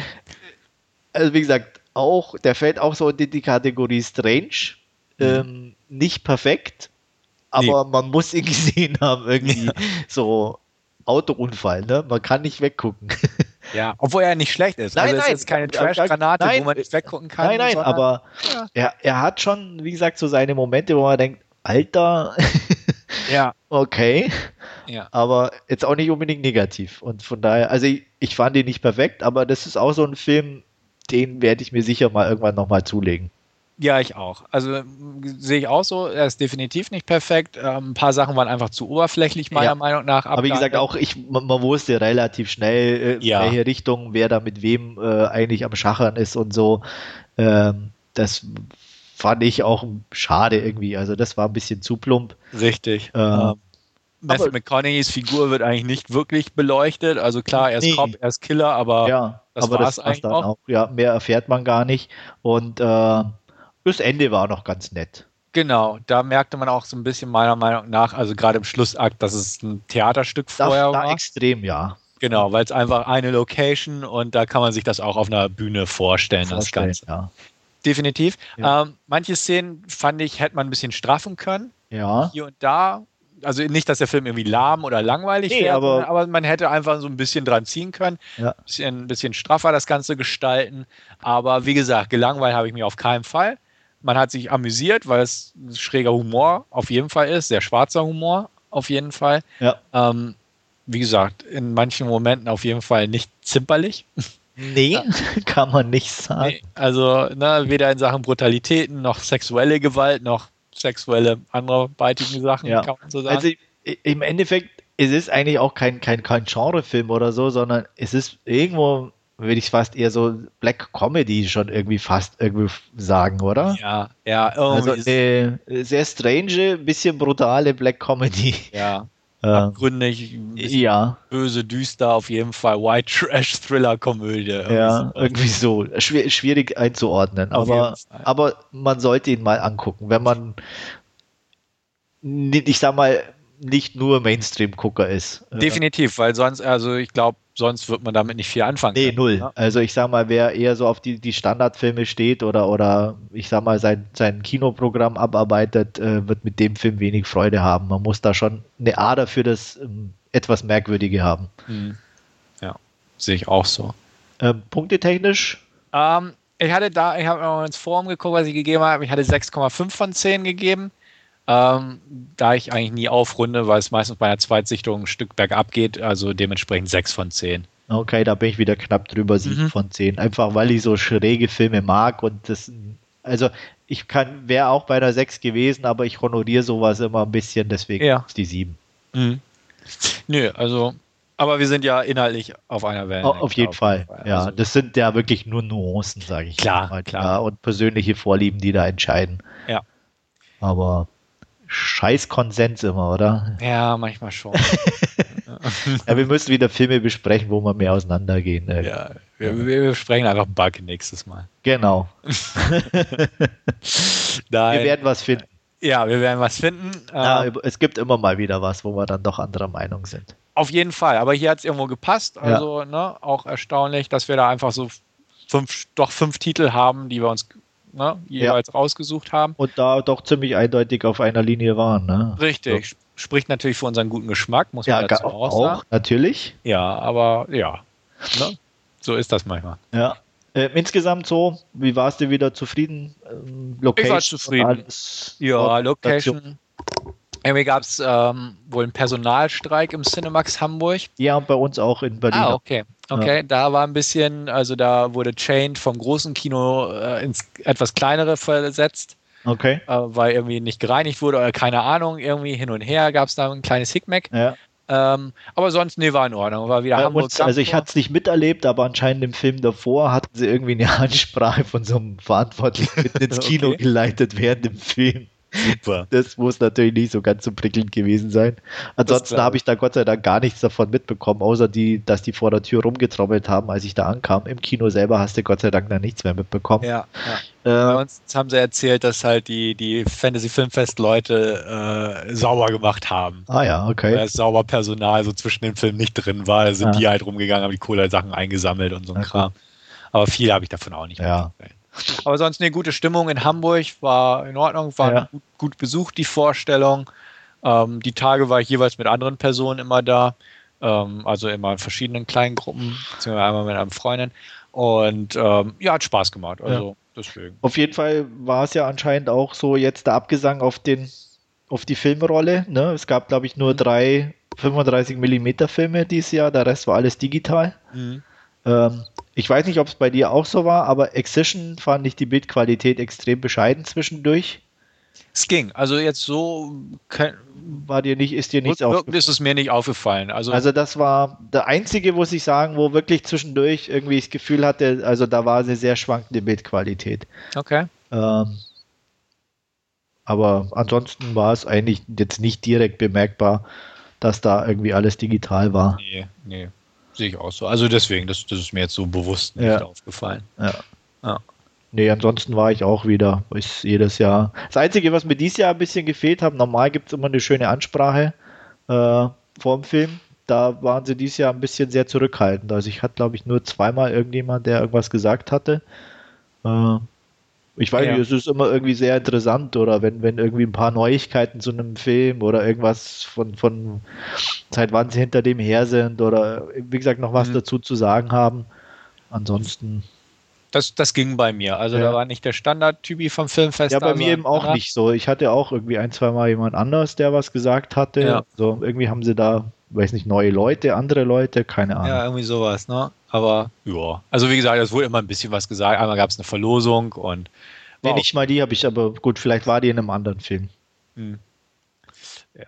Also wie gesagt, auch, der fällt auch so in die, Kategorie Strange. Ähm, nicht perfekt, aber man muss ihn gesehen haben, irgendwie so Autounfall, ne? Man kann nicht weggucken. Ja, obwohl er nicht schlecht ist. Nein, also es nein. ist jetzt keine Trash-Granate, wo man nicht weggucken kann. nein, nein, aber Ja. er, er hat schon, wie gesagt, so seine Momente, wo man denkt, Alter, Ja, okay, ja. aber jetzt auch nicht unbedingt negativ. Und von daher, also ich, ich fand ihn nicht perfekt, aber das ist auch so ein Film, den werde ich mir sicher mal irgendwann nochmal zulegen. Ja, ich auch. Also sehe ich auch so. Er ist definitiv nicht perfekt. Ähm, ein paar Sachen waren einfach zu oberflächlich, meiner Ja. Meinung nach. Aber wie gesagt, auch ich, man, man wusste relativ schnell, äh, Ja. in welche Richtung, wer da mit wem äh, eigentlich am Schachern ist und so. Ähm, das fand ich auch schade irgendwie. Also das war ein bisschen zu plump. Richtig. Äh, Ähm, Matthew McConaughey's Figur wird eigentlich nicht wirklich beleuchtet. Also klar, er ist Nee. Cop, er ist Killer, aber ja, das das war's eigentlich auch. Ja, mehr erfährt man gar nicht. Und äh, das Ende war noch ganz nett. genau, da merkte man auch so ein bisschen meiner Meinung nach, also gerade im Schlussakt, dass es ein Theaterstück Da, vorher da war. extrem, ja. Genau, weil es einfach eine Location und da kann man sich das auch auf einer Bühne vorstellen, das Vorstellen, Ganze. Ja. Definitiv. Ja. Ähm, manche Szenen fand ich, hätte man ein bisschen straffen können. ja. Hier und da. Also nicht, dass der Film irgendwie lahm oder langweilig Nee, wäre, aber- aber man hätte einfach so ein bisschen dran ziehen können. Ja. Ein bisschen, ein bisschen straffer das Ganze gestalten. Aber wie gesagt, gelangweilt habe ich mich auf keinen Fall. Man hat sich amüsiert, weil es ein schräger Humor auf jeden Fall ist, sehr schwarzer Humor auf jeden Fall. Ja. Ähm, wie gesagt, in manchen Momenten auf jeden Fall nicht zimperlich. Nee, kann man nicht sagen. Nee, also ne, weder in Sachen Brutalitäten noch sexuelle Gewalt noch sexuelle anderweitige Sachen, Ja. kann man so sagen. Also im Endeffekt, es ist eigentlich auch kein, kein, kein Genrefilm oder so, sondern es ist irgendwo, würde ich fast eher so Black Comedy schon irgendwie fast irgendwie sagen, oder? ja, ja, irgendwie Also eine sehr strange, bisschen brutale Black Comedy. ja, Äh, abgründig, ja, böse, düster, auf jeden Fall White Trash Thriller Komödie. ja, irgendwie so. Schwer, schwierig einzuordnen. Auf Aber, aber man sollte ihn mal angucken, wenn man, ich sag mal, nicht nur Mainstream-Gucker ist. Definitiv, weil sonst, also ich glaube, sonst wird man damit nicht viel anfangen. Nee, können. null. Ja. Also ich sag mal, wer eher so auf die, die Standardfilme steht oder, oder ich sag mal sein, sein Kinoprogramm abarbeitet, äh, wird mit dem Film wenig Freude haben. Man muss da schon eine Ader für das ähm, etwas Merkwürdige haben. Hm. Ja, sehe ich auch so. Ähm, punktetechnisch, Ähm, ich hatte da, ich habe mal ins Forum geguckt, was ich gegeben habe. Ich hatte 6,5 von 10 gegeben. Ähm, da ich eigentlich nie aufrunde, weil es meistens bei einer Zweitsichtung ein Stück bergab geht, also dementsprechend 6 von 10. okay, da bin ich wieder knapp drüber, sieben Mhm. von zehn. Einfach weil ich so schräge Filme mag und das, also ich kann, wäre auch bei einer sechs gewesen, aber ich honoriere sowas immer ein bisschen, deswegen Ja. ist die sieben. Mhm. Nö, also, aber wir sind ja inhaltlich auf einer Welle. Au- Auf jeden Fall. Ja, Also, das sind ja wirklich nur Nuancen, sage ich Klar, mal. klar. Ja, und persönliche Vorlieben, die da entscheiden. Ja. Aber scheiß Konsens immer, oder? ja, manchmal schon. Ja, wir müssen wieder Filme besprechen, wo wir mehr auseinandergehen. Äh, ja, wir, wir besprechen einfach Bug nächstes Mal. Genau. Nein. Wir werden was finden. ja, wir werden was finden. Ja, Äh, es gibt immer mal wieder was, wo wir dann doch anderer Meinung sind. Auf jeden Fall, aber hier hat es irgendwo gepasst. Also ne, auch erstaunlich, dass wir da einfach so fünf, doch fünf Titel haben, die wir uns ne, jeweils rausgesucht haben. Und da doch ziemlich eindeutig auf einer Linie waren. Ne? Richtig. Spricht natürlich für unseren guten Geschmack, muss Ja, man dazu auch, auch, sagen. natürlich. Ja, aber ja. Ne? So ist das manchmal. Ja. Äh, insgesamt so, wie warst du wieder zufrieden? Ähm, Location zufrieden. und alles? Ja? Location. Irgendwie gab es ähm, wohl einen Personalstreik im Cinemax Hamburg. Ja, und bei uns auch in Berlin. Ah, okay. Okay, da war ein bisschen, also da wurde Chained vom großen Kino äh, ins etwas kleinere versetzt, Okay. äh, weil irgendwie nicht gereinigt wurde oder keine Ahnung, irgendwie hin und her gab es da ein kleines Hickmeck. Ja. Ähm, aber sonst, nee, war in Ordnung. War wieder Bei Hamburg. uns, also ich hatte es nicht miterlebt, aber anscheinend im Film davor hatten sie irgendwie eine Ansprache von so einem Verantwortlichen ins Kino Okay. geleitet während dem Film. Super. Das muss natürlich nicht so ganz so prickelnd gewesen sein. Ansonsten habe ich da Gott sei Dank gar nichts davon mitbekommen, außer die, dass die vor der Tür rumgetrommelt haben, als ich da ankam. Im Kino selber hast du Gott sei Dank da nichts mehr mitbekommen. Ja, ja. Bei Äh, uns haben sie erzählt, dass halt die, die Fantasy Filmfest Leute äh, sauber gemacht haben. ah ja, okay. Da ist sauber Personal so zwischen den Filmen nicht drin war, da sind Ja. die halt rumgegangen, haben die Cola-Sachen eingesammelt und so ein Okay. Kram. Aber viel habe ich davon auch nicht Ja. mitgekriegt. Aber sonst eine gute Stimmung in Hamburg, war in Ordnung, war Ja. gut, gut besucht, die Vorstellung. Ähm, die Tage war ich jeweils mit anderen Personen immer da, ähm, also immer in verschiedenen kleinen Gruppen, beziehungsweise einmal mit einem Freundin. Und ähm, ja, hat Spaß gemacht, also deswegen. Auf jeden Fall war es ja anscheinend auch so jetzt der Abgesang auf den auf die Filmrolle. Ne? Es gab, glaube ich, nur Mhm. drei 35 mm Filme dieses Jahr, der Rest war alles digital. Mhm. Ähm, ich weiß nicht, ob es bei dir auch so war, aber Excision fand ich die Bildqualität extrem bescheiden zwischendurch. Es ging, also jetzt so kein, War dir nicht, ist dir nichts aufgefallen? ist es mir nicht aufgefallen. Also, Also das war der einzige, muss ich sagen, wo wirklich zwischendurch irgendwie das Gefühl hatte, also da war eine sehr schwankende Bildqualität. okay. Ähm, aber ansonsten war es eigentlich jetzt nicht direkt bemerkbar, dass da irgendwie alles digital war. Nee, nee, sehe ich auch so. Also deswegen, das, das ist mir jetzt so bewusst nicht Ja. aufgefallen. Ja. Ja. Nee, ansonsten war ich auch wieder, ist jedes Jahr. Das Einzige, was mir dieses Jahr ein bisschen gefehlt hat, normal gibt es immer eine schöne Ansprache äh, vor dem Film. Da waren sie dieses Jahr ein bisschen sehr zurückhaltend. Also ich hatte, glaube ich, nur zweimal irgendjemand, der irgendwas gesagt hatte. Äh, ich weiß Ja. nicht, es ist immer irgendwie sehr interessant oder wenn, wenn irgendwie ein paar Neuigkeiten zu einem Film oder irgendwas von, von seit wann sie hinter dem her sind oder wie gesagt noch was Mhm. dazu zu sagen haben. Ansonsten Das, das ging bei mir. Also Ja. da war nicht der Standard-Typi vom Filmfest. Ja, bei mir eben auch nicht so. Ich hatte auch irgendwie ein, zwei Mal jemand anders, der was gesagt hatte. Ja. So, irgendwie haben sie da, weiß nicht, neue Leute, andere Leute, keine Ahnung. Ja, irgendwie sowas, ne? Aber ja. Also wie gesagt, es wurde immer ein bisschen was gesagt. Einmal gab es eine Verlosung und nee, nicht mal die habe ich, aber gut, vielleicht war die in einem anderen Film. Hm. Ja.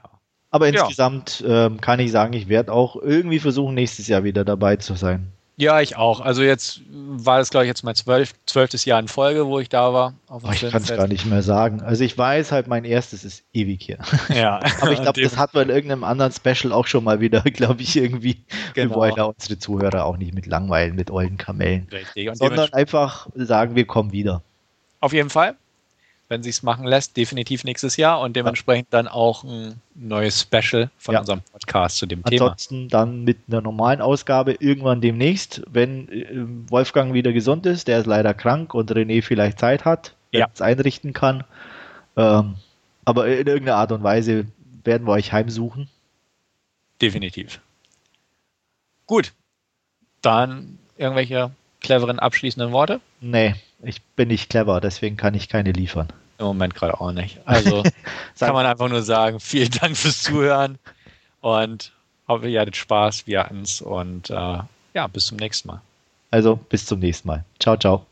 Aber Ja. insgesamt ähm, kann ich sagen, ich werde auch irgendwie versuchen, nächstes Jahr wieder dabei zu sein. Ja, ich auch. Also jetzt war das, glaube ich, jetzt mein zwölf, zwölftes Jahr in Folge, wo ich da war. Oh, ich kann es gar nicht mehr sagen. Also ich weiß halt, mein erstes ist ewig hier. Ja. Aber ich glaube, das hat man in irgendeinem anderen Special auch schon mal wieder, glaube ich, irgendwie. Wir Genau. wollen ja unsere Zuhörer auch nicht mit langweilen, mit ollen Kamellen. Richtig. Und Sondern einfach sagen, wir kommen wieder. Auf jeden Fall, wenn sich's machen lässt, definitiv nächstes Jahr und dementsprechend dann auch ein neues Special von Ja. unserem Podcast zu dem Thema. Ansonsten dann mit einer normalen Ausgabe irgendwann demnächst, wenn äh, Wolfgang wieder gesund ist, der ist leider krank und René vielleicht Zeit hat, der Ja. es einrichten kann. Ähm, aber in irgendeiner Art und Weise werden wir euch heimsuchen. Definitiv. Gut. Dann irgendwelche cleveren abschließenden Worte? Nee, ich bin nicht clever, deswegen kann ich keine liefern. Im Moment gerade auch nicht. Also kann man einfach nur sagen, vielen Dank fürs Zuhören und hoffe, ihr hattet Spaß, wir hatten's und äh, ja, bis zum nächsten Mal. Also bis zum nächsten Mal. Ciao, ciao.